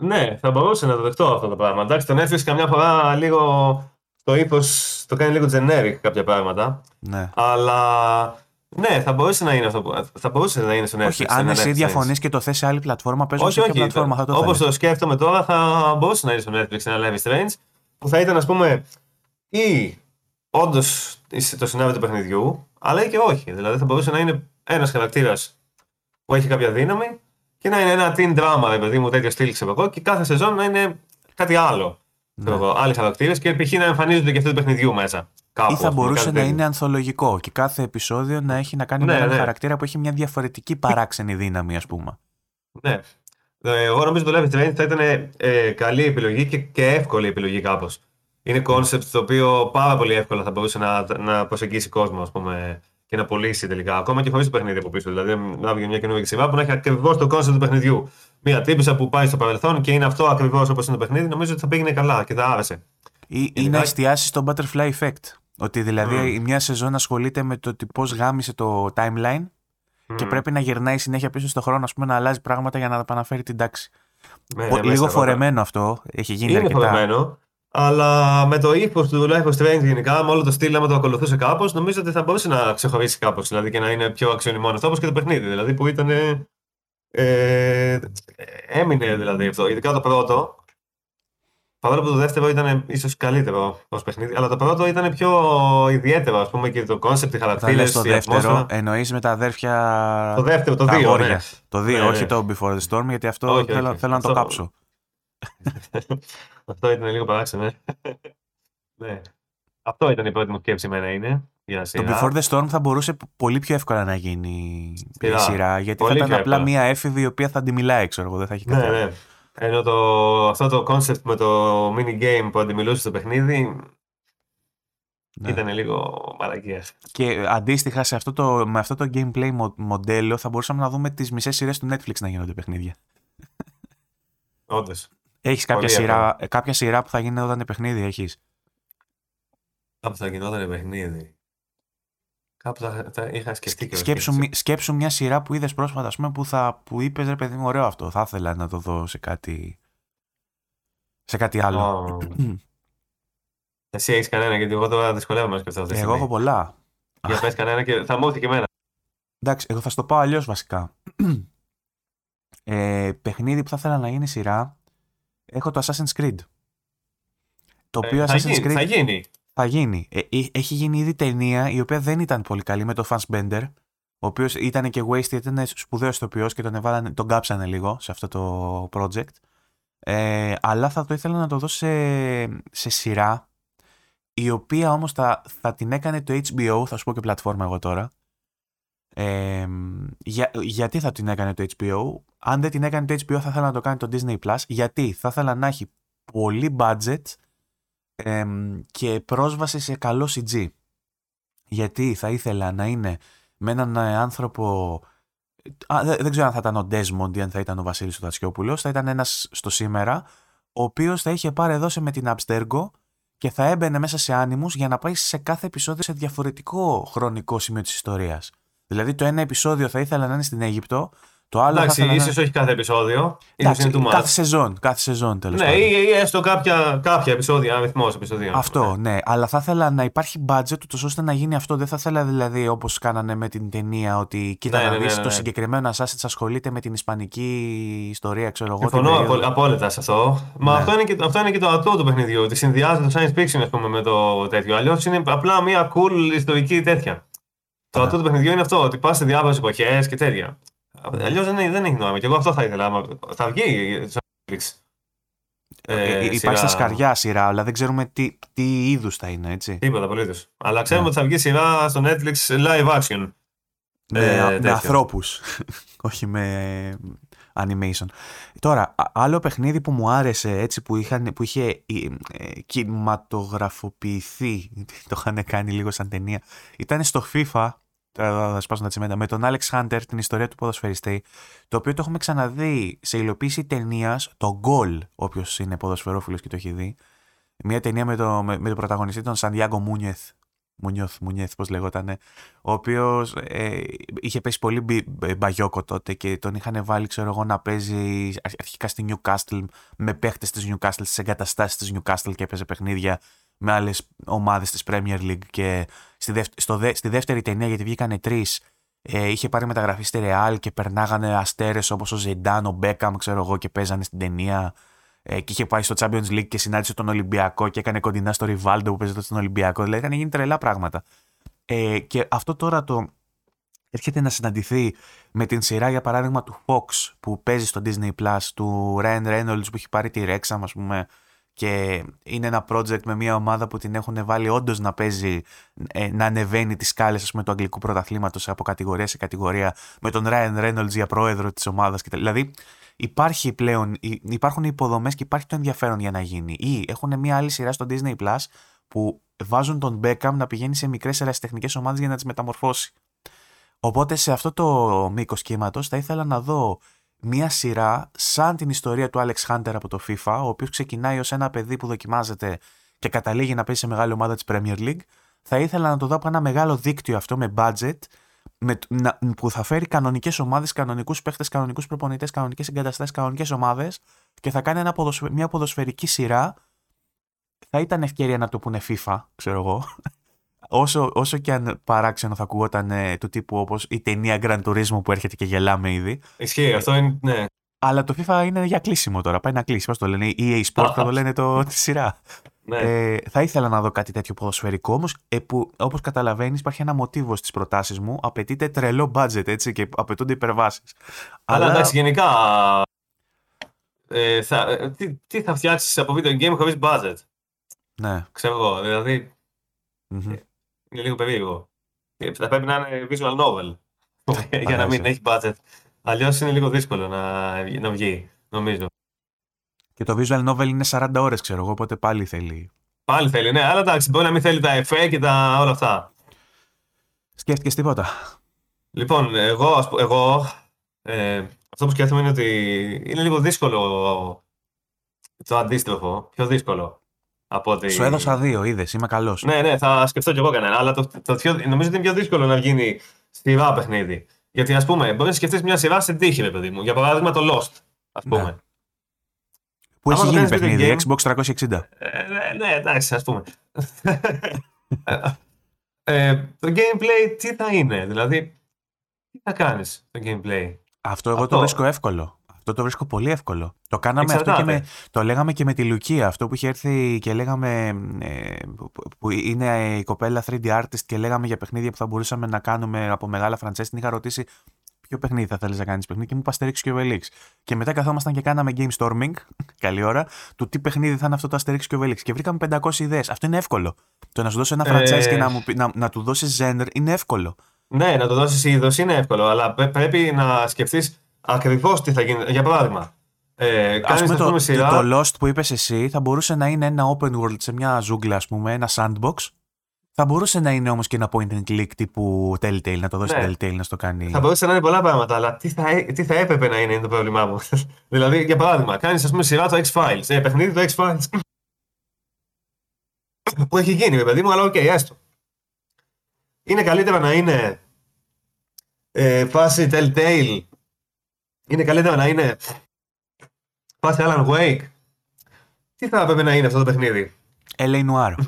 Ναι, θα μπορούσε να το δεχτώ αυτό το πράγμα. Εντάξει, το Netflix καμιά φορά λίγο το ύφος το κάνει λίγο generic κάποια πράγματα. Ναι. Αλλά ναι, θα μπορούσε να είναι αυτό που. Θα μπορούσε να είναι στο Netflix. Όχι, ένα αν Life εσύ is Strange. διαφωνείς και το θες σε άλλη πλατφόρμα, πες μου Όχι, σε ποια όχι. πλατφόρμα θα το Όπως θέλεις. το σκέφτομαι τώρα, θα μπορούσε να είναι στο Netflix ένα Life is Strange που θα ήταν, ας πούμε, ή όντως το σενάριο του παιχνιδιού, αλλά ή και όχι. Δηλαδή θα μπορούσε να είναι ένας χαρακτήρας που έχει κάποια δύναμη και να είναι ένα teen drama, ρε παιδί μου, τέτοιο στυλ, ξέρω εγώ, και κάθε σεζόν να είναι κάτι άλλο. Ναι. ξέρω εγώ, Άλλοι χαρακτήρες και π.χ. να εμφανίζονται και αυτού του παιχνιδιού μέσα. Κάπου, Ή ας θα πούμε, μπορούσε κάτι να τέτοιο. είναι ανθολογικό και κάθε επεισόδιο να έχει να κάνει Ναι, με έναν ναι. χαρακτήρα που έχει μια διαφορετική παράξενη δύναμη, ας πούμε. Ναι. Ε, Εγώ νομίζω το Life is Strange θα ήταν ε, καλή επιλογή και, και εύκολη επιλογή κάπως. Είναι concept το οποίο πάρα πολύ εύκολα θα μπορούσε να, να προσεγγίσει κόσμο ας πούμε, και να πωλήσει τελικά. Ακόμα και χωρίς το παιχνίδι από πίσω. Δηλαδή, να βγει μια καινούργια σειρά που να έχει ακριβώς το concept του παιχνιδιού. Μια τύπησα που πάει στο παρελθόν και είναι αυτό ακριβώς όπως είναι το παιχνίδι, νομίζω ότι θα πήγαινε καλά και θα άρεσε. Ή, ή να Γενικά- εστιάσεις στο butterfly effect. Ότι δηλαδή η μια σεζόν ασχολείται με το πώς γάμισε το timeline και Μμ. πρέπει να γυρνάει συνέχεια πίσω στον χρόνο, ας πούμε, να αλλάζει πράγματα για να επαναφέρει την τάξη. Ναι, Πο- ναι, Λίγο μέσα, φορεμένο αυτό. Έχει γίνει Είναι αρκετά. φορεμένο. Αλλά με το ύφος του Life of Strange γενικά, με όλο το στυλ, άμα το ακολουθούσε κάπως, νομίζω ότι θα μπορούσε να ξεχωρίσει κάπως. Δηλαδή και να είναι πιο αξιονιμμένο αυτό, όπω και το παιχνίδι. Δηλαδή που ήταν. Ε, έμεινε δηλαδή αυτό. Ειδικά το πρώτο. Παρόλο που το δεύτερο ήταν ίσως καλύτερο ως παιχνίδι, αλλά το πρώτο ήταν πιο ιδιαίτερο, ας πούμε, και το concept, οι Θα χαρακτήρες. λες το δεύτερο, εννοείς με τα αδέρφια. Το δεύτερο, το τα δύο, αγόρια. ναι. Το 2, Ναι, όχι ναι. το Before the Storm, γιατί αυτό Όχι, θέλω, όχι. θέλω να το Αυτό- κάψω. Αυτό ήταν λίγο παράξενο. ε. ναι. Αυτό ήταν η πρώτη μου σκέψη εμένα είναι. Για Το σειρά. Before the Storm θα μπορούσε π- πολύ πιο εύκολα να γίνει η Σειρά. σειρά, γιατί Πολύ θα ήταν πιο απλά εύκολα. μία έφηβη η οποία θα τη μιλάει, ξέρω εγώ, δεν θα έχει Ναι, κάτι. ναι. Ενώ το, αυτό το concept με το mini game που αντιμιλούσε στο παιχνίδι Ναι. ήταν λίγο μαλακία. Και αντίστοιχα σε αυτό το, με αυτό το gameplay μο- μοντέλο θα μπορούσαμε να δούμε τις μισές σειρές του Netflix να γίνονται παιχνίδια. Όντως. Έχεις κάποια Πολύ σειρά, ε, κάποια σειρά που θα γίνει όταν είναι παιχνίδι, έχεις; Κάπου θα γινόταν παιχνίδι. Κάπου θα, θα είχα σκεφτεί και Σκέψου, μη- σκέψου μια σειρά που είδες πρόσφατα, ας πούμε, που, θα, που είπες, ρε παιδί μου, ωραίο αυτό. Θα ήθελα να το δω σε κάτι, σε κάτι άλλο. Εσύ έχεις κανένα, γιατί εγώ τώρα δυσκολεύομαι να σκεφτώ αυτή τη Εγώ έχω στιγμή. πολλά. Για πες κανένα και θα μου έρθει και εμένα. Εντάξει, εγώ θα στο πω αλλιώς βασικά. ε, παιχνίδι που θα ήθελα να γίνει σειρά, έχω το Assassin's Creed. Το οποίο Ε, θα, Assassin's γίνει, Creed θα γίνει. θα γίνει. Ε, ε, έχει γίνει ήδη ταινία η οποία δεν ήταν πολύ καλή με το Fassbender, ο οποίος ήταν και wasted, ήταν σπουδαίος ηθοποιός και τον, εβάλανε, τον κάψανε λίγο σε αυτό το project. Ε, αλλά θα το ήθελα να το δω σε, σε σειρά, η οποία όμως θα, θα την έκανε το HBO, θα σου πω και πλατφόρμα εγώ τώρα. Ε, για, γιατί θα την έκανε το HBO, αν δεν την έκανε το HBO θα ήθελα να το κάνει το Disney Plus, γιατί; Θα ήθελα να έχει πολύ budget εμ, και πρόσβαση σε καλό CG. Γιατί θα ήθελα να είναι με έναν ε, άνθρωπο. Α, δεν, δεν ξέρω αν θα ήταν ο Desmond ή αν θα ήταν ο Βασίλης ο Τατσιόπουλος. Θα ήταν ένας στο σήμερα, ο οποίος θα είχε πάρει δώσει με την Abstergo και θα έμπαινε μέσα σε άνιμους για να πάει σε κάθε επεισόδιο σε διαφορετικό χρονικό σημείο της ιστορίας. Δηλαδή το ένα επεισόδιο θα ήθελα να είναι στην Αίγυπτο, το άλλο Εντάξει, θα ήθελα ίσως όχι κάθε επεισόδιο. Εντάξει, ίσω είναι του κάθε σεζόν, κάθε σεζόν τέλος Ναι, πάντων. ή, ή έστω κάποια, κάποια επεισόδια, ένα αριθμό επεισοδίων. Αυτό, ναι. Αλλά θα ήθελα να υπάρχει budget ούτως ώστε να γίνει αυτό. Δεν θα ήθελα δηλαδή όπως κάνανε με την ταινία ότι κοίτα Ναι, να ναι, δεις ναι, ναι. το συγκεκριμένο Assassin's ασχολείται με την ισπανική ιστορία, ξέρω εγώ. την Συμφωνώ περίοδο. απο- απόλυτα σε αυτό. Μα Ναι. αυτό, είναι και, αυτό είναι και το ατό του παιχνιδιού. Ότι συνδυάζει το science fiction ας πούμε, με το τέτοιο. Αλλιώς είναι απλά μια cool ιστορική τέτοια. Το Ναι. ατό του παιχνιδιού είναι αυτό. Ότι πας σε διάφορες εποχές και τέτοια. Αλλιώς δεν, έχει- δεν έχει νόημα. Και εγώ αυτό θα ήθελα. άμα- Θα βγει στο Netflix. Ε, Ε, υπάρχει σειρά- στα σκαριά σειρά, αλλά δεν ξέρουμε τι, τι είδους θα είναι, έτσι. Τίποτα απολύτως. Αλλά ξέρουμε Ναι. ότι θα βγει σειρά στο Netflix live action. με, Ε, με τέτοιο. ανθρώπους, όχι με animation. Τώρα, α- άλλο παιχνίδι που μου άρεσε, έτσι, που, είχαν, που είχε ε, ε, κινηματογραφοποιηθεί, το είχαν κάνει λίγο σαν ταινία, ήταν στο FIFA, τώρα θα σπάσω τα τσιμέντα, με τον Alex Hunter, την ιστορία του ποδοσφαιριστή, το οποίο το έχουμε ξαναδεί σε υλοποίηση ταινίας, το Goal, όποιος είναι ποδοσφαιρόφιλος και το έχει δει, μια ταινία με, το, με, με τον πρωταγωνιστή τον Σαντιάγκο Μούνιεθ, Μουνιώθ, Μουνιέθ, πώς λέγονταν, ο οποίος ε, είχε πέσει πολύ μπι- μπι- μπαγιόκο τότε και τον είχαν βάλει, ξέρω εγώ, να παίζει αρχ- αρχικά στη Newcastle με παίχτες της Newcastle, στις εγκαταστάσεις της Newcastle και έπαιζε παιχνίδια με άλλες ομάδες της Premier League. Και στη, δεύ- στο δε- στη δεύτερη ταινία, γιατί βγήκανε τρεις, ε, είχε πάρει μεταγραφή στη Real και περνάγανε αστέρες όπως ο Ζεντάν, ο Μπέκαμ, ξέρω εγώ, και παίζανε στην ταινία. Ε, και είχε πάει στο Champions League και συνάντησε τον Ολυμπιακό και έκανε κοντινά στο Ριβάλντο που παίζει τότε στον Ολυμπιακό. Δηλαδή είχαν γίνει τρελά πράγματα. Ε, και αυτό τώρα το έρχεται να συναντηθεί με την σειρά για παράδειγμα του Fox που παίζει στο Disney Plus, του Ryan Reynolds που έχει πάρει τη Rexham ας πούμε και είναι ένα project με μια ομάδα που την έχουν βάλει όντως να παίζει, ε, να ανεβαίνει τις σκάλες ας πούμε, του αγγλικού πρωταθλήματος από κατηγορία σε κατηγορία με τον Ryan Reynolds για πρόεδρο της ομάδας. Και, τα- δηλαδή υπάρχει πλέον, υ- υπάρχουν οι υποδομές και υπάρχει το ενδιαφέρον για να γίνει. Ή έχουν μια άλλη σειρά στο Disney Plus που βάζουν τον Beckham να πηγαίνει σε μικρές ερασιτεχνικές ομάδες για να τις μεταμορφώσει. Οπότε σε αυτό το μήκος κύματος θα ήθελα να δω μία σειρά σαν την ιστορία του Alex Hunter από το FIFA, ο οποίος ξεκινάει ως ένα παιδί που δοκιμάζεται και καταλήγει να παίζει σε μεγάλη ομάδα της Premier League. Θα ήθελα να το δω από ένα μεγάλο δίκτυο αυτό με budget με, να, που θα φέρει κανονικές ομάδες, κανονικούς παίχτες, κανονικούς προπονητές, κανονικές εγκαταστάσεις, κανονικές ομάδες και θα κάνει ένα ποδοσφαι- μια ποδοσφαιρική σειρά. Θα ήταν ευκαιρία να το πούνε FIFA, ξέρω εγώ. Όσο, όσο και αν παράξενο θα ακουγόταν ε, του τύπου όπως η ταινία Gran Turismo που έρχεται και γελάμε ήδη. Ισχύει, αυτό είναι. Ναι. Αλλά το FIFA είναι για κλείσιμο τώρα. Πάει να κλείσει. Πώς το λένε, η EA Sport θα το λένε το, τη σειρά. Ναι. Ε, θα ήθελα να δω κάτι τέτοιο ποδοσφαιρικό όμως, ε, που όπως καταλαβαίνεις, υπάρχει ένα μοτίβο στις προτάσεις μου. Απαιτείται τρελό budget έτσι και απαιτούνται υπερβάσεις. Αλλά εντάξει, γενικά. Ε, θα, ε, τι, τι θα φτιάξεις από video game χωρίς budget; Ναι. Ξέρω εγώ. Δηλαδή μμμ. είναι λίγο περίεργο. Ε, Θα πρέπει να είναι visual novel. για να μην Φαντάζομαι. έχει budget. Αλλιώς είναι λίγο δύσκολο να, να βγει, νομίζω. Και το visual novel είναι 40 ώρες, ξέρω εγώ, οπότε πάλι θέλει. Πάλι θέλει, ναι, αλλά εντάξει, μπορεί να μην θέλει τα εφέ και τα όλα αυτά. Σκέφτηκες τίποτα; Λοιπόν, εγώ, ας πω- εγώ ε, αυτό που σκέφτομαι είναι ότι είναι λίγο δύσκολο το αντίστροφο. Πιο δύσκολο από ότι. Σου έδωσα δύο, είδες, είμαι καλός. Ναι, ναι, θα σκεφτώ κι εγώ κανένα. Αλλά το, το πιο, νομίζω ότι είναι πιο δύσκολο να γίνει σειρά παιχνίδι. Γιατί, ας πούμε, μπορείς να σκεφτείς μια σειρά σε τύχη, ρε παιδί μου. Για παράδειγμα, το Lost, ας Ναι. πούμε. Που Άμα έχει το γίνει κάνεις παιχνίδι, video Xbox 360. Ε, ναι, ναι, εντάξει, ας πούμε. ε, το gameplay τι θα είναι, δηλαδή. Τι θα κάνεις το gameplay; Αυτό εγώ Αυτό. το βρίσκω εύκολο. Αυτό το βρίσκω πολύ εύκολο. Το κάναμε αυτό και Εξαρτάται. με, το λέγαμε και με τη Λουκία. Αυτό που είχε έρθει και λέγαμε. ε, που- που είναι η κοπέλα 3D artist και λέγαμε για παιχνίδια που θα μπορούσαμε να κάνουμε από μεγάλα franchise. Την είχα ρωτήσει ποιο παιχνίδι θα θέλεις να κάνεις παιχνίδι και μου είπα Asterix και Obelix. Και μετά καθόμασταν και κάναμε game storming, καλή ώρα, του τι παιχνίδι θα είναι αυτό το Asterix και Obelix. Και βρήκαμε 500 ιδέες. Αυτό είναι εύκολο. Το να σου δώσω ένα franchise Ε. και να, μου, πει- να, να του δώσεις genre είναι εύκολο. Ναι, να το δώσεις είδος είναι εύκολο, αλλά πρέ- πρέπει να σκεφτείς ακριβώς τι θα γίνει. Για παράδειγμα, ε, Ας κάνεις πούμε, ας το, πούμε σειρά. το Lost που είπες εσύ θα μπορούσε να είναι ένα open world σε μια ζούγκλα, ας πούμε, ένα sandbox. Θα μπορούσε να είναι όμως και ένα point and click τύπου Telltale, να το δώσει Ναι. Telltale να στο κάνει. Θα μπορούσε να είναι πολλά πράγματα, αλλά τι θα, έ- τι θα έπρεπε να είναι, είναι το πρόβλημά μου; δηλαδή, για παράδειγμα, κάνεις ας πούμε σειρά το X-Files, ε, παιχνίδι το X-Files. που έχει γίνει, ρε παιδί μου, αλλά οκ, έστω. Είναι καλύτερα να είναι ε, φάση Telltale. Είναι καλύτερα να είναι φάση Alan Wake. Τι θα έπρεπε να είναι αυτό το παιχνίδι; LA Noire.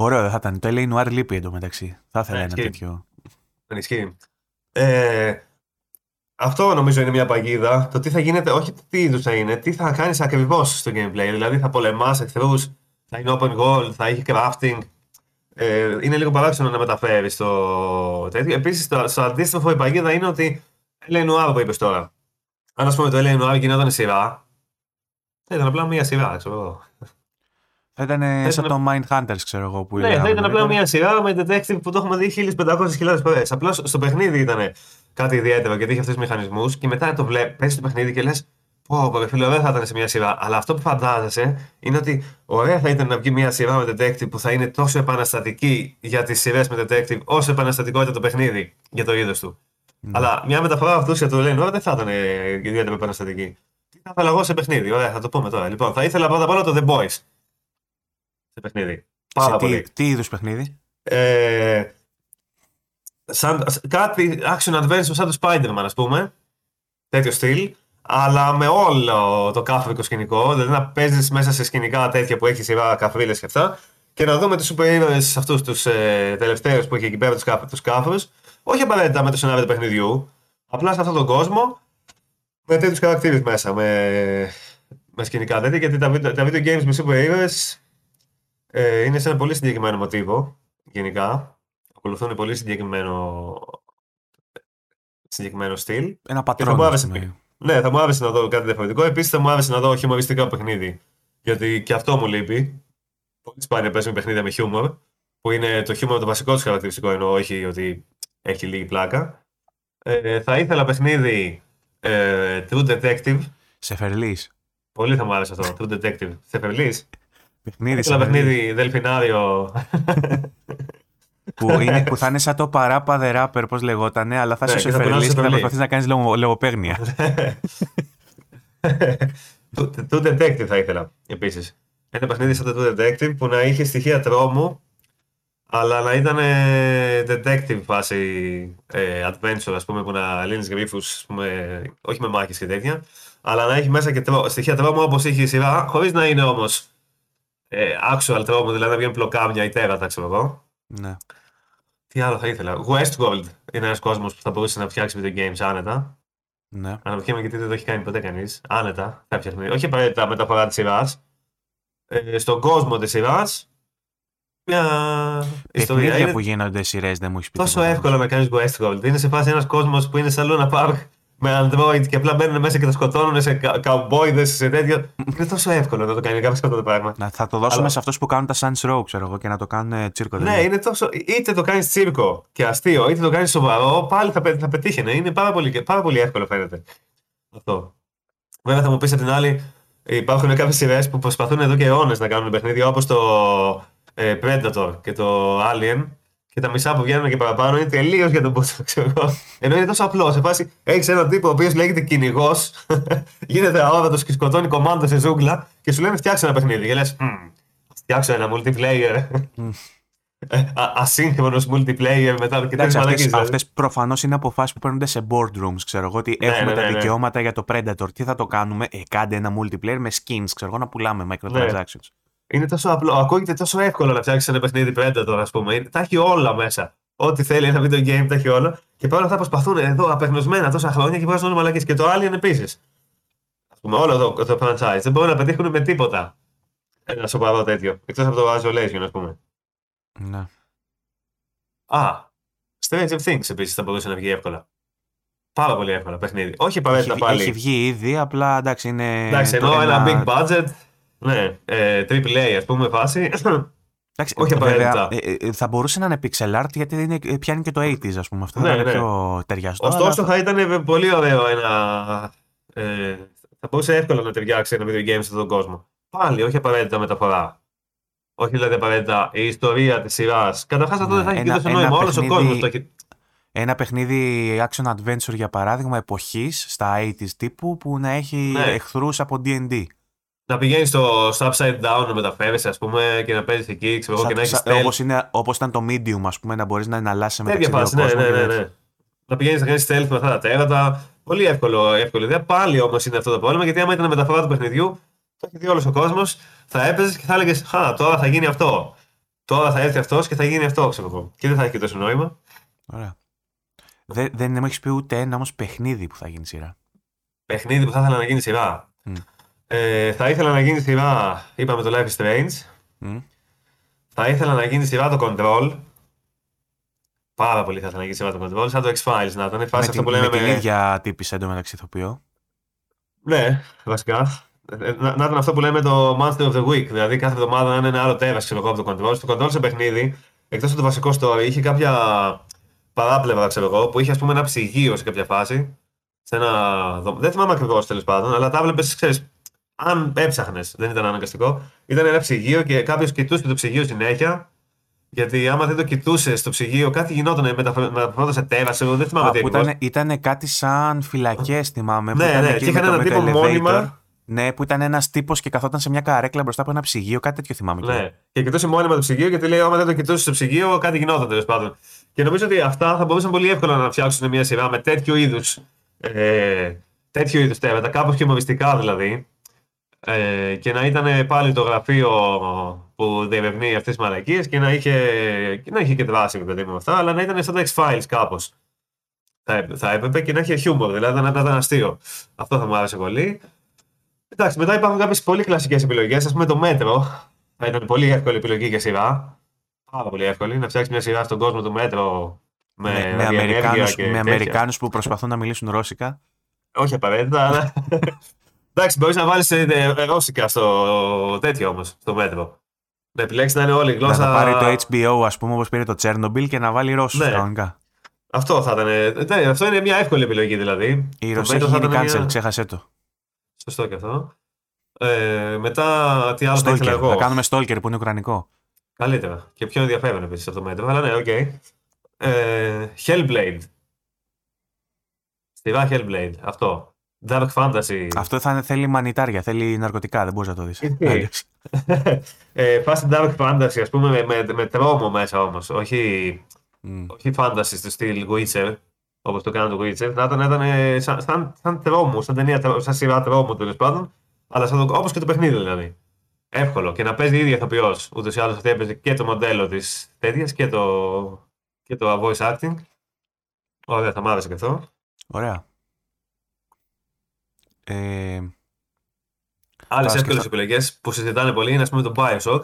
Ωραίο δεν θα ήταν. Το LA Noire λείπει εντωμεταξύ. Θα ήθελα Ναι, ένα ισχύει. τέτοιο. Δεν ισχύει. Ε, αυτό νομίζω είναι μια παγίδα. Το τι θα γίνεται, όχι το τι είδους θα είναι, τι θα κάνεις ακριβώς στο gameplay. Δηλαδή θα πολεμάς εχθρού, θα είναι open world, θα έχει crafting. Ε, είναι λίγο παράξενο να μεταφέρεις το τέτοιο. Επίσης, το, στο αντίστοιχο η παγίδα είναι ότι LA Noir που είπες τώρα. Αν ας πούμε το LA Noir γινόταν σειρά, θα ήταν απλά μια σειρά, ξέρω εγώ. Θα ήταν ε, σαν ήταν- το Mindhunters, ξέρω εγώ. Που Ναι, θα λέγαμε ήταν απλά νωρίτερα. μια σειρά με detective που το έχουμε δει 1500.000 φορές. Απλά στο παιχνίδι ήταν κάτι ιδιαίτερο γιατί είχε αυτούς τους μηχανισμούς και μετά το βλέπει, παίζει το παιχνίδι και λες. Πω, πω, ρε φίλε, ωραία θα ήταν σε μια σειρά. Αλλά αυτό που φαντάζεσαι είναι ότι ωραία θα ήταν να βγει μια σειρά με detective που θα είναι τόσο επαναστατική για τις σειρές με detective, όσο επαναστατικό ήταν το παιχνίδι για το είδος του. Ναι. Αλλά μια μεταφορά αυτού για το λένε, δεν θα ήταν ε, ιδιαίτερα επαναστατική. Τι θα ήθελα εγώ σε παιχνίδι, ωραία, θα το πούμε τώρα. Λοιπόν, θα ήθελα πρώτα απ' όλα το The Boys. Σε παιχνίδι. Πάρα Σε πολύ. τι, τι είδους παιχνίδι; Ε, σαν, κάτι action adventure σαν το Spider-Man, ας πούμε. Τέτοιο στυλ. Αλλά με όλο το κάφρικο σκηνικό. Δηλαδή να παίζεις μέσα σε σκηνικά τέτοια που έχει σειρά καφρίλε και αυτά. Και να δούμε τους σούπερ ήρωες αυτούς τους ε, τελευταίους που έχει εκεί πέρα τους τους κάφρους. Όχι απαραίτητα με το σενάριο του παιχνιδιού. Απλά σε αυτόν τον κόσμο. Με τέτοιους χαρακτήρες μέσα. Με, με σκηνικά τέτοια. Γιατί τα, βίντεο- τα video games με σούπερ ήρωες ε, είναι σε ένα πολύ συγκεκριμένο μοτίβο γενικά. Ακολουθούν πολύ συγκεκριμένο, συγκεκριμένο στυλ. Ένα Και θα πατρόν. μου ας άρεσε, πούμε. ναι, θα μου άρεσε να δω κάτι διαφορετικό. Επίσης θα μου άρεσε να δω χιουμοριστικό παιχνίδι. Γιατί και αυτό μου λείπει. Πολύ σπάνια παίζουμε παιχνίδια με χιούμορ. Που είναι το χιούμορ το βασικό τους χαρακτηριστικό, ενώ όχι ότι έχει λίγη πλάκα. Ε, θα ήθελα παιχνίδι ε, True Detective. Σε φερλή. Πολύ θα μου άρεσε αυτό. True Detective. Σε φερλής. Παιχνίδι, Ήθελα σε φερλής. παιχνίδι Δελφινάριο. που, είναι, που θα είναι σαν το παράπα the rapper, πώς λεγότανε, αλλά θα Ναι, είσαι και σε θα περνάς φερλή σε και θα φερλή. προσπαθεί να κάνεις λογοπαίγνια. True True Detective θα ήθελα επίσης. Ένα παιχνίδι σαν το True Detective που να είχε στοιχεία τρόμου, αλλά να ήταν ε, detective φάση ε, adventure, ας πούμε, που να λύνεις γρήφου, όχι με μάχες και τέτοια, αλλά να έχει μέσα και τρό, στοιχεία τρόμου όπως είχε η σειρά, χωρίς να είναι όμως ε, actual τρόμου, δηλαδή να βγαίνουν πλοκάμια ή τέρατα, ξέρω εγώ. ναι. Τι άλλο θα ήθελα. Westworld είναι ένας κόσμος που θα μπορούσε να φτιάξει video games άνετα. ναι. Αναρωτιέμαι γιατί δεν το έχει κάνει ποτέ κανείς. Άνετα θα φτιάχνει. Όχι απαραίτητα μεταφορά της σειράς. Ε, στον κόσμο της σειράς. Μια ιστορία. Παιχνίδια Είναι που γίνονται σειρές δεν μου έχεις πει. τόσο τίποτα. εύκολο να κάνεις Westworld. Είναι σε φάση ένας κόσμος που είναι σαν Luna Park με Android και απλά μπαίνουν μέσα και τα σκοτώνουν σε καουμπόιδες, σε τέτοιο. είναι τόσο εύκολο να το κάνει κάποιος αυτό το πράγμα. Να, θα το δώσουμε Αλλά- σε αυτούς που κάνουν τα Sun's Row, ξέρω εγώ, και να το κάνουν ε, τσίρκο. Ναι, δηλαδή. είναι τόσο. είτε το κάνεις τσίρκο και αστείο, είτε το κάνεις σοβαρό, πάλι θα, πε- θα πετύχαινε. Είναι πάρα πολύ, πάρα πολύ εύκολο φαίνεται. Αυτό. Βέβαια θα μου πεις απ' την άλλη, υπάρχουν κάποιες σειρές που προσπαθούν εδώ και αιώνες να κάνουν παιχνίδια όπως το ε, Predator και το Alien. Και τα μισά που βγαίνουν και παραπάνω είναι τελείως για τον πόσο ξέρω εγώ. Ενώ είναι τόσο απλό. Σε φάση έχεις έναν τύπο ο οποίος λέγεται κυνηγός, γίνεται αόρατο και σκοτώνει κομμάτια σε ζούγκλα και σου λένε φτιάξε ένα παιχνίδι. Και λες, φτιάξω ένα multiplayer. Ε, α- ασύγχρονος multiplayer μετά και τέτοιε Εντάξει, μαλακίες. αυτές, αυτές προφανώς είναι αποφάσεις που παίρνονται σε boardrooms, ξέρω εγώ, ότι Ναι, έχουμε ναι, τα ναι, ναι. δικαιώματα για το Predator. Τι θα το κάνουμε, ε, κάντε ένα multiplayer με skins, ξέρω εγώ, να πουλάμε Ναι. microtransactions. Είναι τόσο απλό. Ακούγεται τόσο εύκολο να φτιάξεις ένα παιχνίδι Predator, ας πούμε. Είναι- Τα έχει όλα μέσα. Ό,τι θέλει ένα video game, τα έχει όλα. Και παρόλα αυτά προσπαθούν εδώ απεγνωσμένα τόσα χρόνια και βγάζουν όλα μαλακίε. Και το Alien επίση. Α πούμε, όλο το, το franchise. Δεν μπορούν να πετύχουν με τίποτα ένα σοβαρό τέτοιο. Εκτός από το Isolation, ας πούμε. Ναι. Α, Stranger Things επίσης θα μπορούσε να βγει εύκολα. Πάρα πολύ εύκολα παιχνίδι. Όχι Έχει, απαραίτητα βγει- πάλι. έχει βγει ήδη, απλά εντάξει είναι. Εντάξει, το ενώ ένα big budget. Ναι, ε, AAA ας πούμε φάση. Εντάξει, όχι βέβαια, απαραίτητα. ε, ε, θα μπορούσε να είναι pixel art γιατί είναι, ε, πιάνει και το 80s, ας πούμε. Αυτό Ναι, θα είναι ναι. πιο ταιριαστό. Ωστόσο αλλά θα ήταν πολύ ωραίο ένα. Ε, θα μπορούσε εύκολα να ταιριάξει ένα video game σε αυτόν τον κόσμο. Πάλι, όχι απαραίτητα μεταφορά. Όχι δηλαδή απαραίτητα η ιστορία της σειράς. Καταρχάς αυτό δεν θα έχει Ναι, Ένα- και τόσο ένα νόημα. Όλος ο παιχνίδι- κόσμος το έχει. Ένα παιχνίδι action adventure για παράδειγμα εποχής στα 80s τύπου που να έχει Ναι. εχθρούς από D&D. Να πηγαίνεις στο, στο upside down να μεταφέρεσαι, ας πούμε, και να παίζεις εκεί, ξέρω εγώ, και να έχεις stealth. όπως, είναι, όπως ήταν το medium ας πούμε να μπορείς να εναλλάσσεις Τέτοια μεταξύ φάση, δύο ναι, κόσμων ναι, και ναι, τέτοια. ναι. Να πηγαίνεις να κάνεις stealth με αυτά τα τέρατα. Πολύ εύκολο, εύκολη ιδέα. Πάλι όμως είναι αυτό το πρόβλημα, γιατί άμα ήταν μεταφορά του παιχνιδιού, το έχει δει όλος ο κόσμος, θα έπαιζες και θα έλεγες Χα, τώρα θα γίνει αυτό. Τώρα θα έρθει αυτός και θα γίνει αυτό, ξέρω εγώ. Και δεν θα έχει και τόσο νόημα. Ωραία. Δεν, δεν μου έχεις πει ούτε ένα όμως παιχνίδι που θα γίνει σειρά. Παιχνίδι που θα ήθελα να γίνει σειρά. Μμ. Ε, θα ήθελα να γίνει σειρά, είπαμε το Life is Strange. Μμ. Θα ήθελα να γίνει σειρά το Control. Πάρα πολύ θα ήθελα να γίνει σειρά το Control. Σαν το X-Files να ήταν. Με, Φάση την, αυτό που λέμε με την με- ίδια τύπης εντωμεταξύ ηθοποιώ. Ναι, βασικά. Ε, Να, να ήταν αυτό που λέμε το Monster of the Week. Δηλαδή κάθε εβδομάδα να είναι ένα άλλο τέρας ξέρω εγώ, από το control. Στο control σε παιχνίδι, εκτός από το βασικό story, είχε κάποια παράπλευρα ξέρω εγώ, που είχε ας πούμε ένα ψυγείο σε κάποια φάση. Σε ένα... δω- Δεν θυμάμαι ακριβώς τέλος πάντων, αλλά τα έβλεπε, ξέρεις. Αν έψαχνες, δεν ήταν αναγκαστικό. Ήταν ένα ψυγείο και κάποιος κοιτούσε το ψυγείο συνέχεια. Γιατί άμα δεν το κοιτούσες στο ψυγείο, κάτι γινόταν μεταφρόταν σε τέρα. Εγώ δεν θυμάμαι Α, τι που ακριβώς. ήταν, ήταν κάτι σαν φυλακές, θυμάμαι. που Ναι, ήταν ναι, εκεί και είχαν με το- έναν με το τύπο elevator. μόνιμα. Ναι, που ήταν ένας τύπος και καθόταν σε μια καρέκλα μπροστά από ένα ψυγείο, κάτι τέτοιο θυμάμαι. Ναι. Και κοιτούσε μόνιμα το ψυγείο γιατί λέει: Άμα δεν το κοιτούσες στο ψυγείο, κάτι γινόταν τέλος πάντων. Και νομίζω ότι αυτά θα μπορούσαν πολύ εύκολα να φτιάξουν μια σειρά με τέτοιου είδους ε, τέτοιου είδους θέματα, κάπως χιουμοριστικά δηλαδή. Ε, και να ήταν πάλι το γραφείο που διερευνεί αυτές τις μαλακίες και να είχε και, να είχε και δράση παιδί μου με αυτά, αλλά να ήταν σαν τα X-Files κάπως. Θα, έπ- θα έπρεπε και να είχε χιούμορ, δηλαδή να, να ήταν αστείο. Αυτό θα μου άρεσε πολύ. Εντάξει, μετά υπάρχουν κάποιες πολύ κλασικές επιλογές. Α πούμε το μέτρο. Θα ήταν πολύ εύκολη επιλογή για σειρά. Πάρα πολύ εύκολη. Να φτιάξεις μια σειρά στον κόσμο του μέτρο με, με, με, ραδιενέργεια Αμερικάνους, και με τέτοια. Αμερικάνους που προσπαθούν να μιλήσουν ρώσικα. Όχι απαραίτητα, αλλά. Εντάξει, μπορείς να βάλεις ρώσικα στο τέτοιο όμως, στο μέτρο. Να επιλέξεις να είναι όλη η Να γλώσσα. θα πάρει το HBO, ας πούμε, όπως πήρε το Chernobyl και να βάλει Ρώσους Ναι. κανονικά. Αυτό θα ήταν. Ναι, αυτό είναι μια εύκολη επιλογή δηλαδή. Η Το Ρωσία μέτρο έχει θα γίνει ήταν cancel, μια- ξέχασέ το. Σωστό και αυτό. Ε, μετά, τι άλλο θα ήθελα Stalker, εγώ; να κάνουμε Stalker που είναι ουκρανικό. Καλύτερα. Και πιο ενδιαφέρον επίσης αυτό το μέτρο. Αλλά ναι, οκ. Ε, Hellblade. Σειρά Hellblade. Αυτό. Dark Fantasy. Αυτό θα είναι- θέλει μανιτάρια, θέλει ναρκωτικά, δεν μπορείς να το δεις. Ισχύει. Αλλιώς. ε, φάση Dark Fantasy, ας πούμε, με, με, με τρόμο μέσα όμως. Όχι, Μμ. όχι fantasy στο στυλ Witcher, όπως το κάνανε το Witcher. Θα ήταν, ήταν ε, σαν, σαν, σαν τρόμο, σαν, ταινία, τρό- σαν σειρά τρόμου τέλος πάντων. Αλλά όπως και το παιχνίδι δηλαδή. Εύκολο. Και να παίζει η ίδια ηθοποιός. Ούτως ή άλλως αυτή έπαιζε και το μοντέλο της τέτοιας και το, και το voice acting. Ωραία, θα μ' άρεσε και αυτό. Ωραία. Ε, Άλλες Τώρα εύκολες σκεφτώ- επιλογές που συζητάνε πολύ είναι ας πούμε το Bioshock.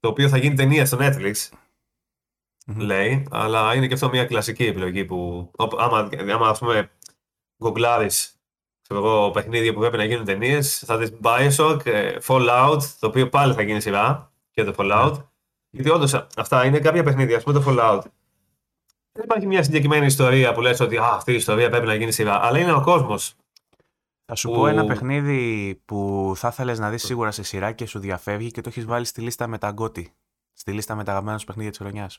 Το οποίο θα γίνει ταινία στο Netflix. μμμ. λέει, αλλά είναι και αυτό μια κλασική επιλογή που όπ- άμα, άμα ας πούμε γκογκλάρεις ξέρω εγώ, παιχνίδια που πρέπει να γίνουν ταινίες, θα δεις Bioshock, ε, Fallout, το οποίο πάλι θα γίνει σειρά και το Fallout. Ναι. Γιατί όντως αυτά είναι κάποια παιχνίδια, ας πούμε το Fallout. Δεν υπάρχει μια συγκεκριμένη ιστορία που λες ότι Α, αυτή η ιστορία πρέπει να γίνει σειρά, αλλά είναι ο κόσμος. Θα σου που- πω ένα παιχνίδι που θα ήθελες να δεις σίγουρα σε σειρά και σου διαφεύγει και το έχεις βάλει στη λίστα με τα γκότι. Στη λίστα με τα αγαπημένα σου παιχνίδια της χρονιάς.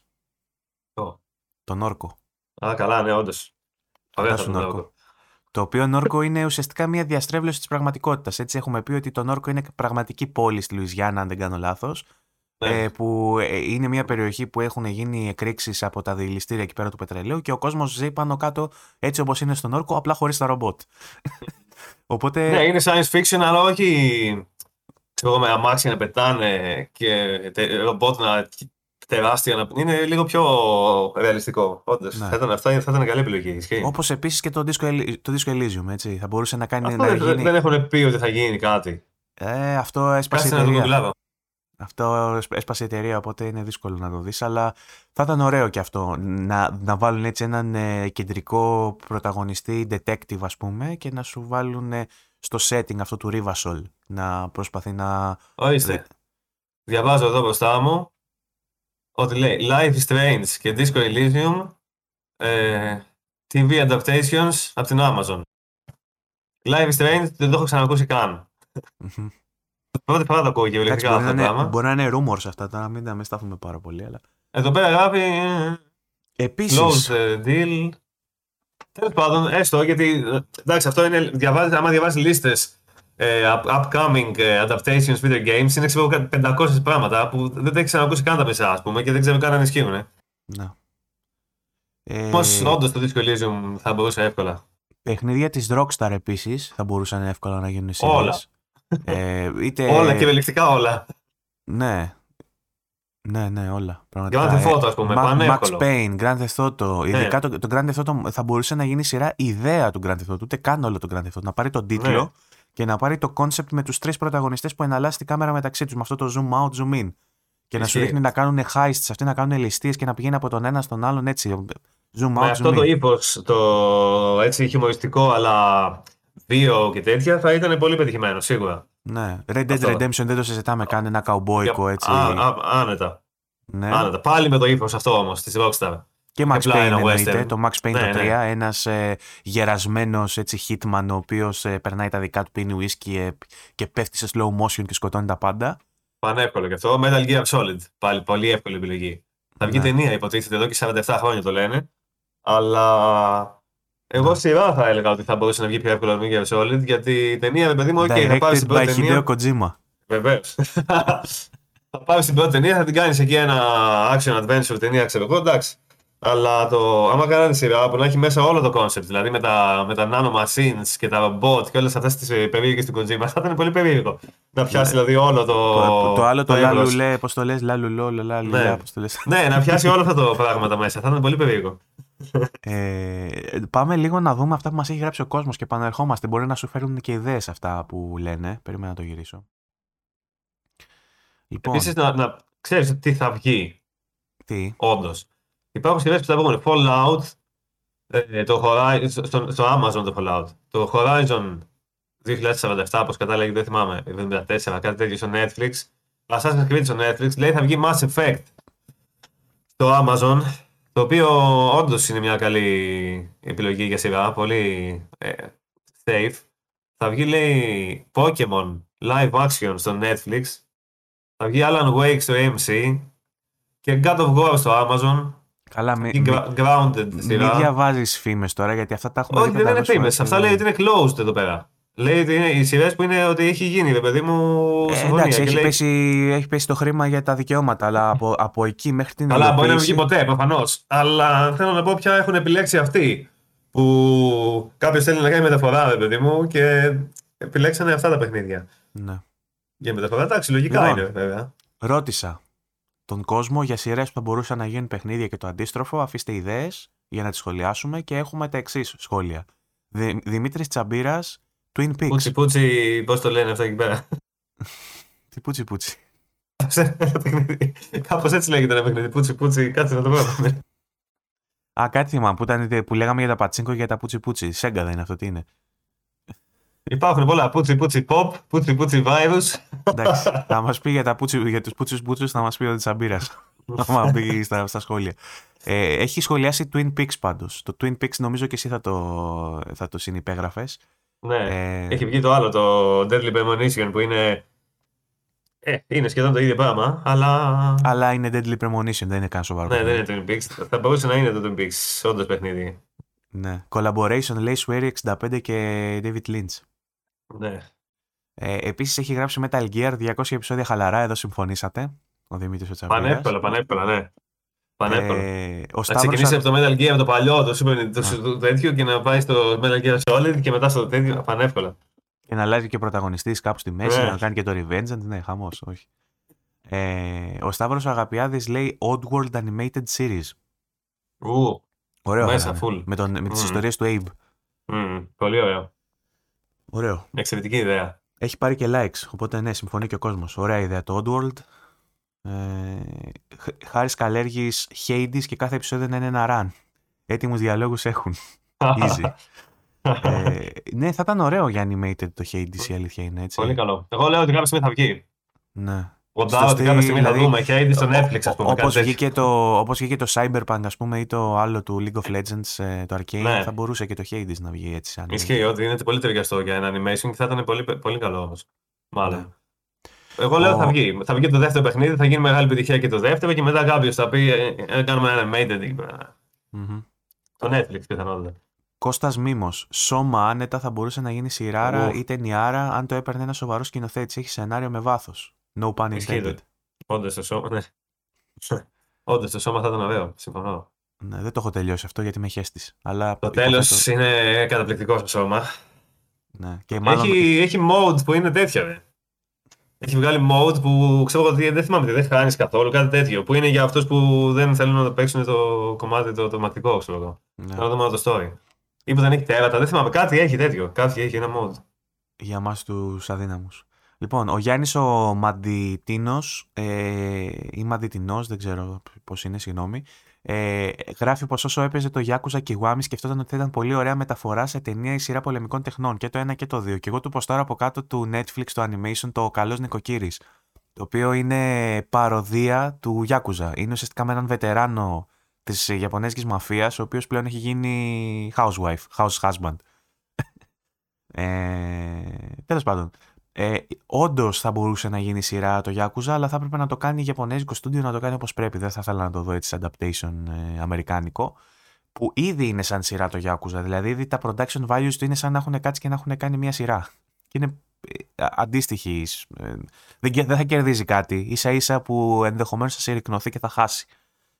Το. Τον Όρκο. Α, καλά, ναι, όντως. Ωραία, θα Φαντάσου το Νόρκο. δω. Το οποίο Νόρκο είναι ουσιαστικά μια διαστρέβλωση της πραγματικότητας. Έτσι, έχουμε πει ότι το Νόρκο είναι πραγματική πόλη στη Λουιζιάννα, αν δεν κάνω λάθος. Ναι. Ε, που ε, είναι μια περιοχή που έχουν γίνει εκρήξεις από τα δηληστήρια εκεί πέρα του πετρελαίου και ο κόσμος ζει πάνω κάτω έτσι όπως είναι στον Όρκο, απλά χωρίς τα ρομπότ. Οπότε. Ναι, είναι science fiction, αλλά όχι ξέρω εγώ, με αμάξια να πετάνε και τε- ρομπότ να τεράστια να. Είναι λίγο πιο ρεαλιστικό. Όντως. Ναι. Θα, ήταν, αυτά, θα ήταν καλή επιλογή. Ισχύει. Όπως επίσης και το Disco, Eli- το Disco Elysium, έτσι. Θα μπορούσε να κάνει. Αυτό να δεν, γίνει... δεν έχουν πει ότι θα γίνει κάτι. Ε, αυτό έσπασε η Κάτσε να το εταιρεία. γκουγκλάρω. Αυτό έσπ- έσπασε η εταιρεία, οπότε είναι δύσκολο να το δεις, αλλά θα ήταν ωραίο και αυτό, να, να βάλουν έτσι έναν ε, κεντρικό πρωταγωνιστή, detective ας πούμε, και να σου βάλουν ε, στο setting αυτό του Rivasol, να προσπαθεί να... Ορίστε. Διαβάζω εδώ μπροστά μου ότι λέει Life is Strange και Disco Elysium ε, TV adaptations από την Amazon. Life is Strange δεν το έχω ξανακούσει καν. Πρώτη φορά το ακούω και Εντάξει, ηλεκτρικά μπορεί, να αυτό το είναι, πράγμα. μπορεί να είναι rumors αυτά τώρα, μην, μην σταθούμε πάρα πολύ. Αλλά... Εδώ πέρα γράφει. ε, Επίση. Close the deal. Τέλος πάντων, έστω γιατί. ε, Εντάξει, αυτό είναι. Διαβάζει, άμα διαβάζει λίστες upcoming ε, adaptations video games, είναι ξέρω 500 πράγματα που δεν τα έχεις ξανακούσει καν τα μισά, ας πούμε, και δεν ξέρω καν αν ισχύουν. Ε. Ναι. Ε, Πώ όντως το Disco Elysium θα μπορούσε εύκολα. παιχνίδια της Rockstar επίσης θα μπορούσαν εύκολα να γίνουν series. Όλα. Ε, είτε... Όλα και ευελικτικά όλα. Ναι. Ναι, ναι, όλα. Πραγματικά. Grand Theft Auto, ας πούμε, Ma- πανεύκολο. Max Payne, Grand Theft Auto. Ναι. Ειδικά το, το Grand Theft Auto θα μπορούσε να γίνει σειρά ιδέα του Grand Theft Auto, ούτε καν όλο το Grand Theft Auto. Να πάρει τον τίτλο Ναι. και να πάρει το concept με τους τρεις πρωταγωνιστές που εναλλάσσει την κάμερα μεταξύ τους, με αυτό το zoom out, zoom in. Και να σου Ισχύει. δείχνει να κάνουν heists, αυτοί να κάνουν ληστείες και να πηγαίνει από τον ένα στον άλλον έτσι. Zoom Με out, αυτό zoom το in. ύπο, το έτσι χιουμοριστικό αλλά βίο και τέτοια, θα ήταν πολύ πετυχημένο, σίγουρα. Ναι. Red Dead Αυτό. Redemption δεν το συζητάμε καν, ένα καουμπόικο έτσι. Α, α, άνετα. ναι. άνετα. Πάλι με το ύπο αυτό όμως της Rockstar. Και Max απλά Payne ένα εννοείται, western. το Max Payne Ναι, το 3, ναι. ένας ε, γερασμένος έτσι hitman ο οποίος ε, περνάει τα δικά του, πίνει whisky ε, και πέφτει σε slow motion και σκοτώνει τα πάντα. Πανεύκολο και αυτό. Metal Gear Solid. Πάλι πολύ εύκολη επιλογή. Θα βγει Ναι. ταινία, υποτίθεται εδώ και 47 χρόνια το λένε. Αλλά εγώ Ναι. σειρά θα έλεγα ότι θα μπορούσε να βγει πιο εύκολα το Metal Gear Solid γιατί η ταινία, ρε παιδί μου, okay, θα πάρεις Directed την by πρώτη ταινία. Hideo Kojima. Βεβαίως. θα πάρεις την πρώτη ταινία, θα την κάνεις εκεί ένα action adventure ταινία, ξέρω εγώ, εντάξει. Αλλά το, άμα κάνανε σειρά που να έχει μέσα όλο το concept, δηλαδή με τα, με τα nano machines και τα robot και όλες αυτές τις περίεργες του Kojima, θα ήταν πολύ περίεργο. Να πιάσει δηλαδή όλο το. Το, το άλλο το ύβρος. λάλουλε, πώς το λες, λάλουλο, λαλαλιλα, Ναι. πώς το λες. ναι, να πιάσει όλα αυτά τα πράγματα μέσα. Θα ήταν πολύ περίεργο. Ε, πάμε λίγο να δούμε αυτά που μας έχει γράψει ο κόσμος και επανερχόμαστε. Μπορεί να σου φέρουν και ιδέες αυτά που λένε. Περίμενα να το γυρίσω. Λοιπόν, Επίσης, να, να ξέρεις τι θα βγει, τι; όντως. Υπάρχουν σειρέ που θα βγουν Fallout, ε, το Horizon, στο, στο Amazon το Fallout. Το Horizon 2047, όπως κατάλαβε, δεν θυμάμαι, 74, κάτι τέτοιο στο Netflix. Assassin's Creed στο Netflix, λέει θα βγει Mass Effect στο Amazon, το οποίο όντως είναι μια καλή επιλογή για σειρά, πολύ ε, safe. Θα βγει, λέει, Pokemon live action στο Netflix. Θα βγει Alan Wake στο AMC και God of War στο Amazon. Καλά, μη, Και μη, gra- grounded μη σειρά. διαβάζεις φήμες τώρα γιατί αυτά τα έχουμε Όχι, δει δεν είναι 500 φήμες. φορές. Αυτά λέει ότι είναι closed εδώ πέρα. Λέει ότι είναι οι σειρές που είναι ότι έχει γίνει, ρε παιδί μου, Ε, συμφωνία. εντάξει, Και έχει, λέει, πέσει, έχει πέσει το χρήμα για τα δικαιώματα, αλλά από, από εκεί μέχρι την Καλά, μπορεί να μην υλοποίηση- βγει ποτέ, προφανώς. Αλλά θέλω να πω ποια έχουν επιλέξει αυτοί. Που κάποιος θέλει να κάνει μεταφορά, ρε παιδί μου, και επιλέξανε αυτά τα παιχνίδια. Ναι. Για μεταφορά, εντάξει, λογικά Λοιπόν. είναι, βέβαια. Ρώτησα τον κόσμο για σειρές που θα μπορούσαν να γίνουν παιχνίδια και το αντίστροφο. Αφήστε ιδέες για να τις σχολιάσουμε και έχουμε τα εξής σχόλια. Δη, Δημήτρης Τσαμπίρα, Twin Peaks. Πούτσι, πούτσι, πώς το λένε αυτό εκεί πέρα; Τι πούτσι πούτσι. Κάπως έτσι λέγεται ένα παιχνίδι. Πούτσι, πούτσι, κάτσε να το πω. Α, κάτι θυμάμαι που, ήταν, που λέγαμε για τα πατσίνκο και για τα πούτσι πούτσι. Σέγγα δεν είναι αυτό, τι είναι. Υπάρχουν πολλά. Πούτσι, πούτσι, pop, πούτσι, πούτσι, virus. Εντάξει, θα μας πει για, τα πούτσι, για τους πούτσους πούτσους, θα μας πει ο Τσαμπίρα. θα μας πει στα, στα σχόλια. Ε, έχει σχολιάσει Twin Peaks πάντως. Το Twin Peaks νομίζω και εσύ θα το, θα το συνυπέγραφες. Ναι. Ε, Έχει βγει το άλλο, το Deadly Premonition που είναι. Ε, είναι σχεδόν το ίδιο πράγμα, αλλά. Αλλά είναι Deadly Premonition, δεν είναι καν σοβαρό. Ναι, παιχνίδι. δεν είναι Twin Peaks. Θα μπορούσε να είναι το Twin Peaks, όντως παιχνίδι. Ναι. Collaboration λέει Swery 65 και David Lynch. Ναι. Ε, Επίσης έχει γράψει Metal Gear 200 επεισόδια χαλαρά, εδώ συμφωνήσατε. Ο Δημήτρης Οτσαβίδας. Πανεύκολα, πανεύκολα, ναι. Πανεύκολα. Ε, ο να Σταύρος ξεκινήσει Α- από το Metal Gear το παλιό, το, Super, το, Ναι. το τέτοιο και να πάει στο Metal Gear Solid και μετά στο τέτοιο. Πανεύκολα. και να αλλάζει και πρωταγωνιστής κάπου στη μέση, Ναι. να κάνει και το Revenge. Ναι, χαμός, όχι. Ε, ο Σταύρος Αγαπιάδης λέει Oddworld Animated Series. Ου, Ωραίο. Μέσα, θα ήταν. full. Με, τον, με τις Μμμ. ιστορίες του Abe. μμ, πολύ ωραίο. Ωραίο. Εξαιρετική ιδέα. Έχει πάρει και likes, οπότε ναι, συμφωνεί και ο κόσμος. Ωραία ιδέα το Oddworld. Ε, Χ- Χάρης Καλέργης, Hades και κάθε επεισόδιο να είναι ένα run. Έτοιμους διαλόγους έχουν. Easy. ε, ναι, θα ήταν ωραίο για animated το Hades, η αλήθεια είναι έτσι. Πολύ καλό. Εγώ λέω ότι κάποια στιγμή θα βγει. Ναι. Ποντάρω ότι κάποια στιγμή θα δούμε. Έχει ήδη στο Netflix, ας πούμε. Όπως κάτι τέτοιο. βγήκε, το, όπως βγήκε το Cyberpunk, ας πούμε, ή το άλλο του League of Legends, ε, το Arcane, Ναι. θα μπορούσε και το Hades να βγει έτσι. Σαν Ισχύει ότι είναι πολύ ταιριαστό για ένα animation και θα ήταν πολύ, πολύ καλό όμως. Μάλλον. Ναι. Εγώ λέω Ο- θα βγει. Θα βγει το δεύτερο παιχνίδι, θα γίνει μεγάλη επιτυχία και το δεύτερο και μετά κάποιος θα πει ε, ε, κάνουμε ένα animated εκεί πέρα. Μμμ. Το Netflix πιθανότατα. Κώστας Μίμος. Σώμα άνετα θα μπορούσε να γίνει σειράρα Ουφ. ή ταινιάρα αν το έπαιρνε ένα σοβαρό σκηνοθέτη. Έχει σενάριο με βάθος. No pun Ισχύει, intended. Όντως το σώμα. Ναι. Όντως το σώμα θα ήταν ωραίο. Συμφωνώ. Ναι, δεν το έχω τελειώσει αυτό γιατί με χέστης. Αλλά Το τέλος υποθέτω- είναι καταπληκτικό στο σώμα. Ναι. Και μάλλον Έχει, έχει mode που είναι τέτοια. Ρε. Έχει βγάλει mode που ξέρω εγώ τι- δεν θυμάμαι τι, δεν χάνεις καθόλου, κάτι τέτοιο. Που είναι για αυτούς που δεν θέλουν να παίξουν το κομμάτι το, το μακτικό, ξέρω εγώ. ναι, Να δούμε το story. Ή που δεν έχει τέρατα, δεν θυμάμαι. Κάτι έχει τέτοιο. Κάτι έχει ένα mode. για μας τους αδύναμους. Λοιπόν, ο Γιάννης ο Μαντιτίνος ε, ή Μαντιτινός, δεν ξέρω πώς είναι, συγγνώμη, ε, γράφει πως όσο έπαιζε το Yakuza Kiwami σκεφτόταν ότι θα ήταν πολύ ωραία μεταφορά σε ταινία ή σειρά πολεμικών τεχνών και το ένα και το δύο. Και εγώ του ποστάρω από κάτω του Netflix το animation το Καλός Νοικοκύρης, το οποίο είναι παροδία του Yakuza. Είναι ουσιαστικά με έναν βετεράνο της Ιαπωνέζικης μαφίας, ο οποίος πλέον έχει γίνει housewife, house husband. Ε, Τέλος πάντων. Ε, Όντως θα μπορούσε να γίνει σειρά το Yakuza, αλλά θα έπρεπε να το κάνει Ιαπωνέζικο στούντιο να το κάνει όπως πρέπει. Δεν θα ήθελα να το δω έτσι σε adaptation ε, αμερικάνικο. Που ήδη είναι σαν σειρά το Yakuza. Δηλαδή, ήδη τα production values του είναι σαν να έχουν κάτσει και να έχουν κάνει μια σειρά. Και είναι ε, αντίστοιχη. ε, δεν, κε- δεν θα κερδίζει κάτι. σα ίσα που ενδεχομένως θα συρρυκνωθεί και θα χάσει.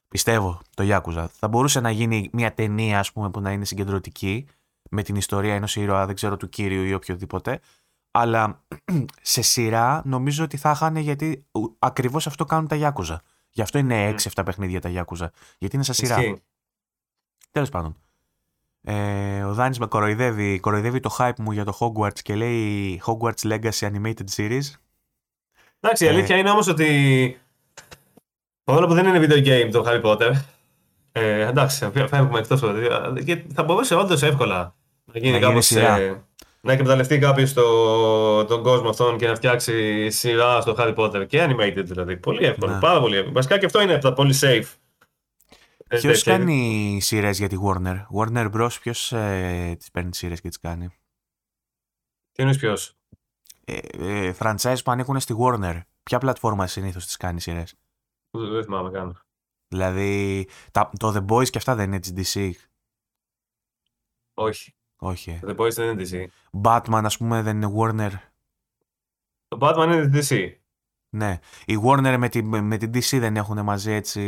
Πιστεύω το Yakuza. Θα μπορούσε να γίνει μια ταινία, ας πούμε, που να είναι συγκεντρωτική με την ιστορία ενός ήρωα, δεν ξέρω, του κύριου ή οποιοδήποτε. Αλλά σε σειρά νομίζω ότι θα είχαν γιατί ου- ακριβώς αυτό κάνουν τα Yakuza. Γι' αυτό είναι 6-7 παιχνίδια τα Yakuza. Γιατί είναι σε σειρά. Ισχύει. Τέλος πάντων. Ε, ο Δάνης με κοροϊδεύει, κοροϊδεύει το hype μου για το Hogwarts και λέει Hogwarts Legacy Animated Series. Εντάξει, η Ε. αλήθεια είναι όμως ότι. Παρόλο που δεν είναι video game το Harry Potter. Ε, εντάξει, φεύγουμε εκτός. Θα μπορούσε όντως εύκολα να γίνει Να γίνει κάπως. σειρά. Ε, να εκμεταλλευτεί κάποιος το, τον κόσμο αυτόν και να φτιάξει σειρά στο Harry Potter και animated δηλαδή. Πολύ εύκολο. Ναι. Πάρα πολύ εύκολο. Βασικά και αυτό είναι από τα πολύ safe. Ε, Ποιο τέτοια. κάνει σειρές για τη Warner; Warner Bros. Ποιος ε, τις παίρνει σειρές και τις κάνει; Τι εννοείς ποιος; Ε, ε, franchise που ανήκουν στη Warner. Ποια πλατφόρμα συνήθως τις κάνει σειρές; Δεν θυμάμαι καν. Δηλαδή, τα, το The Boys και αυτά δεν είναι της DC. Όχι. Όχι. ε. The Boys δεν είναι DC. Batman, ας πούμε, δεν είναι Warner. Το Batman είναι DC. Ναι. Η Warner με την, με την DC δεν έχουν μαζί έτσι...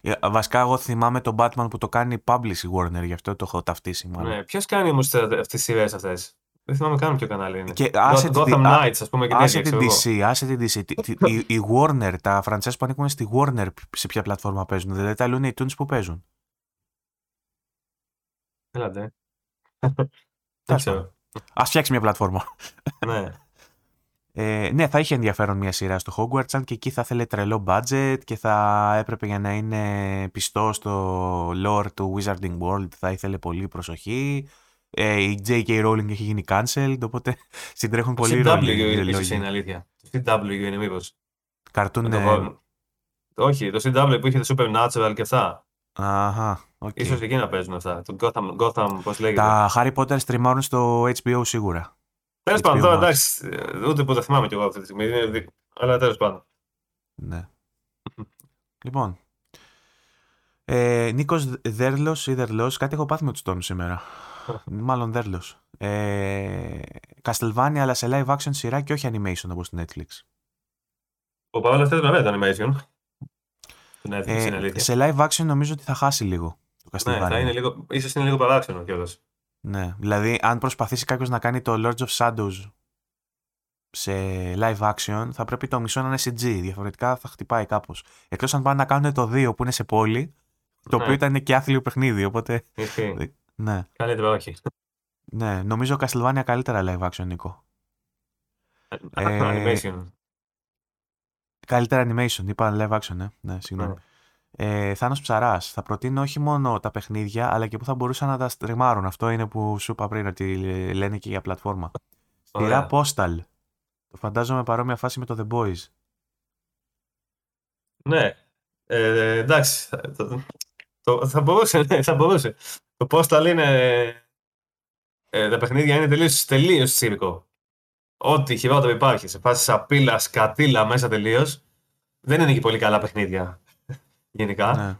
Ε, Βασικά, εγώ θυμάμαι τον Batman που το κάνει publish η Warner, γι' αυτό το έχω ταυτίσει μάλλον. Ναι. Ποιος κάνει όμως αυτές τις σειρές αυτές; Δεν θυμάμαι καν ποιο κανάλι είναι. Και άσε τη- Gotham α- Knights, α πούμε και Άσε τέτοια. την ξέρω εγώ. DC, άσε την DC. Τι- τι- η, η Warner, τα franchise που ανήκουν στη Warner, σε ποια πλατφόρμα παίζουν. Δηλαδή τα Looney Tunes που παίζουν. Έλατε. Δεν Τέλος ξέρω. Α φτιάξει μια πλατφόρμα. Ναι. Ε, ναι, θα είχε ενδιαφέρον μια σειρά στο Hogwarts, αν και εκεί θα θέλει τρελό budget και θα έπρεπε για να είναι πιστό στο lore του Wizarding World, θα ήθελε πολύ προσοχή. Ε, η J.K. Rowling έχει γίνει cancelled, οπότε συντρέχουν Το πολύ CW ρόλοι. ίσως είναι αλήθεια. Το CW είναι μήπως. Καρτούν. Να το ε, βάλω. Όχι, το CW που είχε το Supernatural και αυτά. Αχα, οκ. Ίσως εκεί να παίζουν αυτά. Το Gotham, Gotham πώς λέγεται. Τα Harry Potter stream-άρουν στο HBO σίγουρα. Τέλος HBO πάντων, τώρα Max. εντάξει, ε, ούτε που τα θυμάμαι κι εγώ αυτή τη στιγμή. είναι δι- Αλλά τέλος πάντων. Ναι. λοιπόν. Ε, Νίκος Δέρλος ή Δερλός, κάτι έχω πάθει με τους τόνους σήμερα. Μάλλον Δέρλος. Ε, Castlevania αλλά σε live action σειρά και όχι animation όπως στο Netflix. Ο παρόλα αυτά είναι ωραίο το animation. Το Netflix Ε, είναι αλήθεια. σε live action νομίζω ότι θα χάσει λίγο το Castlevania. Ναι, θα είναι λίγο, ίσως είναι λίγο παράξενο κιόλας. Ναι, δηλαδή αν προσπαθήσει κάποιος να κάνει το Lords of Shadows σε live action θα πρέπει το μισό να είναι CG, διαφορετικά θα χτυπάει κάπως. Εκτός αν πάνε να κάνουν το 2 που είναι σε πόλη, το Ναι. οποίο ήταν και άθλιο παιχνίδι, οπότε Ισχύει. ναι. Καλύτερα όχι. Ναι, νομίζω Castlevania καλύτερα live action, Νίκο. Ε, Animation. Καλύτερα animation, είπα live action, ναι. Ναι, συγγνώμη. Ε, Θάνος Ψαράς, θα προτείνω όχι μόνο τα παιχνίδια, αλλά και που θα μπορούσαν να τα στριμάρουν. Αυτό είναι που σου είπα πριν, ότι λένε και για πλατφόρμα. Ωραία. Σειρά Postal. Το φαντάζομαι παρόμοια φάση με το The Boys. Ναι. Ε, εντάξει. θα- Το, το- θα μπορούσε, ναι, θα μπορούσε. Το Postal είναι... Ε, τα παιχνίδια είναι τελείως, τελείως τσίρικο. ό,τι χειρότερο υπάρχει σε φάση σαπίλα, σκατήλα μέσα τελείως. Δεν είναι και πολύ καλά παιχνίδια γενικά. Ναι.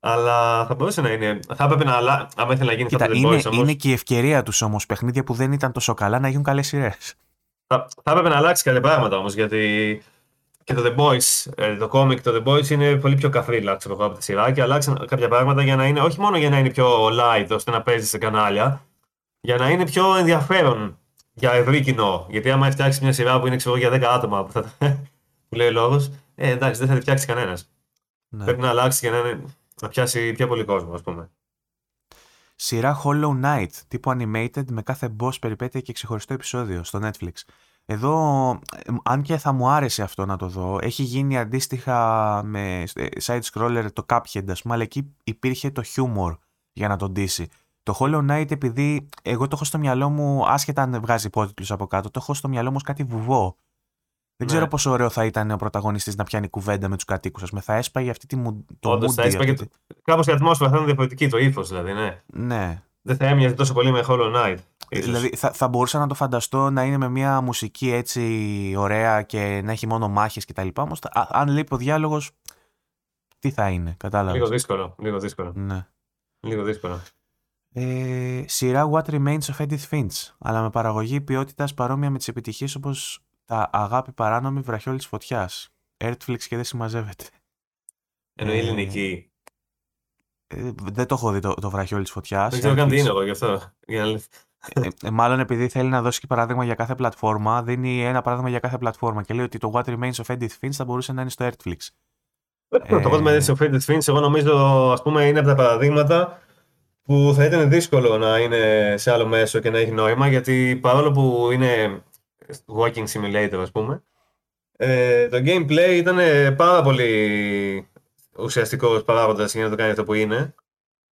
Αλλά θα μπορούσε να είναι. Θα έπρεπε να αλλάξει. Αν ήθελε να γίνει Κοίτα, αυτό το The είναι, Boys όμως, είναι και η ευκαιρία τους όμως παιχνίδια που δεν ήταν τόσο καλά να γίνουν καλές σειρές. θα, θα έπρεπε να αλλάξει κάποια πράγματα όμως. Γιατί και το The Boys, ε, το κόμικ, το The Boys είναι πολύ πιο καφρίλα ξέρω εγώ, από τη σειρά και αλλάξαν κάποια πράγματα για να είναι, όχι μόνο για να είναι πιο light ώστε να παίζει σε κανάλια, για να είναι πιο ενδιαφέρον για ευρύ κοινό. Γιατί άμα φτιάξεις μια σειρά που είναι ξέρω, εγώ, για 10 άτομα, που, θα, που λέει ο λόγος, ε, εντάξει, δεν θα τη φτιάξει κανένας. Ναι. Πρέπει να αλλάξει για να, είναι, να πιάσει πιο πολύ κόσμο, ας πούμε. Σειρά Hollow Knight, τύπου animated με κάθε boss περιπέτεια και ξεχωριστό επεισόδιο στο Netflix. Εδώ, ε, αν και θα μου άρεσε αυτό να το δω, έχει γίνει αντίστοιχα με ε, side scroller το Cuphead, ας πούμε, αλλά εκεί υπήρχε το humor για να τον ντύσει. Το Hollow Knight, επειδή εγώ το έχω στο μυαλό μου, άσχετα αν βγάζει υπότιτλους από κάτω, το έχω στο μυαλό μου ως κάτι βουβό. Δεν Ναι. ξέρω πόσο ωραίο θα ήταν ο πρωταγωνιστής να πιάνει κουβέντα με τους κατοίκους. Ας πούμε, θα έσπαγε αυτή τη μου, το Όντως, mood, θα έσπαγε αυτή τη- Κάπως η ατμόσφαιρα θα ήταν διαφορετική, το ύφος δηλαδή, ναι. Ναι, Δεν θα έμοιαζε τόσο πολύ με Hollow Knight. ίσως. Δηλαδή θα, θα μπορούσα να το φανταστώ να είναι με μια μουσική έτσι ωραία και να έχει μόνο μάχες κτλ. Όμως α- αν λείπει ο διάλογος, τι θα είναι, κατάλαβες. Λίγο δύσκολο. Λίγο δύσκολο. Ναι. Λίγο δύσκολο. Ε, σειρά What Remains of Edith Finch, αλλά με παραγωγή ποιότητας παρόμοια με τις επιτυχίες όπως τα Αγάπη Παράνομη Βραχιόλη της Φωτιάς. Airtflix και δεν συμμαζεύεται. Εννοεί Ε, ελληνική. Ε, δεν το έχω δει το, το Βραχιόλη της Φωτιάς. Δεν ξέρω καν τι Airtflix. είναι εγώ γι' αυτό. Για να... Ε, ε, μάλλον επειδή θέλει να δώσει και παράδειγμα για κάθε πλατφόρμα, δίνει ένα παράδειγμα για κάθε πλατφόρμα και λέει ότι το What Remains of Edith Finch θα μπορούσε να είναι στο Airtflix. Το πρώτο με ο Faded Finch, εγώ νομίζω ας πούμε, είναι από τα παραδείγματα που θα ήταν δύσκολο να είναι σε άλλο μέσο και να έχει νόημα γιατί παρόλο που είναι walking simulator ας πούμε ε, το gameplay ήταν πάρα πολύ ουσιαστικός παράγοντας για να το κάνει αυτό που είναι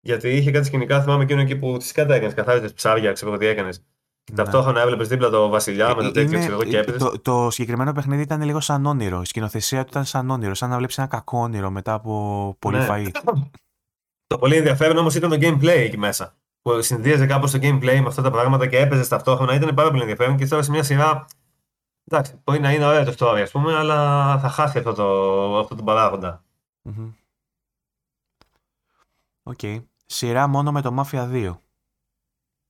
γιατί είχε κάτι σκηνικά θυμάμαι εκείνο εκεί που τις κατά έκανες καθάριζες ψάρια ξέρω εγώ τι έκανες Ναι. ταυτόχρονα έβλεπες δίπλα το βασιλιά με το τέτοιο ξέρω εγώ και έπαιζες το, το συγκεκριμένο παιχνίδι ήταν λίγο σαν όνειρο. Η σκηνοθεσία του ήταν σαν όνειρο, σαν να βλέπεις ένα κακό όνειρο μετά από πολύ Ναι. φαΐ. Το πολύ ενδιαφέρον όμως ήταν το gameplay εκεί μέσα. Που συνδύαζε κάπως το gameplay με αυτά τα πράγματα και έπαιζε ταυτόχρονα. Ήταν πάρα πολύ ενδιαφέρον και τώρα σε μια σειρά. Εντάξει, μπορεί να είναι ωραίο το story, ας πούμε, αλλά θα χάσει αυτό το, αυτό τον παράγοντα. Μμμ. Οκ. Σειρά μόνο με το Mafia 2.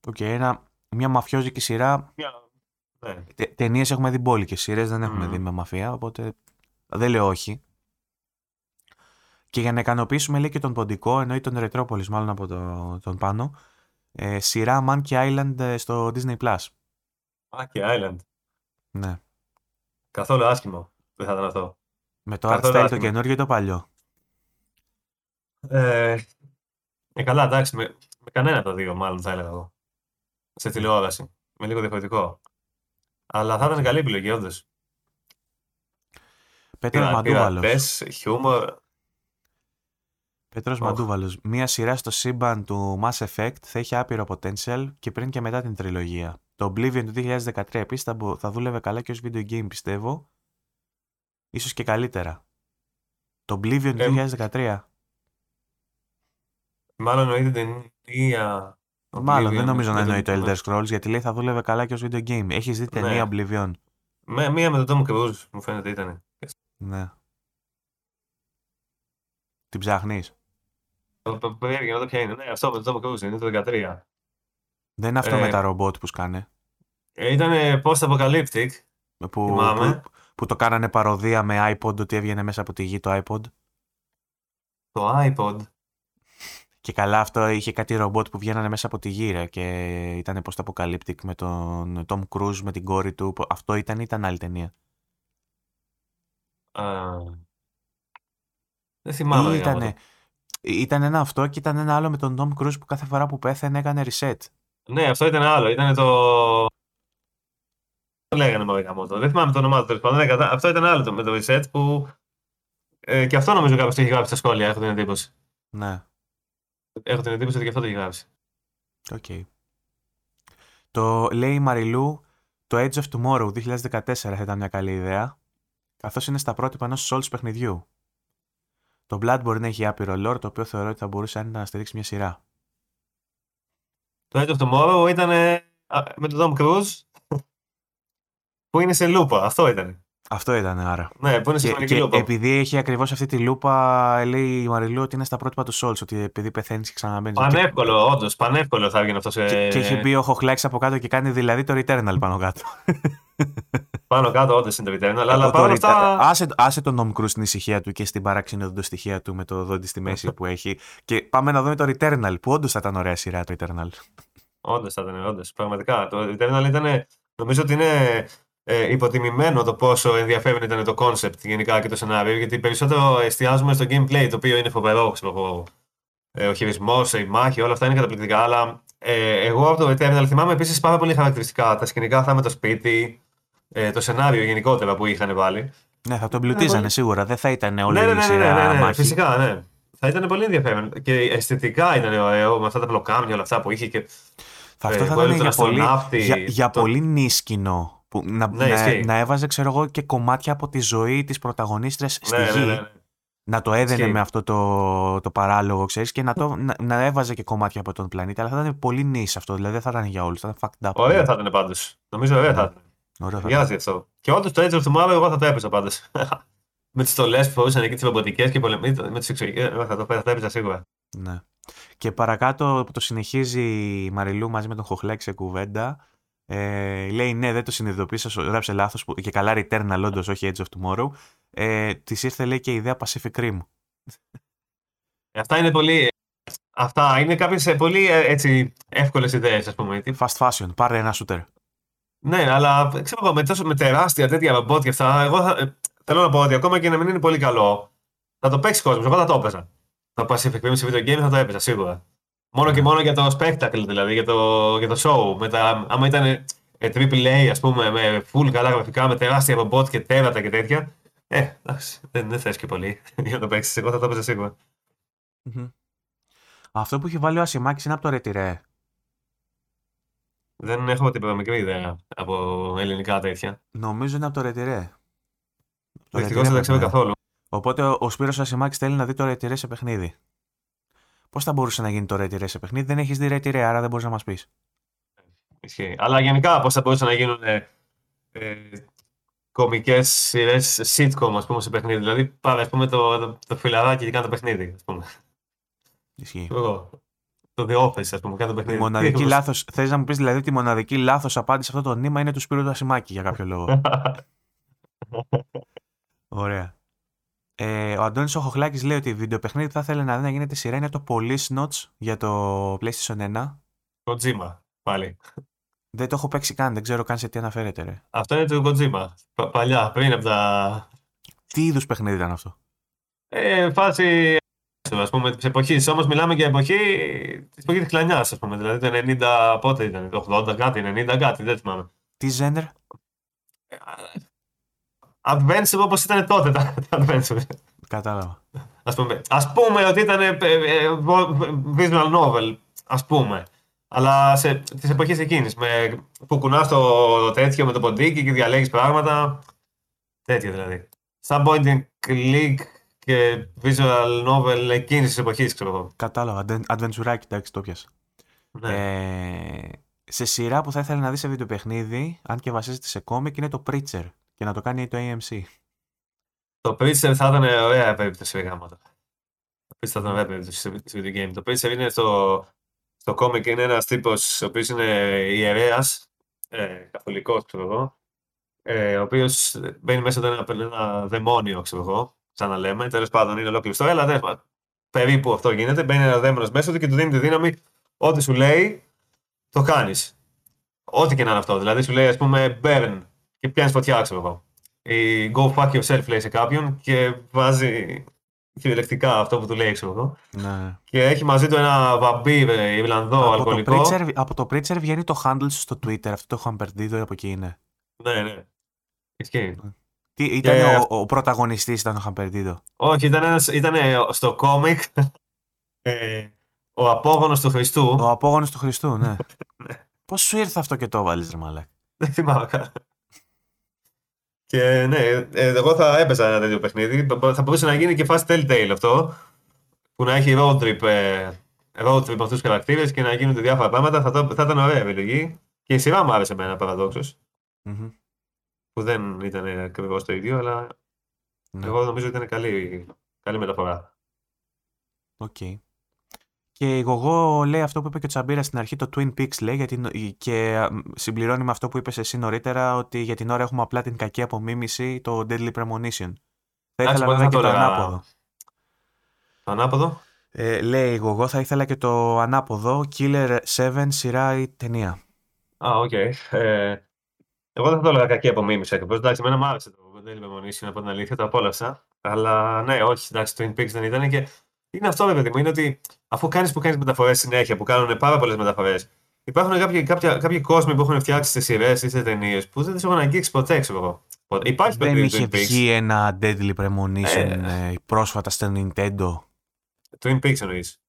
Οκ, ένα, μια μαφιόζικη σειρά. Ναι. Τε, Ταινίες έχουμε δει μπόλικες, σειρές δεν έχουμε Μμμ. δει με μαφία, οπότε δεν λέω όχι. Και για να ικανοποιήσουμε λέει και τον Ποντικό, εννοεί τον Ρετρόπολης μάλλον από το, τον πάνω, ε, σειρά Monkey Island ε, στο Disney+. Plus. Monkey Island. Ναι. Καθόλου άσχημο. Δεν θα ήταν αυτό. Με το art Καθόλου style το άσχημο. καινούργιο ή το παλιό; Ε, ε, καλά, εντάξει. Με, με κανένα από τα δύο, μάλλον θα έλεγα εγώ. Σε τηλεόραση. Με λίγο διαφορετικό. Αλλά θα ήταν καλή επιλογή, όντως. Πέτρος Μαντούβαλος. Πες, χιούμορ. Πέτρος Οχ. Μαντούβαλος. Μία σειρά στο σύμπαν του Mass Effect θα έχει άπειρο potential και πριν και μετά την τριλογία. Το Oblivion του 2013 επίσης θα, μπο- θα δούλευε καλά και ως video game πιστεύω. Ίσως και καλύτερα. Το Oblivion του Ε, 2013. Μάλλον εννοείται την ταινία. Μάλλον Oblivion, δεν νομίζω να με εννοεί το τον- Elder Scrolls γιατί λέει θα δούλευε καλά και ως video game. Έχεις δει Ναι. ταινία Oblivion; Με, μία με τον Tom Cruise, μου φαίνεται ήταν. Ναι. Την ψάχνεις; Το, το περίεργο να δω ποια είναι. Ναι, αυτό με τον Tom Cruise είναι το 13. Δεν είναι αυτό Ε, με τα ρομπότ που σκάνε. Ε, ήταν post-apocalyptic. Που, θυμάμαι. που, που το κάνανε παροδία με iPod ότι έβγαινε μέσα από τη γη το iPod. Το iPod. Και καλά αυτό είχε κάτι ρομπότ που βγαίνανε μέσα από τη γύρα και ήταν post-apocalyptic με τον Tom Cruise με την κόρη του. Αυτό ήταν ή ήταν άλλη ταινία; Α, δεν θυμάμαι. Ή ρε ήτανε, γαμώτο. Ήταν ένα αυτό και ήταν ένα άλλο με τον Tom Cruise που κάθε φορά που πέθανε έκανε reset. Ναι, αυτό ήταν άλλο. Ήταν το. Το λέγανε μωρέ γαμώτο; Δεν θυμάμαι το όνομά του τέλος πάντων. Ναι, κατά- Αυτό ήταν άλλο το, με το reset που. Ε, και αυτό νομίζω κάποιος το έχει γράψει στα σχόλια. Έχω την εντύπωση. Ναι, Έχω την εντύπωση ότι και αυτό το έχει γράψει. οκ. Το λέει η Μαριλού, το Edge of Tomorrow 2014 θα ήταν μια καλή ιδέα, καθώς είναι στα πρότυπα ενός Souls παιχνιδιού. Το Blood μπορεί να έχει άπειρο lore, το οποίο θεωρώ ότι θα μπορούσε άνετα να στηρίξει μια σειρά. Το Edge of Tomorrow ήταν ε, α, με τον Tom Cruise που είναι σε λούπα. Αυτό ήταν. Αυτό ήταν άρα. Ναι, που είναι σε Και, χρονική και λούπα. επειδή έχει ακριβώς αυτή τη λούπα, λέει η Μαριλού ότι είναι στα πρότυπα του Souls. Ότι επειδή πεθαίνεις και ξαναμπαίνεις. Πανεύκολο, όντως. Πανεύκολο θα έβγαινε αυτό σε. Και, και έχει μπει ο Χοχλάκη από κάτω και κάνει δηλαδή το Returnal πάνω κάτω. Πάνω κάτω, όντως είναι το Returnal. Αλλά Το- παρόλα το αυτά. Return- άσε, άσε τον Νομ Κρούς στην ησυχία του και στην παράξενη στοιχεία του με το δόντι στη μέση που έχει. Και πάμε να δούμε το Returnal, που όντως θα ήταν ωραία σειρά το Returnal. Όντως θα ήταν, όντως. Πραγματικά. Το Eternal ήταν. Νομίζω ότι είναι ε, υποτιμημένο το πόσο ενδιαφέρον ήταν το concept γενικά και το σενάριο. Γιατί περισσότερο εστιάζουμε στο gameplay, το οποίο είναι φοβερό. Ξέρω, εγώ. ε, ο χειρισμός, η μάχη, όλα αυτά είναι καταπληκτικά. Αλλά ε, εγώ από το Eternal θυμάμαι επίσης πάρα πολύ χαρακτηριστικά τα σκηνικά αυτά με το σπίτι, ε, το σενάριο γενικότερα που είχαν βάλει. Ναι, θα το εμπλουτίζανε πολύ- σίγουρα. Δεν θα ήταν όλη ναι, ναι, η ναι, ναι, σειρά ναι, ναι, μάχη. φυσικά, ναι. Θα ήταν πολύ ενδιαφέρον. Και αισθητικά ήταν ωραίο με αυτά τα πλοκάμια, όλα αυτά που είχε. Και... Θα αυτό Ε, θα που ήταν έλεγε για τον πολύ, αστροναύτη, για, για το- πολύ νίσκινο. Που να, Ναι, να, ισχύει. να έβαζε, ξέρω εγώ, και κομμάτια από τη ζωή της πρωταγωνίστρες στη Ναι, γη. ναι, ναι, ναι. Να το έδαινε Ισχύει. με αυτό το, το παράλογο, ξέρεις, και να, το, να, να έβαζε και κομμάτια από τον πλανήτη. Αλλά θα ήταν πολύ νης αυτό, δηλαδή δεν θα ήταν για όλους, θα ήταν fucked up. Ωραία θα ήταν πάντως. Νομίζω ωραία θα ήταν. Ωραίο θα ήταν. Μοιάζει αυτό. Και όντως το Age of Tomorrow εγώ θα το έπαιζα πάντως. με τις στολές που φορούσαν εκεί, τις ρομποτικές και πολεμοί, με τις εξωγικέ. Εγώ θα το θα το έπαιζα σίγουρα. Ναι. Και παρακάτω που το συνεχίζει η Μαριλού μαζί με τον Χοχλάκη σε κουβέντα. Ε, λέει ναι, δεν το συνειδητοποίησα, σου γράψε λάθος και καλά Returnal, όντως, όχι Edge of Tomorrow. Ε, Της ήρθε λέει και η ιδέα Pacific Rim. Ε, Αυτά είναι πολύ. Αυτά είναι κάποιες πολύ ε, έτσι εύκολες ιδέες, ας πούμε. Τι- Fast fashion, πάρε ένα shooter. Ναι, αλλά ξέρω εγώ, με, τόσο, με τεράστια τέτοια ρομπότ και αυτά, εγώ θα, ε, θέλω να πω ότι ακόμα και να μην είναι πολύ καλό, θα το παίξει κόσμος. Εγώ θα το έπαιζα. Το Pacific Rim σε video game θα το έπαιζα σίγουρα. Μόνο και μόνο για το spectacle δηλαδή, για το, για το show. Με τα, άμα ήταν ε, AAA, ας πούμε, με full καλά γραφικά, με τεράστια ρομπότ και τέρατα και τέτοια. Ε, εντάξει, δεν, δεν θες και πολύ για να το παίξεις. Εγώ θα το έπαιζα σίγουρα. Μμμ. Αυτό που έχει βάλει ο Ασημάκης είναι από το Retire. Δεν έχω την μικρή ιδέα από ελληνικά τέτοια. Νομίζω είναι από το Retire. Το Δυστυχώς Retire δεν τα ξέρω πρέπει να είναι. καθόλου. Οπότε ο, ο Σπύρος Ασημάκης θέλει να δει το Retire σε παιχνίδι. Πώς θα μπορούσε να γίνει το Retire σε παιχνίδι, δεν έχεις δει Retire, άρα δεν μπορείς να μας πεις. Ισχύει. Αλλά γενικά πώς θα μπορούσαν να γίνουν ε, ε, κομικές σειρές sitcom ας πούμε, σε παιχνίδι. Δηλαδή πάρε ας πούμε, το, το, το φιλαράκι και κάνει το παιχνίδι. Ας πούμε. Ισχύει. Εγώ, το The Office, ας πούμε, κάνει το Η παιχνίδι. μοναδική λάθο. Θες να μου πεις δηλαδή ότι η μοναδική λάθος απάντηση σε αυτό το νήμα είναι του Σπύρου του Ασημάκη για κάποιο λόγο. Ωραία. Ε, ο Αντώνης Οχοχλάκης λέει ότι η βιντεοπαιχνίδι που θα ήθελε να δει να γίνεται σειρά είναι το Police Notes για το PlayStation 1. Kojima, πάλι. Δεν το έχω παίξει καν, δεν ξέρω καν σε τι αναφέρεται. Ρε. Αυτό είναι το Kojima. Πα- παλιά, πριν από τα. Τι είδους παιχνίδι ήταν αυτό; Ε, φάση. Α πούμε, της εποχής. Όμως μιλάμε για εποχή. της εποχής της κλανιά, ας πούμε. Δηλαδή το 90, πότε ήταν, το 80 κάτι, 90 κάτι, δεν θυμάμαι. Τι ζένερ. Adventure όπως ήταν τότε τα, τα Adventure. Κατάλαβα. Ας πούμε, ας πούμε ότι ήταν ε, ε, βο- visual novel, ας πούμε. Αλλά σε, τις εποχές εκείνης, με, που κουνάς το τέτοιο με το ποντίκι και διαλέγεις πράγματα. Τέτοιο δηλαδή. Σαν point and click και visual novel εκείνης της εποχής, ξέρω εγώ. Κατάλαβα. Adventure εντάξει, το πιάσα. Ναι. Ε, σε σειρά που θα ήθελα να δεις σε βιντεοπαιχνίδι, αν και βασίζεται σε κόμικ, είναι το Preacher. Και να το κάνει το AMC. Το Preacher θα ήταν ωραία περίπτωση γάμματα. Το Preacher θα ήταν ωραία περίπτωση σε σε video game. Το Preacher είναι στο, στο comic είναι ένας τύπος ο οποίος είναι ιερέας, ε, καθολικός ξέρω εγώ, ε, ο οποίος μπαίνει μέσα σε ένα, ένα δαιμόνιο ξέρω εγώ, σαν να λέμε, τέλος πάντων είναι ολόκληρη ιστορία, αλλά τέλος πάντων, περίπου αυτό γίνεται, μπαίνει ένα δαίμονος μέσα του και του δίνει τη δύναμη, ό,τι σου λέει, το κάνεις. Ό,τι και να είναι αυτό. Δηλαδή σου λέει, ας πούμε, burn και πιάνεις φωτιά, ξέρω εγώ. Ή go fuck yourself, λέει σε κάποιον και βάζει κυριολεκτικά αυτό που του λέει, ξέρω εγώ. Ναι. Και έχει μαζί του ένα βαμπύρ ε, Ιρλανδό από, το αλκοολικό. Preacher, από το Preacher βγαίνει το handle σου στο Twitter. Αυτό το έχω αμπερντίδο από εκεί είναι. Ναι, ναι. Ισχύει. Τι, ήταν Και- ο, ο πρωταγωνιστής ήταν ο Χαμπερντίδο. Όχι, ήταν, ένας, ήταν στο κόμικ ε, ο απόγονος του Χριστού. Ο απόγονος του Χριστού, ναι. Πώς σου ήρθε αυτό και το έβαλες, ρε μαλάκα. Δεν θυμάμαι καν. Και ναι, ε, εγώ θα έπαιζα ένα τέτοιο παιχνίδι. Θα μπορούσε να γίνει και fast Telltale αυτό. Που να έχει road trip, ε, road trip αυτούς τους χαρακτήρες και να γίνονται διάφορα πράγματα. Θα, το, θα ήταν ωραία επιλογή. Και η σειρά μου άρεσε εμένα παραδόξως. Μμμ. Που δεν ήταν ακριβώς το ίδιο, αλλά Ναι. εγώ νομίζω ότι ήταν καλή, καλή μεταφορά. Οκ. Και εγώ λέει αυτό που είπε και ο Τσαμπίρας στην αρχή, το Twin Peaks λέει, γιατί, νο- και α, μ, συμπληρώνει με αυτό που είπες εσύ νωρίτερα, ότι για την ώρα έχουμε απλά την κακή απομίμηση, το Deadly Premonition. Θα ήθελα εγώ βέβαια θα και το το έλεγα. ανάποδο. Το ανάποδο. Ε, λέει εγώ θα ήθελα και το ανάποδο, Killer 7 σειρά ή ταινία. Α, οκ. Ε, εγώ δεν θα το έλεγα κακή απομίμηση ακριβώς. Εντάξει, εμένα μου άρεσε το Deadly Premonition, να πω την αλήθεια, το απόλαυσα. Αλλά ναι, όχι, εντάξει, το Twin Peaks δεν ήταν και. Είναι αυτό, ρε παιδί μου, είναι ότι αφού κάνεις που κάνεις μεταφορές συνέχεια, που κάνουν πάρα πολλές μεταφορές, υπάρχουν κάποιοι, κάποια, κάποιοι κόσμοι που έχουν φτιάξει σε σειρές ή σε ταινίες που δεν τις έχουν αγγίξει ποτέ, ξέρω εγώ. Ποτέ. Υπάρχει Δεν παιχνίδι είχε Twin Peaks. βγει ένα Deadly Premonition Ε. ε, πρόσφατα στο Nintendo; Twin Peaks εννοείς.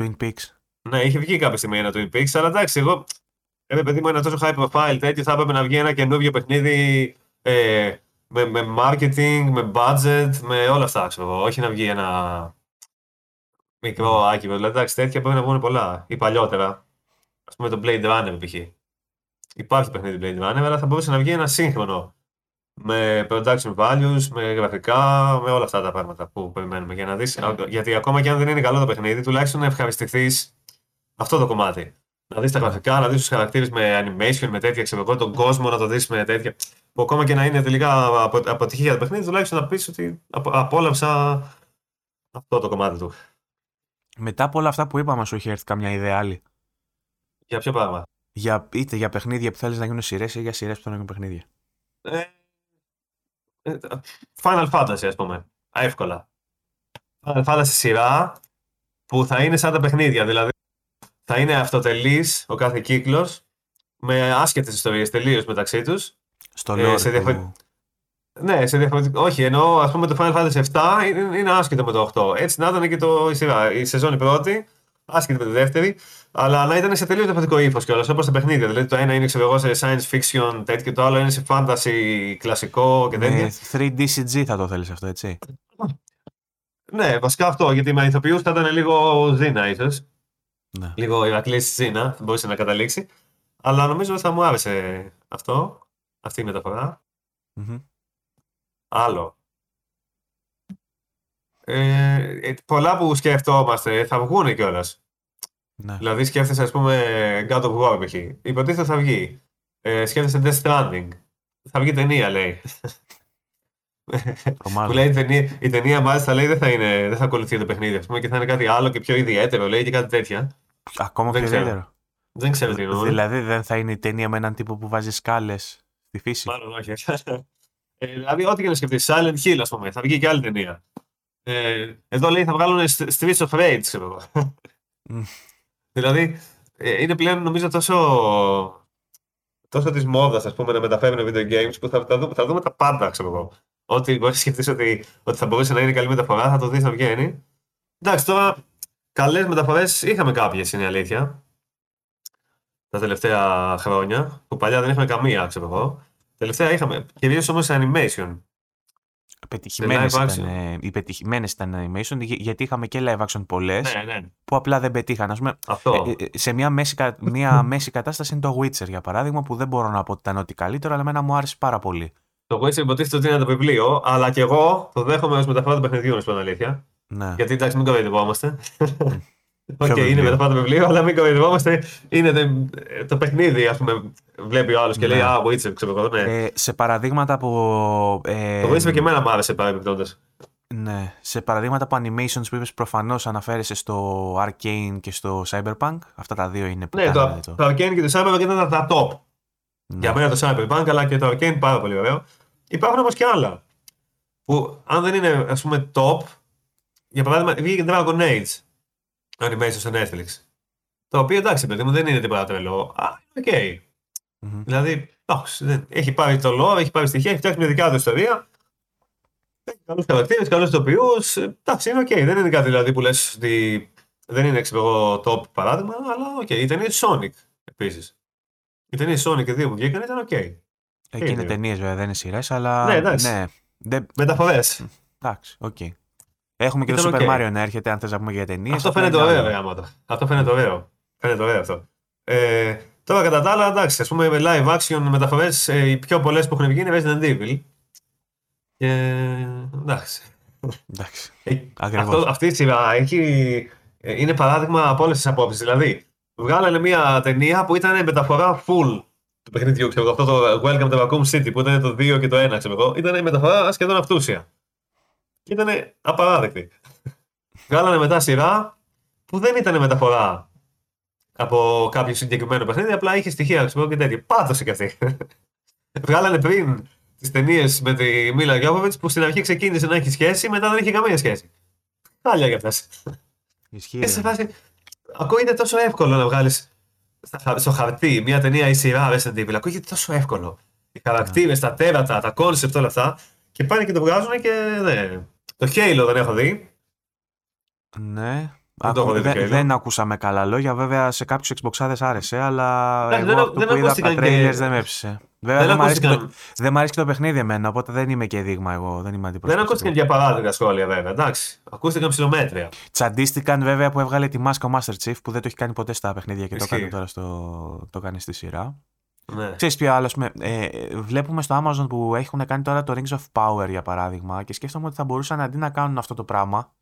Twin Peaks. Ναι, είχε βγει κάποια στιγμή ένα Twin Peaks, αλλά εντάξει, εγώ. Ε, παιδί μου, ένα τόσο high profile τέτοιο θα έπρεπε να βγει ένα καινούργιο παιχνίδι ε, με, με marketing, με budget, με όλα αυτά, ξέρω εγώ. Όχι να βγει ένα μικρό άκυρο. Δηλαδή, εντάξει, τέτοια πρέπει να βγουν πολλά. Ή παλιότερα. Α πούμε το Blade Runner, π.χ. Υπάρχει παιχνίδι Blade Runner, αλλά θα μπορούσε να βγει ένα σύγχρονο. Με production values, με γραφικά, με όλα αυτά τα πράγματα που περιμένουμε. Για να δεις, γιατί ακόμα και αν δεν είναι καλό το παιχνίδι, τουλάχιστον να ευχαριστηθείς αυτό το κομμάτι. Να δεις τα γραφικά, να δεις τους χαρακτήρες με animation, με τέτοια, ξέρω εγώ, τον κόσμο να το δεις με τέτοια. Που ακόμα και να είναι τελικά απο, αποτυχία το παιχνίδι, τουλάχιστον να πεις ότι απο, απόλαυσα αυτό το κομμάτι του. Μετά από όλα αυτά που είπαμε, σου είχε έρθει καμιά ιδέα άλλη. Για ποιο πράγμα; Για, είτε για παιχνίδια που θέλεις να γίνουν σειρές ή για σειρές που θέλουν να γίνουν παιχνίδια. Ε, ε, Final Fantasy, ας πούμε. Εύκολα. Final Fantasy σειρά που θα είναι σαν τα παιχνίδια. Δηλαδή θα είναι αυτοτελής ο κάθε κύκλος με άσχετες ιστορίες τελείως μεταξύ τους. Στο Ε, lore σε του- διαφορε- Ναι, σε διαφορετικό. Όχι, ενώ ας πούμε το Final Fantasy 7 είναι, είναι άσχετο με το 8. Έτσι να ήταν και το, η σειρά. Η σεζόν η πρώτη, άσχετη με τη δεύτερη, αλλά να ήταν σε τελείως διαφορετικό ύφος κιόλας, όπως τα παιχνίδια. Δηλαδή το ένα είναι ξέρω εγώ, σε science fiction τέτοιο, και το άλλο είναι σε fantasy κλασικό και τέτοια. Με 3D CG θα το θέλεις αυτό, έτσι. Ναι, βασικά αυτό, γιατί με ηθοποιούς θα ήταν λίγο Ζήνα ίσως. Ναι. Λίγο Ηρακλής Ζήνα, θα μπορούσε να καταλήξει. Αλλά νομίζω θα μου άρεσε αυτό, αυτή η μεταφορά. Μμμ. Άλλο. Ε, ε, πολλά που σκεφτόμαστε θα βγουν κιόλας. ναι. Δηλαδή σκέφτεσαι, ας πούμε, God of War π.χ. Υποτίθεται θα βγει. Ε, σκέφτεσαι Death Stranding. Θα βγει ταινία, λέει. Τρομάζω. που λέει η ταινία, η ταινία μάλιστα λέει δεν θα, είναι, δεν θα ακολουθεί το παιχνίδι, ας πούμε, και θα είναι κάτι άλλο και πιο ιδιαίτερο, λέει και κάτι τέτοια. Ακόμα δεν πιο ξέρω. ιδιαίτερο. Δεν ξέρω τι εννοώ. Δηλαδή δεν θα είναι η ταινία με έναν τύπο που βάζει σκάλες στη φύση; Μάλλον όχι. Ε, δηλαδή, ό,τι και να σκεφτείς, Silent Hill, ας πούμε, θα βγει και άλλη ταινία. Ε, εδώ λέει θα βγάλουν St- Streets of Rage, ξέρω εγώ. Μμ. δηλαδή, ε, είναι πλέον νομίζω τόσο. τόσο της μόδας, ας πούμε, να μεταφέρουν video games που θα, θα, δούμε, θα δούμε τα πάντα, ξέρω εγώ. Ό,τι μπορείς να σκεφτείς ότι, ότι θα μπορούσε να είναι καλή μεταφορά, θα το δεις να βγαίνει. Εντάξει, τώρα καλές μεταφορές είχαμε κάποιες, είναι η αλήθεια. Τα τελευταία χρόνια, που παλιά δεν είχαμε καμία, ξέρω εγώ. Τελευταία είχαμε, κυρίως όμως σε animation. Πετυχημένες live action. ήταν, ε, οι πετυχημένες ήταν animation γι- γιατί είχαμε και live action πολλές Ναι, ναι. που απλά δεν πετύχαν. Ας πούμε, Αυτό. ε, ε, σε μια μέση, κα- μια μέση κατάσταση είναι το Witcher για παράδειγμα που δεν μπορώ να πω ότι ήταν ό,τι καλύτερο αλλά εμένα μου άρεσε πάρα πολύ. Το Witcher υποτίθεται ότι είναι το βιβλίο, αλλά και εγώ το δέχομαι ως μεταφορά του παιχνιδιού, να σου πω την αλήθεια. Ναι. Γιατί εντάξει, μην κοροϊδευόμαστε. Οκ, είναι βιβλίο; μεταφορά του βιβλίου, αλλά μην κοροϊδευόμαστε. Είναι το, το παιχνίδι, ας πούμε, βλέπει ο άλλος και λέει Ναι. Α, Witcher, ξέρω εγώ. Ναι. Ε, σε παραδείγματα που. Ε, το Witcher και εμένα μου άρεσε παρεμπιπτόντω. Ναι. Σε παραδείγματα που animations που είπες προφανώς αναφέρεσαι στο Arcane και στο Cyberpunk. Αυτά τα δύο είναι που Ναι, το, κάνανε το Arcane και το Cyberpunk ήταν τα top. Ναι. Για μένα το Cyberpunk, αλλά και το Arcane πάρα πολύ ωραίο. Υπάρχουν όμως και άλλα. Που αν δεν είναι ας πούμε top, για παράδειγμα, βγήκε Dragon Age animation στο Netflix. Το οποίο εντάξει, παιδί μου, δεν είναι τίποτα τρελό. Α, οκ. Μμμ. Δηλαδή, εντάξει, δεν- έχει πάρει το lore, έχει πάρει στοιχεία, έχει φτιάξει μια δικιά του ιστορία. Έχει καλούς χαρακτήρες, καλούς ηθοποιούς. Εντάξει, είναι οκ. Δεν είναι κάτι δηλαδή που λες ότι δεν είναι ξέρω εγώ top παράδειγμα, αλλά οκ. Η ταινία Sonic επίσης. Οι ταινίες Sonic και δύο που βγήκαν ήταν οκ. Εκεί είναι είναι. ταινίες βέβαια, δεν είναι σειρές, αλλά. Ναι, εντάξει. ναι, δεν- Μεταφορές. εντάξει, οκ. Έχουμε και το Ήταν Super οκ. Mario να έρχεται, αν θες να πούμε για ταινίες. Αυτό φαίνεται ωραίο, ρε γαμώτο. Αυτό φαίνεται ωραίο. Φαίνεται ωραίο αυτό. Ε, Τώρα κατά τα άλλα, εντάξει, ας πούμε με live action μεταφορές, ε, οι πιο πολλές που έχουν βγει είναι Resident Evil. Και εντάξει. Εντάξει. Ε, Ακριβώς. Αυτό, αυτή η σειρά έχει, ε, είναι παράδειγμα από όλες τις απόψεις. Δηλαδή, βγάλανε μια ταινία που ήταν μεταφορά full του παιχνιδιού. Ξέρω, εγώ, αυτό το Welcome to Raccoon City που ήταν το 2 και το 1, ξέρω εγώ, ήταν η μεταφορά σχεδόν αυτούσια. Και ήταν απαράδεκτη. Βγάλανε μετά σειρά που δεν ήταν μεταφορά από κάποιο συγκεκριμένο παιχνίδι, απλά είχε στοιχεία ξέρω, και τέτοια. Πάτωσε κι αυτή. Βγάλανε πριν τις ταινίες με τη Μίλα Γιώβοβιτς που στην αρχή ξεκίνησε να έχει σχέση, μετά δεν είχε καμία σχέση. Χάλια για αυτέ. Ισχύει. Και σε ρε. φάση. Ακούγεται τόσο εύκολο να βγάλεις στο χαρτί μια ταινία ή σειρά Resident Evil. Ακούγεται τόσο εύκολο. Οι χαρακτήρες, τα τέρατα, τα concept, όλα αυτά. Και πάνε και το βγάζουν και ναι. Το Halo δεν έχω δει. Ναι. Δεν το έχω Ακού- δει το δεν, Halo. δεν ακούσαμε καλά λόγια. Βέβαια σε κάποιους Xbox άδες άρεσε, αλλά Εντάξει, εγώ δεν- αυτό δεν που είδα από τα ακούστηκαν και- trailers δεν με έψησε. Βέβαια Δεν δεν, μ' αρέσει και ακούστηκαν, το, δεν μ' αρέσει και το παιχνίδι εμένα, οπότε δεν είμαι και δείγμα εγώ. Δεν είμαι δεν αντιπρόσωπος. ακούστηκαν για παράδειγμα σχόλια βέβαια. Εντάξει. Ακούστηκαν ψιλομέτρια. Τσαντίστηκαν βέβαια που έβγαλε τη μάσκα ο Master Chief που δεν το έχει κάνει ποτέ στα παιχνίδια και το Ισχύει. κάνει τώρα στο, το κάνει στη σειρά. Ναι. Ξέρεις ποιο άλλο, ας πούμε, ε, βλέπουμε στο Amazon που έχουν κάνει τώρα το Rings of Power για παράδειγμα και σκέφτομαι ότι θα μπορούσαν αντί να κάνουν αυτό το πράγμα,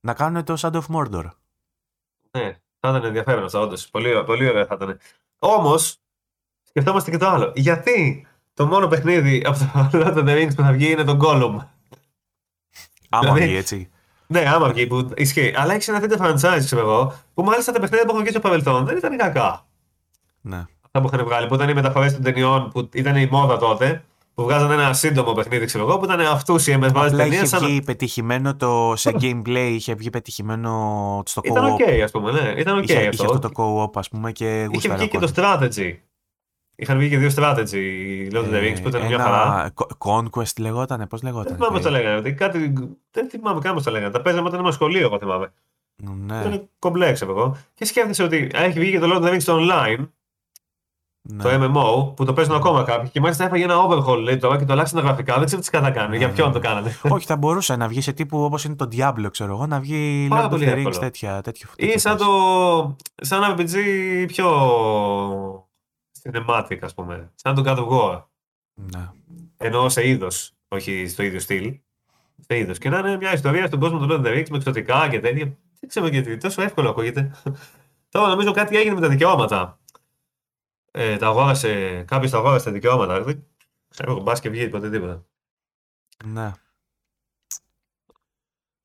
να κάνουν το Shadow of Mordor. Ναι, θα ήταν ενδιαφέρον αυτό, όντως. Πολύ, πολύ ωραία θα ήταν. Όμως, σκεφτόμαστε και το άλλο. Γιατί το μόνο παιχνίδι από το Lord of the Rings που θα βγει είναι το Gollum; Άμα Δηλαδή- βγει έτσι. Ναι, άμα βγει που ισχύει. Αλλά έχεις ένα τέτοιο franchise, ξέρω εγώ, που μάλιστα τα παιχνίδια που έχουν βγει στο παρελθόν δεν ήταν κακά. Ναι. Αυτά που είχαν βγάλει, που ήταν οι μεταφορές των ταινιών, που ήταν η μόδα τότε, που βγάζανε ένα σύντομο παιχνίδι, ξέρω εγώ, που ήταν αυτούσιες με βάση Απλά ταινία. είχε Σαν... να- βγει πετυχημένο το, σε gameplay, είχε βγει πετυχημένο στο co-op. Ήταν οκ, ας πούμε, ναι. Ήταν οκ είχε, είχε αυτό. αυτό το co-op, ας πούμε, και Είχε γούσταρα βγει και ο το strategy. Είχαν βγει και δύο strategy, Lord of the Rings, που ήταν μια χαρά. Ε, Ένα co- Conquest λεγότανε, πώς Δεν λεγότανε. θυμάμαι πώς το λέγανε. ότι Κάτι... Δεν θυμάμαι καν πώς το λέγανε. Τα παίζαμε όταν ήμουν σχολείο, εγώ θυμάμαι. Ναι, Ήταν κομπλέ, ξέρω εγώ. Και σκέφτεσαι ότι έχει βγει και το Lord of the Rings στο online, ναι. το MMO, που το παίζουν ακόμα κάποιοι. Και μάλιστα έφαγε ένα overhaul, λέει τώρα, και το αλλάξαν τα γραφικά. Δεν ξέρω τι κατά κάνουν. Για Ναι, ποιον ναι. το κάνανε. Όχι, θα μπορούσε να βγει σε τύπου όπως είναι το Diablo, ξέρω εγώ, να βγει Πάρα Lord of πολύ the Rings, εύκολο. τέτοια, τέτοιο. Ή τέτοιο σαν φάση. το. σαν RPG πιο. cinematic, ας πούμε. Σαν το God of War. Ναι. Εννοώ σε είδος, όχι στο ίδιο στυλ. Σε είδος. Και να είναι μια ιστορία στον κόσμο του Lord of the Rings με εξωτικά και τέτοια. Δεν ξέρω γιατί, τόσο εύκολο ακούγεται. Τώρα νομίζω κάτι έγινε με τα δικαιώματα. Ε, τα αγόρασε, κάποιος τα αγόρασε τα δικαιώματα. Δεν ξέρω, μπα και βγει ποτέ τίποτα. Ναι.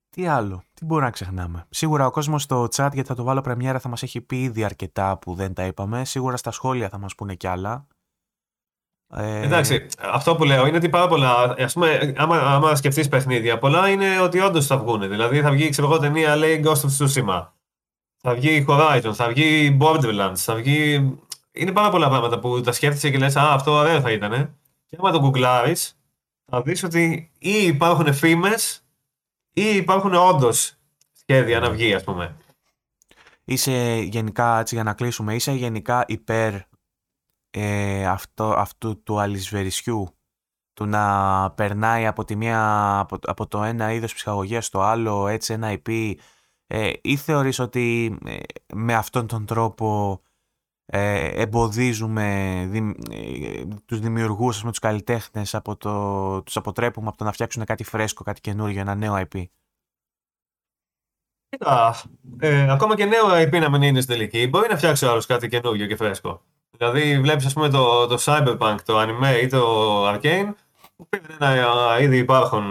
Τι άλλο, τι μπορούμε να ξεχνάμε. Σίγουρα ο κόσμος στο chat, γιατί θα το βάλω πρεμιέρα, θα μας έχει πει ήδη αρκετά που δεν τα είπαμε. Σίγουρα στα σχόλια θα μας πούνε κι άλλα. Ε, Εντάξει, αυτό που λέω είναι ότι πάρα πολλά. Α πούμε, άμα, άμα σκεφτείς παιχνίδια, πολλά είναι ότι όντως θα βγουν. Δηλαδή θα βγει, ξέρω εγώ, ταινία λέει Ghost of Tsushima. Θα βγει Horizon, θα βγει Borderlands, θα βγει. Είναι πάρα πολλά πράγματα που τα σκέφτεσαι και λες: Α, αυτό ωραίο θα ήταν. Και άμα το γκουγκλάρεις, θα δεις ότι ή υπάρχουν φήμες ή υπάρχουν όντως σχέδια να βγει, ας πούμε. Είσαι γενικά, έτσι για να κλείσουμε, είσαι γενικά υπέρ ε, αυτό, αυτού του αλυσβερισιού του να περνάει από, τη μία, από, από το ένα είδος ψυχαγωγίας στο άλλο έτσι ένα IP ε, ή θεωρείς ότι ε, με αυτόν τον τρόπο ε, εμποδίζουμε δη, ε, τους δημιουργούς, ας πούμε, τους καλλιτέχνες από το, τους αποτρέπουμε από το να φτιάξουν κάτι φρέσκο, κάτι καινούργιο, ένα νέο IP. Κοίτα, ε, ακόμα και νέο IP να μην είναι στην τελική, μπορεί να φτιάξει ο άλλος κάτι καινούργιο και φρέσκο. Δηλαδή, βλέπεις, ας πούμε, το, το Cyberpunk, το anime ή το Arcane, που πήραν ένα ήδη υπάρχον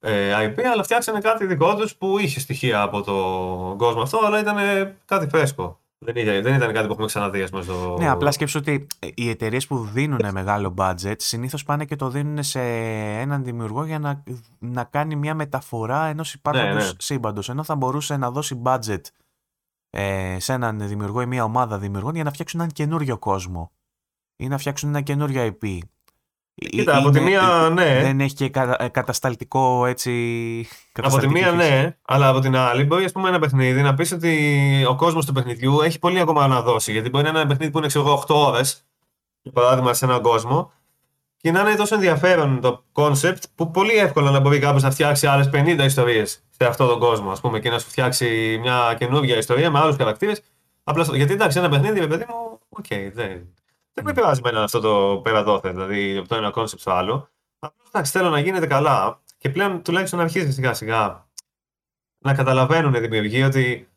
ε, IP, αλλά φτιάξανε κάτι δικό τους που είχε στοιχεία από τον κόσμο αυτό, αλλά ήταν κάτι φρέσκο. Δεν, είχε, δεν ήταν κάτι που έχουμε ξαναδεί, ας πούμε, στο. Ναι, απλά σκέψου ότι ε, οι εταιρείες που δίνουν μεγάλο budget συνήθως πάνε και το δίνουν σε έναν δημιουργό για να, να κάνει μια μεταφορά ενός υπάρχοντος Ναι, ναι. σύμπαντος. Ενώ θα μπορούσε να δώσει budget ε, σε έναν δημιουργό ή μια ομάδα δημιουργών για να φτιάξουν έναν καινούριο κόσμο ή να φτιάξουν ένα καινούριο IP. Κοίτα, από τη μία, ναι. Δεν έχει και κα- ε, κατασταλτικό έτσι. Από τη κατασταλτική μία, φύση. ναι, αλλά από την άλλη, μπορεί ας πούμε, ένα παιχνίδι να πεις ότι ο κόσμος του παιχνιδιού έχει πολύ ακόμα να δώσει. Γιατί μπορεί να είναι ένα παιχνίδι που είναι ξέρω, εγώ, 8 ώρες, για παράδειγμα, σε έναν κόσμο, και να είναι τόσο ενδιαφέρον το concept που πολύ εύκολα να μπορεί κάποιος να φτιάξει άλλες 50 ιστορίες σε αυτόν τον κόσμο, ας πούμε, και να σου φτιάξει μια καινούργια ιστορία με άλλους χαρακτήρες. Απλά στο... Γιατί εντάξει, ένα παιχνίδι, ρε παιδί μου, OK, okay, δεν, δεν με πειράζει εμένα αυτό το πέρα δώθε, δηλαδή από το ένα concept στο άλλο. Απλώς εντάξει, θέλω να γίνεται καλά και πλέον τουλάχιστον να αρχίσει σιγά σιγά να καταλαβαίνουν οι δημιουργοί ότι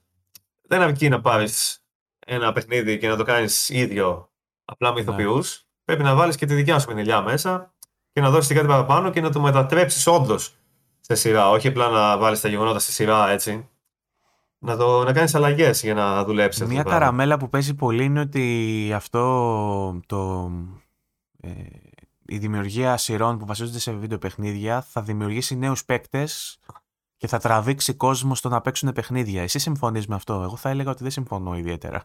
δεν αρκεί να πάρεις ένα παιχνίδι και να το κάνεις ίδιο απλά με ηθοποιούς. Ναι. Πρέπει να βάλεις και τη δικιά σου πινελιά μέσα και να δώσεις κάτι παραπάνω και να το μετατρέψεις όντως σε σειρά. Όχι απλά να βάλεις τα γεγονότα στη σειρά έτσι. Να, το, να κάνεις αλλαγές για να δουλέψεις. Μια καραμέλα που παίζει πολύ είναι ότι αυτό το. Ε, η δημιουργία σειρών που βασίζονται σε βίντεο παιχνίδια θα δημιουργήσει νέους παίκτες και θα τραβήξει κόσμο στο να παίξουν παιχνίδια. Εσύ συμφωνείς με αυτό; Εγώ θα έλεγα ότι δεν συμφωνώ ιδιαίτερα.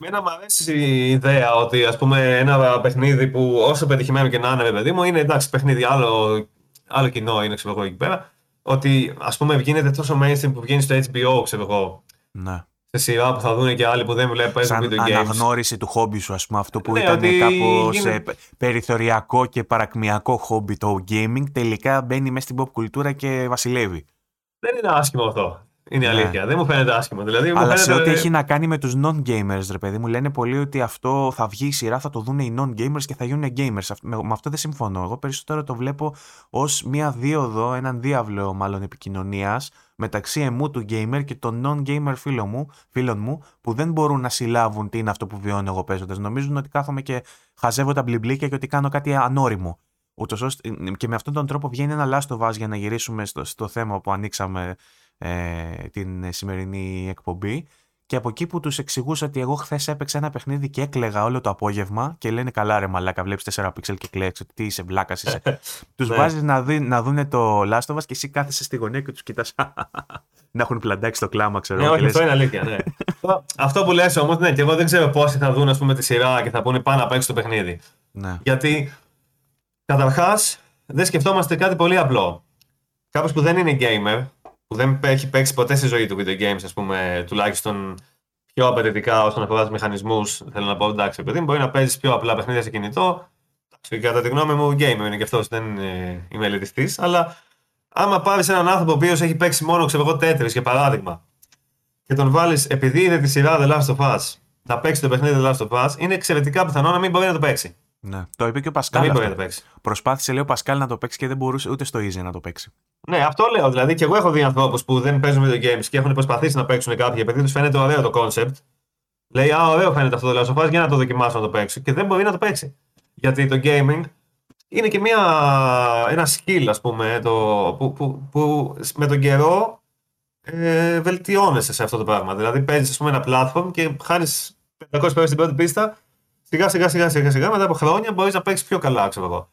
Εμένα μου αρέσει η ιδέα ότι ας πούμε ένα παιχνίδι που όσο πετυχημένο και να είναι, παιδί μου, είναι εντάξει παιχνίδι, άλλο, άλλο κοινό είναι ξέρω εγώ εκεί πέρα. Ότι ας πούμε γίνεται τόσο mainstream που βγαίνει στο HBO, ξέρω εγώ. Ναι. Σε σειρά που θα δουν και άλλοι που δεν βλέπουν παίζουν video games. αναγνώριση του χόμπι σου, ας πούμε, αυτό που ναι, ήταν κάπως γίνε... περιθωριακό και παρακμιακό χόμπι το gaming, τελικά μπαίνει μέσα στην pop κουλτούρα και βασιλεύει. Δεν είναι άσχημο αυτό. Είναι η ναι. αλήθεια. Δεν μου φαίνεται άσχημο. Δηλαδή, Αλλά φαίνεται... σε ό,τι έχει να κάνει με τους non-gamers, ρε παιδί μου, λένε πολύ ότι αυτό θα βγει η σειρά, θα το δουν οι non-gamers και θα γίνουν gamers. Με αυτό δεν συμφωνώ. Εγώ περισσότερο το βλέπω ως μία δίωδο, έναν διάβλο μάλλον επικοινωνίας μεταξύ εμού του gamer και των non-gamer φίλων μου, φίλων μου που δεν μπορούν να συλλάβουν τι είναι αυτό που βιώνω εγώ παίζοντας. Νομίζουν ότι κάθομαι και χαζεύω τα μπλιμπλίκια και ότι κάνω κάτι ανώριμο. Ούτως ώστε, και με αυτόν τον τρόπο βγαίνει ένα λάστο βάζ για να γυρίσουμε στο, στο θέμα που ανοίξαμε ε, την σημερινή εκπομπή. Και από εκεί που τους εξηγούσα ότι εγώ χθες έπαιξα ένα παιχνίδι και έκλεγα όλο το απόγευμα και λένε καλά ρε μαλάκα, βλέπεις 4 πίξελ και κλαίξε, τι είσαι, βλάκας είσαι. τους ναι. βάζεις να, δει, να δούνε το λάστοβα και εσύ κάθεσαι στη γωνία και τους κοιτάς. να έχουν πλαντάξει το κλάμα, ξέρω. Ναι, όχι, αυτό είναι αλήθεια. Ναι. αυτό που λες όμως, ναι, και εγώ δεν ξέρω πόσοι θα δουν ας πούμε, τη σειρά και θα πούνε πάνω να παίξει το παιχνίδι. Ναι. Γιατί καταρχάς δεν σκεφτόμαστε κάτι πολύ απλό. Κάποιος που δεν είναι gamer που δεν έχει παίξει ποτέ στη ζωή του video games, ας πούμε, τουλάχιστον πιο απαιτητικά όσον αφορά τους μηχανισμούς, θέλω να πω εντάξει, παιδί μπορεί να παίζεις πιο απλά παιχνίδια σε κινητό. Κατά τη γνώμη μου, gamer είναι και αυτός, δεν είναι η μελετητή. Αλλά άμα πάρεις έναν άνθρωπο ο οποίος έχει παίξει μόνο ξέρω εγώ τέτρι για παράδειγμα, και τον βάλεις επειδή είναι τη σειρά The Last of Us, να παίξει το παιχνίδι The Last of Us, είναι εξαιρετικά πιθανό να μην μπορεί να το παίξει. Ναι. Το είπε και ο Πασκάλ. Δεν μπορεί να το παίξει. Προσπάθησε, λέει ο Πασκάλ, να το παίξει και δεν μπορούσε ούτε στο easy να το παίξει. Ναι, αυτό λέω. Δηλαδή και εγώ έχω δει ανθρώπους που δεν παίζουν video games και έχουν προσπαθήσει να παίξουν κάποια επειδή τους φαίνεται ωραίο το concept. Λέει, Α, ωραίο φαίνεται αυτό το λέω. για να το δοκιμάσω να το παίξω. Και δεν μπορεί να το παίξει. Γιατί το gaming είναι και μια, ένα skill, ας πούμε, το, που, που, που, με τον καιρό ε, βελτιώνεσαι σε αυτό το πράγμα. Δηλαδή παίζεις, πούμε, ένα platform και χάνεις 500 πέρα στην πρώτη πίστα σιγά σιγά σιγά σιγά, σιγά μετά από χρόνια μπορείς να παίξεις πιο καλά, ξέρω εγώ.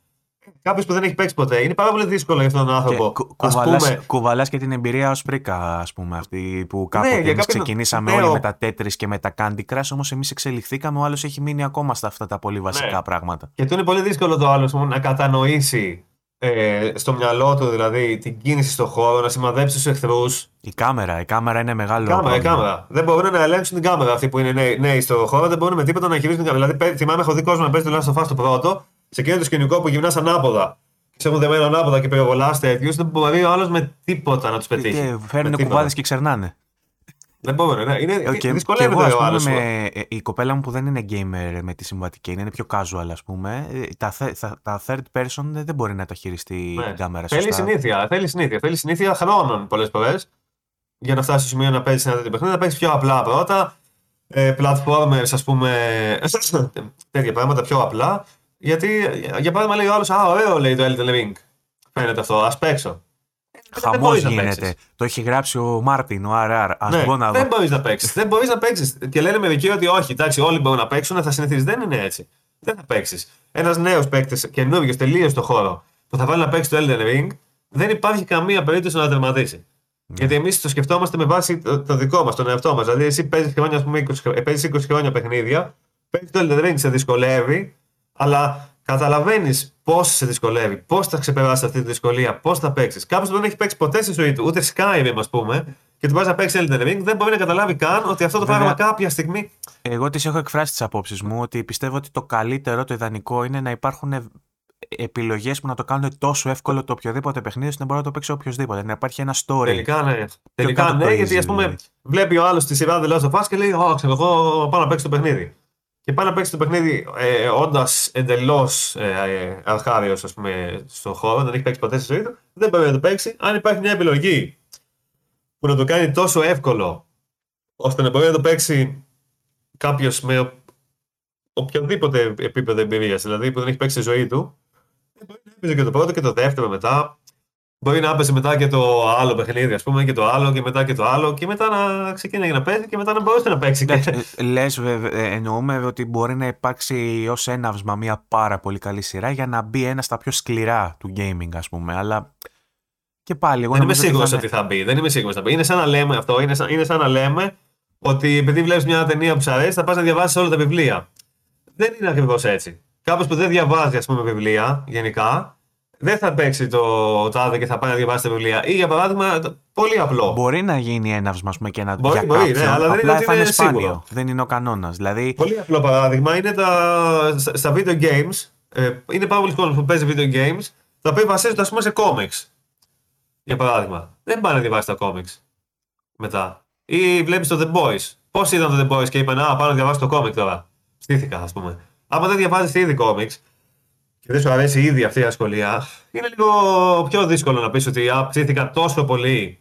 Κάποιος που δεν έχει παίξει ποτέ. Είναι πάρα πολύ δύσκολο για αυτόν τον άνθρωπο. Και κουβαλά και την εμπειρία ως πρίκα, ας πούμε, αυτή που ναι, κάποτε ναι, εμείς ξεκινήσαμε όλοι με τα Tetris και με τα Candy Crush, όμως εμείς εξελιχθήκαμε, ο άλλος έχει μείνει ακόμα στα αυτά τα πολύ βασικά ναι. πράγματα. Και του είναι πολύ δύσκολο το άλλος να κατανοήσει ε, στο μυαλό του δηλαδή την κίνηση στον χώρο, να σημαδέψει τους εχθρούς. Η κάμερα, η κάμερα είναι μεγάλο. Η κάμερα, η κάμερα. Δεν μπορούν να ελέγξουν την κάμερα αυτοί που είναι νέοι, νέοι στο χώρο, δεν μπορούν με τίποτα να χειρίζουν την κάμερα. Δηλαδή, θυμάμαι, έχω δει κόσμο να παίζει τουλάχιστον φά στο πρώτο, σε εκείνο το σκηνικό που γυμνάς ανάποδα. Σε έχουν δεμένο ανάποδα και πυροβολάς τέτοιους, δεν μπορεί ο άλλος με τίποτα να τους πετύχει. Και φέρνουν κουβάδες και ξερνάνε. Δεν μπορώ, ναι. Είναι, okay. δυσκολεύεται εγώ, ο άλλος. Με, ε, η κοπέλα μου που δεν είναι gamer με τη συμβατική, είναι πιο casual ας πούμε, ε, τα, τα, τα third person δεν μπορεί να τα χειριστεί ναι. την κάμερα Θέλει συνήθεια, θέλει συνήθεια, θέλει συνήθεια χρόνων πολλές φορές για να φτάσει στο σημείο να παίζεις ένα τέτοιο παιχνίδι, να παίξει πιο απλά πρώτα, ε, platformers ας πούμε, τέτοια πράγματα πιο απλά, γιατί για παράδειγμα λέει ο άλλος, α ωραίο λέει το Elden Ring, φαίνεται αυτό, ας παίξω. Χαμό γίνεται. Το έχει γράψει ο Μάρτιν, ο RR. Α ναι, να δεν μπορείς να παίξεις. δεν μπορείς να παίξεις. Και λένε μερικοί ότι όχι, εντάξει, όλοι μπορούν να παίξουν, θα συνηθίσεις. Δεν είναι έτσι. Δεν θα παίξεις. Ένας νέος παίκτης, καινούριο, τελείω στο χώρο, που θα βάλει να παίξει το Elden Ring, δεν υπάρχει καμία περίπτωση να τερματίσει. Ναι. Γιατί εμείς το σκεφτόμαστε με βάση το, το δικό μας, τον εαυτό μας. Δηλαδή, εσύ παίζεις 20, 20 χρόνια παιχνίδια, παίζεις το Elden Ring, σε δυσκολεύει, αλλά καταλαβαίνεις πώς σε δυσκολεύει, πώς θα ξεπεράσει αυτή τη δυσκολία, πώς θα παίξεις. Κάποιος που δεν έχει παίξει ποτέ στη ζωή του, ούτε Skyrim, ας πούμε, και του βάζει να παίξει Elden Ring, δεν μπορεί να καταλάβει καν ότι αυτό το πράγμα κάποια στιγμή. Εγώ τις έχω εκφράσει τις απόψεις μου, ότι πιστεύω ότι το καλύτερο, το ιδανικό είναι να υπάρχουν επιλογές που να το κάνουν τόσο εύκολο το οποιοδήποτε παιχνίδι ώστε να μπορεί να το παίξει οποιοδήποτε. Να υπάρχει ένα story. Τελικά ναι. Τελικά ναι, γιατί ας πούμε βλέπει ο άλλος τη σειρά The Last of Us και λέει: Ω, ξέρω εγώ, πάω να παίξει το παιχνίδι. Και πάει να παίξεις το παιχνίδι ε, όντας εντελώς ε, ε, αρχάριος στον χώρο, δεν έχει παίξει ποτέ στη ζωή του, δεν μπορεί να το παίξει. Αν υπάρχει μια επιλογή που να το κάνει τόσο εύκολο ώστε να μπορεί να το παίξει κάποιος με οποιοδήποτε επίπεδο εμπειρίας, δηλαδή που δεν έχει παίξει τη ζωή του, μπορεί να έπαιζε και το πρώτο και το δεύτερο μετά. Μπορεί να έπαιζε μετά και το άλλο παιχνίδι, ας πούμε, και το άλλο και μετά και το άλλο, και μετά να ξεκίνησε να παίζει και μετά να μπορούσε να παίξει. Λες, ε, εννοούμε ότι μπορεί να υπάρξει ως έναυσμα μια πάρα πολύ καλή σειρά για να μπει ένας στα πιο σκληρά του gaming, ας πούμε. Αλλά και πάλι, εγώ δεν είμαι σίγουρος ότι, θα μπει. Δεν είμαι σίγουρος ότι θα μπει. Είναι σαν να λέμε αυτό. Είναι σαν, είναι σαν να λέμε ότι επειδή βλέπεις μια ταινία που σου αρέσει, θα πας να διαβάσεις όλα τα βιβλία. Δεν είναι ακριβώς έτσι. Κάποιος που δεν διαβάζει, ας πούμε, βιβλία γενικά, δεν θα παίξει το τάδε και θα πάει να διαβάσει τα βιβλία. Ή για παράδειγμα, πολύ απλό. Μπορεί να γίνει έναυσμα πούμε, και να μπορεί, μπορεί, ναι, αλλά δεν είναι, θα είναι σπάνιο. Δεν είναι ο κανόνας. Δηλαδή... Πολύ απλό παράδειγμα είναι τα, στα video games. Ε, είναι πάρα πολλοί κόσμος που παίζει video games, τα οποία βασίζονται ας πούμε σε comics. Για παράδειγμα. Δεν πάει να διαβάσει τα comics μετά. Ή βλέπεις το The Boys. Πώς ήταν το The Boys και είπαν Α, πάω να διαβάσει το comic τώρα. Στήθηκα, ας πούμε. Άμα δεν διαβάζεις ήδη comics και δεν σου αρέσει ήδη αυτή η ασχολία, είναι λίγο πιο δύσκολο να πεις ότι ψήθηκα τόσο πολύ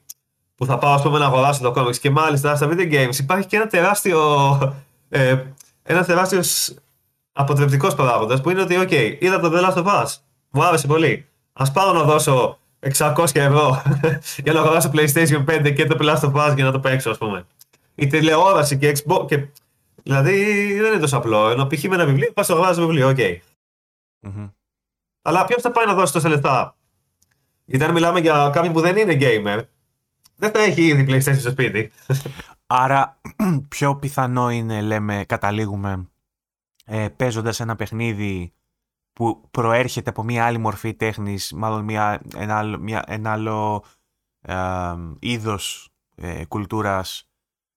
που θα πάω πούμε, να αγοράσω το comics. Και μάλιστα στα video games υπάρχει και ένα τεράστιο. Ε, ένα τεράστιος αποτρεπτικός παράγοντας που είναι ότι, OK, είδα το The Last of Us. Μου άρεσε πολύ. Ας πάω να δώσω 600 ευρώ για να αγοράσω PlayStation 5 και το Last of Us για να το παίξω, ας πούμε. Η τηλεόραση και Xbox. Και... Δηλαδή δεν είναι τόσο απλό. Ενώ π.χ. με ένα βιβλίο, πας να αγοράσεις βιβλίο, OK. Okay. Mm-hmm. Αλλά ποιος θα πάει να δώσει τόσα λεφτά. Γιατί αν μιλάμε για κάποιον που δεν είναι gamer, δεν θα έχει ήδη PlayStation στο σπίτι. Άρα, πιο πιθανό είναι, λέμε, καταλήγουμε ε, παίζοντας ένα παιχνίδι που προέρχεται από μια άλλη μορφή τέχνης, μάλλον μια, ένα άλλο, μια, ένα άλλο ε, είδος ε, κουλτούρας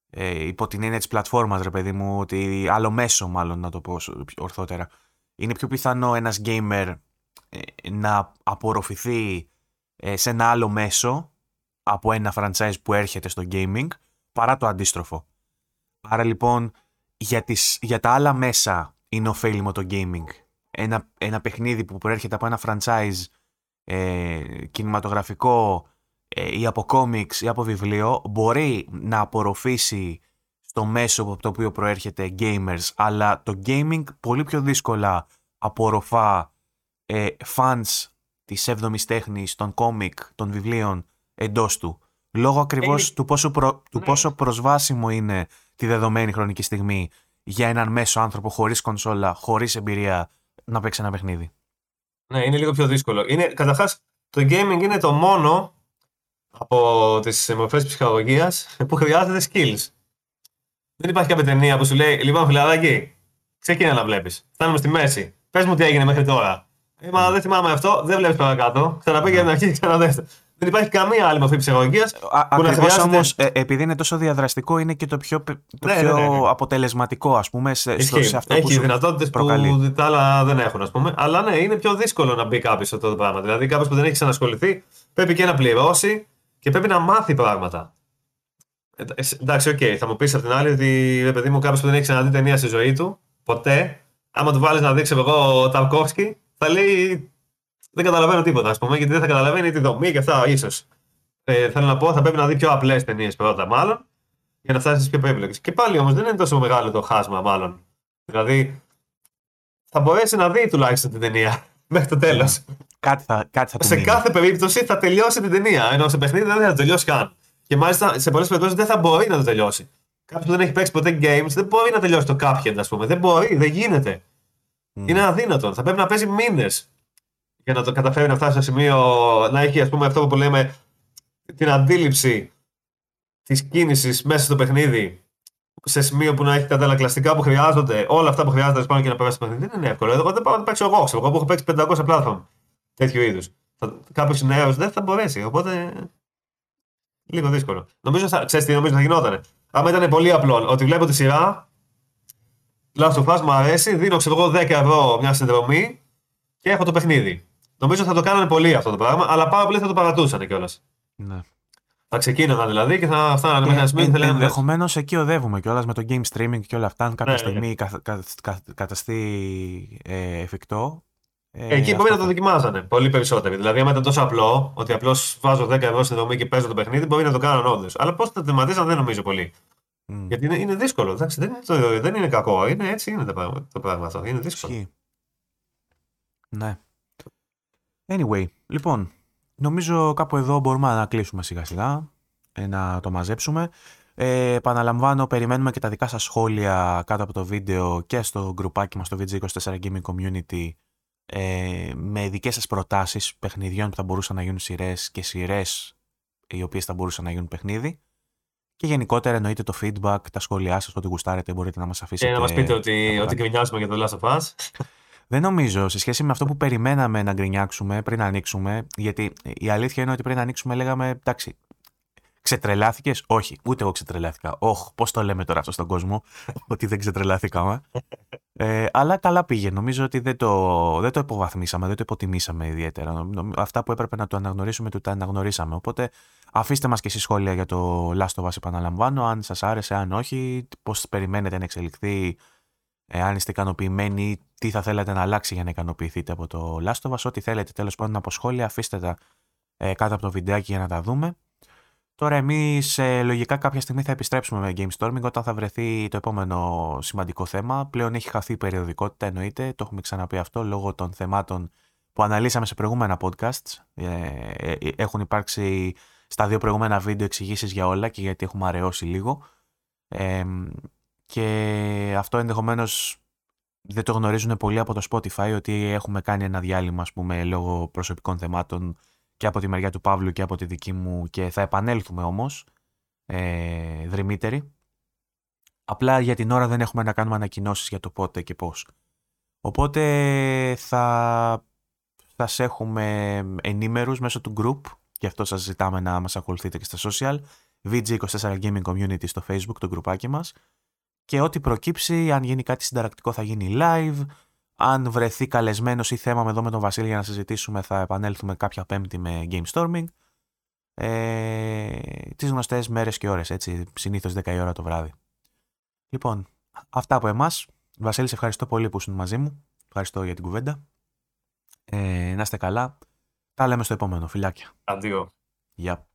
ε, υπό την έννοια της πλατφόρμας, ρε παιδί μου, ότι άλλο μέσο μάλλον να το πω ορθότερα. Είναι πιο πιθανό ένας gamer ε, να απορροφηθεί ε, σε ένα άλλο μέσο από ένα franchise που έρχεται στο gaming παρά το αντίστροφο. Άρα λοιπόν για, τις, για τα άλλα μέσα είναι ωφέλιμο το gaming ένα, ένα παιχνίδι που προέρχεται από ένα franchise ε, κινηματογραφικό ε, ή από κόμιξ ή από βιβλίο μπορεί να απορροφήσει στο μέσο από το οποίο προέρχεται gamers αλλά το gaming πολύ πιο δύσκολα απορροφά ε, fans της 7ης τέχνης, των κόμικ, των βιβλίων εντός του. Λόγω ακριβώς του, πόσο του ναι. πόσο προσβάσιμο είναι τη δεδομένη χρονική στιγμή για έναν μέσο άνθρωπο χωρίς κονσόλα, χωρίς εμπειρία να παίξει ένα παιχνίδι. Ναι, είναι λίγο πιο δύσκολο. Είναι, καταρχάς, το gaming είναι το μόνο από τις μορφές ψυχολογία που χρειάζεται skills. Δεν υπάρχει κάποια ταινία που σου λέει: Λοιπόν, φιλαράκι, ξεκίνα να βλέπεις. Φτάνουμε στη μέση. Πες μου τι έγινε μέχρι τώρα. Ε, μα δεν θυμάμαι αυτό, δεν βλέπεις παρακάτω. Ξαναπήγε να αρχίσει ξαναδέστε. Δεν υπάρχει καμία άλλη μορφή ψυχολογίας. Ακριβώς όμως, ε, επειδή είναι τόσο διαδραστικό, είναι και το πιο, το ναι, πιο ναι, ναι, αποτελεσματικό, ας πούμε, σε, στο, σε αυτό Έχει που Έχει δυνατότητες που τα άλλα δεν έχουν, ας πούμε. Αλλά ναι, είναι πιο δύσκολο να μπει κάποιος σε αυτό το πράγμα. Δηλαδή, κάποιος που δεν έχει ξανασχοληθεί, πρέπει και να πληρώσει και πρέπει να μάθει πράγματα. Ε, εντάξει, OK, okay, θα μου πεις απ' την άλλη ότι ρε παιδί μου, κάποιος που δεν έχει ξαναδεί ταινία στη ζωή του, ποτέ, άμα του βάλεις να δει ξέρω εγώ Ταρκόφσκι, θα λέει δεν καταλαβαίνω τίποτα, ας πούμε, γιατί δεν θα καταλαβαίνει τη δομή και αυτά, ίσως. Ε, θέλω να πω, θα πρέπει να δει πιο απλές ταινίες πρώτα, μάλλον, για να φτάσεις στις πιο περίπλοκες. Και πάλι όμως δεν είναι τόσο μεγάλο το χάσμα, μάλλον. Δηλαδή, θα μπορέσει να δει τουλάχιστον την ταινία μέχρι το τέλος. Κάτι θα, κάτι θα Σε μείνει. κάθε περίπτωση θα τελειώσει την ταινία. Ενώ σε παιχνίδι δεν θα τελειώσει καν. Και μάλιστα σε πολλές περιπτώσεις δεν θα μπορεί να το τελειώσει. Κάποιος που δεν έχει παίξει ποτέ games δεν μπορεί να τελειώσει το Cuphead, ας πούμε. Δεν μπορεί, δεν γίνεται. Mm. Είναι αδύνατο. Θα πρέπει να παίζει μήνες για να το καταφέρει να φτάσει στο σημείο να έχει ας πούμε αυτό που λέμε την αντίληψη της κίνησης μέσα στο παιχνίδι σε σημείο που να έχει τα ανταλλακτικά που χρειάζονται, όλα αυτά που χρειάζονται πάνω και να περάσει το παιχνίδι. Δεν είναι εύκολο. Εγώ δεν πάω να παίξω εγώ. Εγώ που έχω παίξει 500 platform τέτοιου είδους. Κάποιος νέος δεν θα μπορέσει. Οπότε. Λίγο δύσκολο. Νομίζω, θα, ξέρεις τι νομίζω θα γινόταν. Αν ήταν πολύ απλό, ότι βλέπω τη σειρά, Last of Us μου αρέσει, δίνω ξέρω εγώ 10 ευρώ μια συνδρομή και έχω το παιχνίδι. Νομίζω θα το κάνανε πολύ αυτό το πράγμα, αλλά πάρα πολλοί θα το παρατούσαν κιόλας. Ναι. Θα ξεκίνηνα δηλαδή και θα φτάνανε μέχρι ένα σημείο Ε, και θα λέγανε. Ενδεχομένως εκεί οδεύουμε κιόλας με το game streaming και όλα αυτά. Αν κάποια Ναι, ναι. στιγμή καθ- καθ- καθ- καταστεί ε, εφικτό. ε, Εκεί μπορεί αυτό να το δοκιμάζανε πολύ περισσότεροι. Δηλαδή, άμα ήταν τόσο απλό ότι απλώς βάζω 10 ευρώ στη δομή και παίζω το παιχνίδι, μπορεί να το κάνουν όντως. Αλλά πώς θα τερματίσαν δεν νομίζω πολύ. Μμ. Γιατί είναι, είναι δύσκολο. Εντάξει, δεν, είναι το, δεν είναι κακό. Είναι έτσι είναι το πράγμα, το πράγμα αυτό. Είναι δύσκολο. Ισχύει. Ναι. Anyway, λοιπόν, νομίζω κάπου εδώ μπορούμε να κλείσουμε σιγά σιγά, ε, να το μαζέψουμε. Ε, επαναλαμβάνω, περιμένουμε και τα δικά σας σχόλια κάτω από το βίντεο και στο γκρουπάκι μας στο VG24 Gaming Community ε, με δικές σας προτάσεις παιχνιδιών που θα μπορούσαν να γίνουν σειρές και σειρές οι οποίες θα μπορούσαν να γίνουν παιχνίδι. Και γενικότερα εννοείται το feedback, τα σχόλιά σας, ό,τι γουστάρετε μπορείτε να μας αφήσετε. Και να μας πείτε ότι, τα ότι γκρινιάζουμε για το Last of Us. δεν νομίζω, σε σχέση με αυτό που περιμέναμε να γκρινιάξουμε πριν ανοίξουμε, γιατί η αλήθεια είναι ότι πριν ανοίξουμε λέγαμε, εντάξει, ξετρελάθηκες; Όχι, ούτε εγώ ξετρελάθηκα. Όχ, πώς το λέμε τώρα αυτό στον κόσμο, ότι δεν ξετρελάθηκαμε. Ε, αλλά καλά πήγε. Νομίζω ότι δεν το, δεν το υποβαθμίσαμε, δεν το υποτιμήσαμε ιδιαίτερα. Νομ- νομ- Αυτά που έπρεπε να το αναγνωρίσουμε, το τα αναγνωρίσαμε. Οπότε αφήστε μας και εσείς σχόλια για το Last of Us, επαναλαμβάνω, αν σας άρεσε, αν όχι, πώς περιμένετε να εξελιχθεί, ε, αν είστε ικανοποιημένοι, τι θα θέλατε να αλλάξει για να ικανοποιηθείτε από το Last of Us, ό,τι θέλετε τέλος πάντων από σχόλια, αφήστε τα ε, κάτω από το βιντεάκι για να τα δούμε. Τώρα εμείς ε, λογικά κάποια στιγμή θα επιστρέψουμε με Game Storming όταν θα βρεθεί το επόμενο σημαντικό θέμα. Πλέον έχει χαθεί η περιοδικότητα εννοείται, το έχουμε ξαναπεί αυτό λόγω των θεμάτων που αναλύσαμε σε προηγούμενα podcasts. Ε, ε, ε, έχουν υπάρξει στα δύο προηγούμενα βίντεο εξηγήσεις για όλα και γιατί έχουμε αραιώσει λίγο. Ε, και αυτό ενδεχομένως δεν το γνωρίζουν πολλοί από το Spotify ότι έχουμε κάνει ένα διάλειμμα ας πούμε λόγω προσωπικών θεμάτων και από τη μεριά του Παύλου και από τη δική μου και θα επανέλθουμε όμως ε, δρυμύτεροι. Απλά για την ώρα δεν έχουμε να κάνουμε ανακοινώσεις για το πότε και πώς. Οπότε θα σας έχουμε ενήμερους μέσω του group και αυτό σας ζητάμε να μας ακολουθείτε και στα social VG24 Gaming Community στο facebook, το γκρουπάκι μας και ό,τι προκύψει, αν γίνει κάτι συνταρακτικό θα γίνει live αν βρεθεί καλεσμένος ή θέμα εδώ με τον Βασίλη για να συζητήσουμε θα επανέλθουμε κάποια πέμπτη με Game Storming ε, τις γνωστές μέρες και ώρες, έτσι, συνήθως 10 η ώρα το βράδυ. Λοιπόν, αυτά από εμάς. Βασίλη, σε ευχαριστώ πολύ που ήσουν μαζί μου. Ευχαριστώ για την κουβέντα. Ε, να είστε καλά. Τα λέμε στο επόμενο. Φιλάκια. Αντίο. Γεια.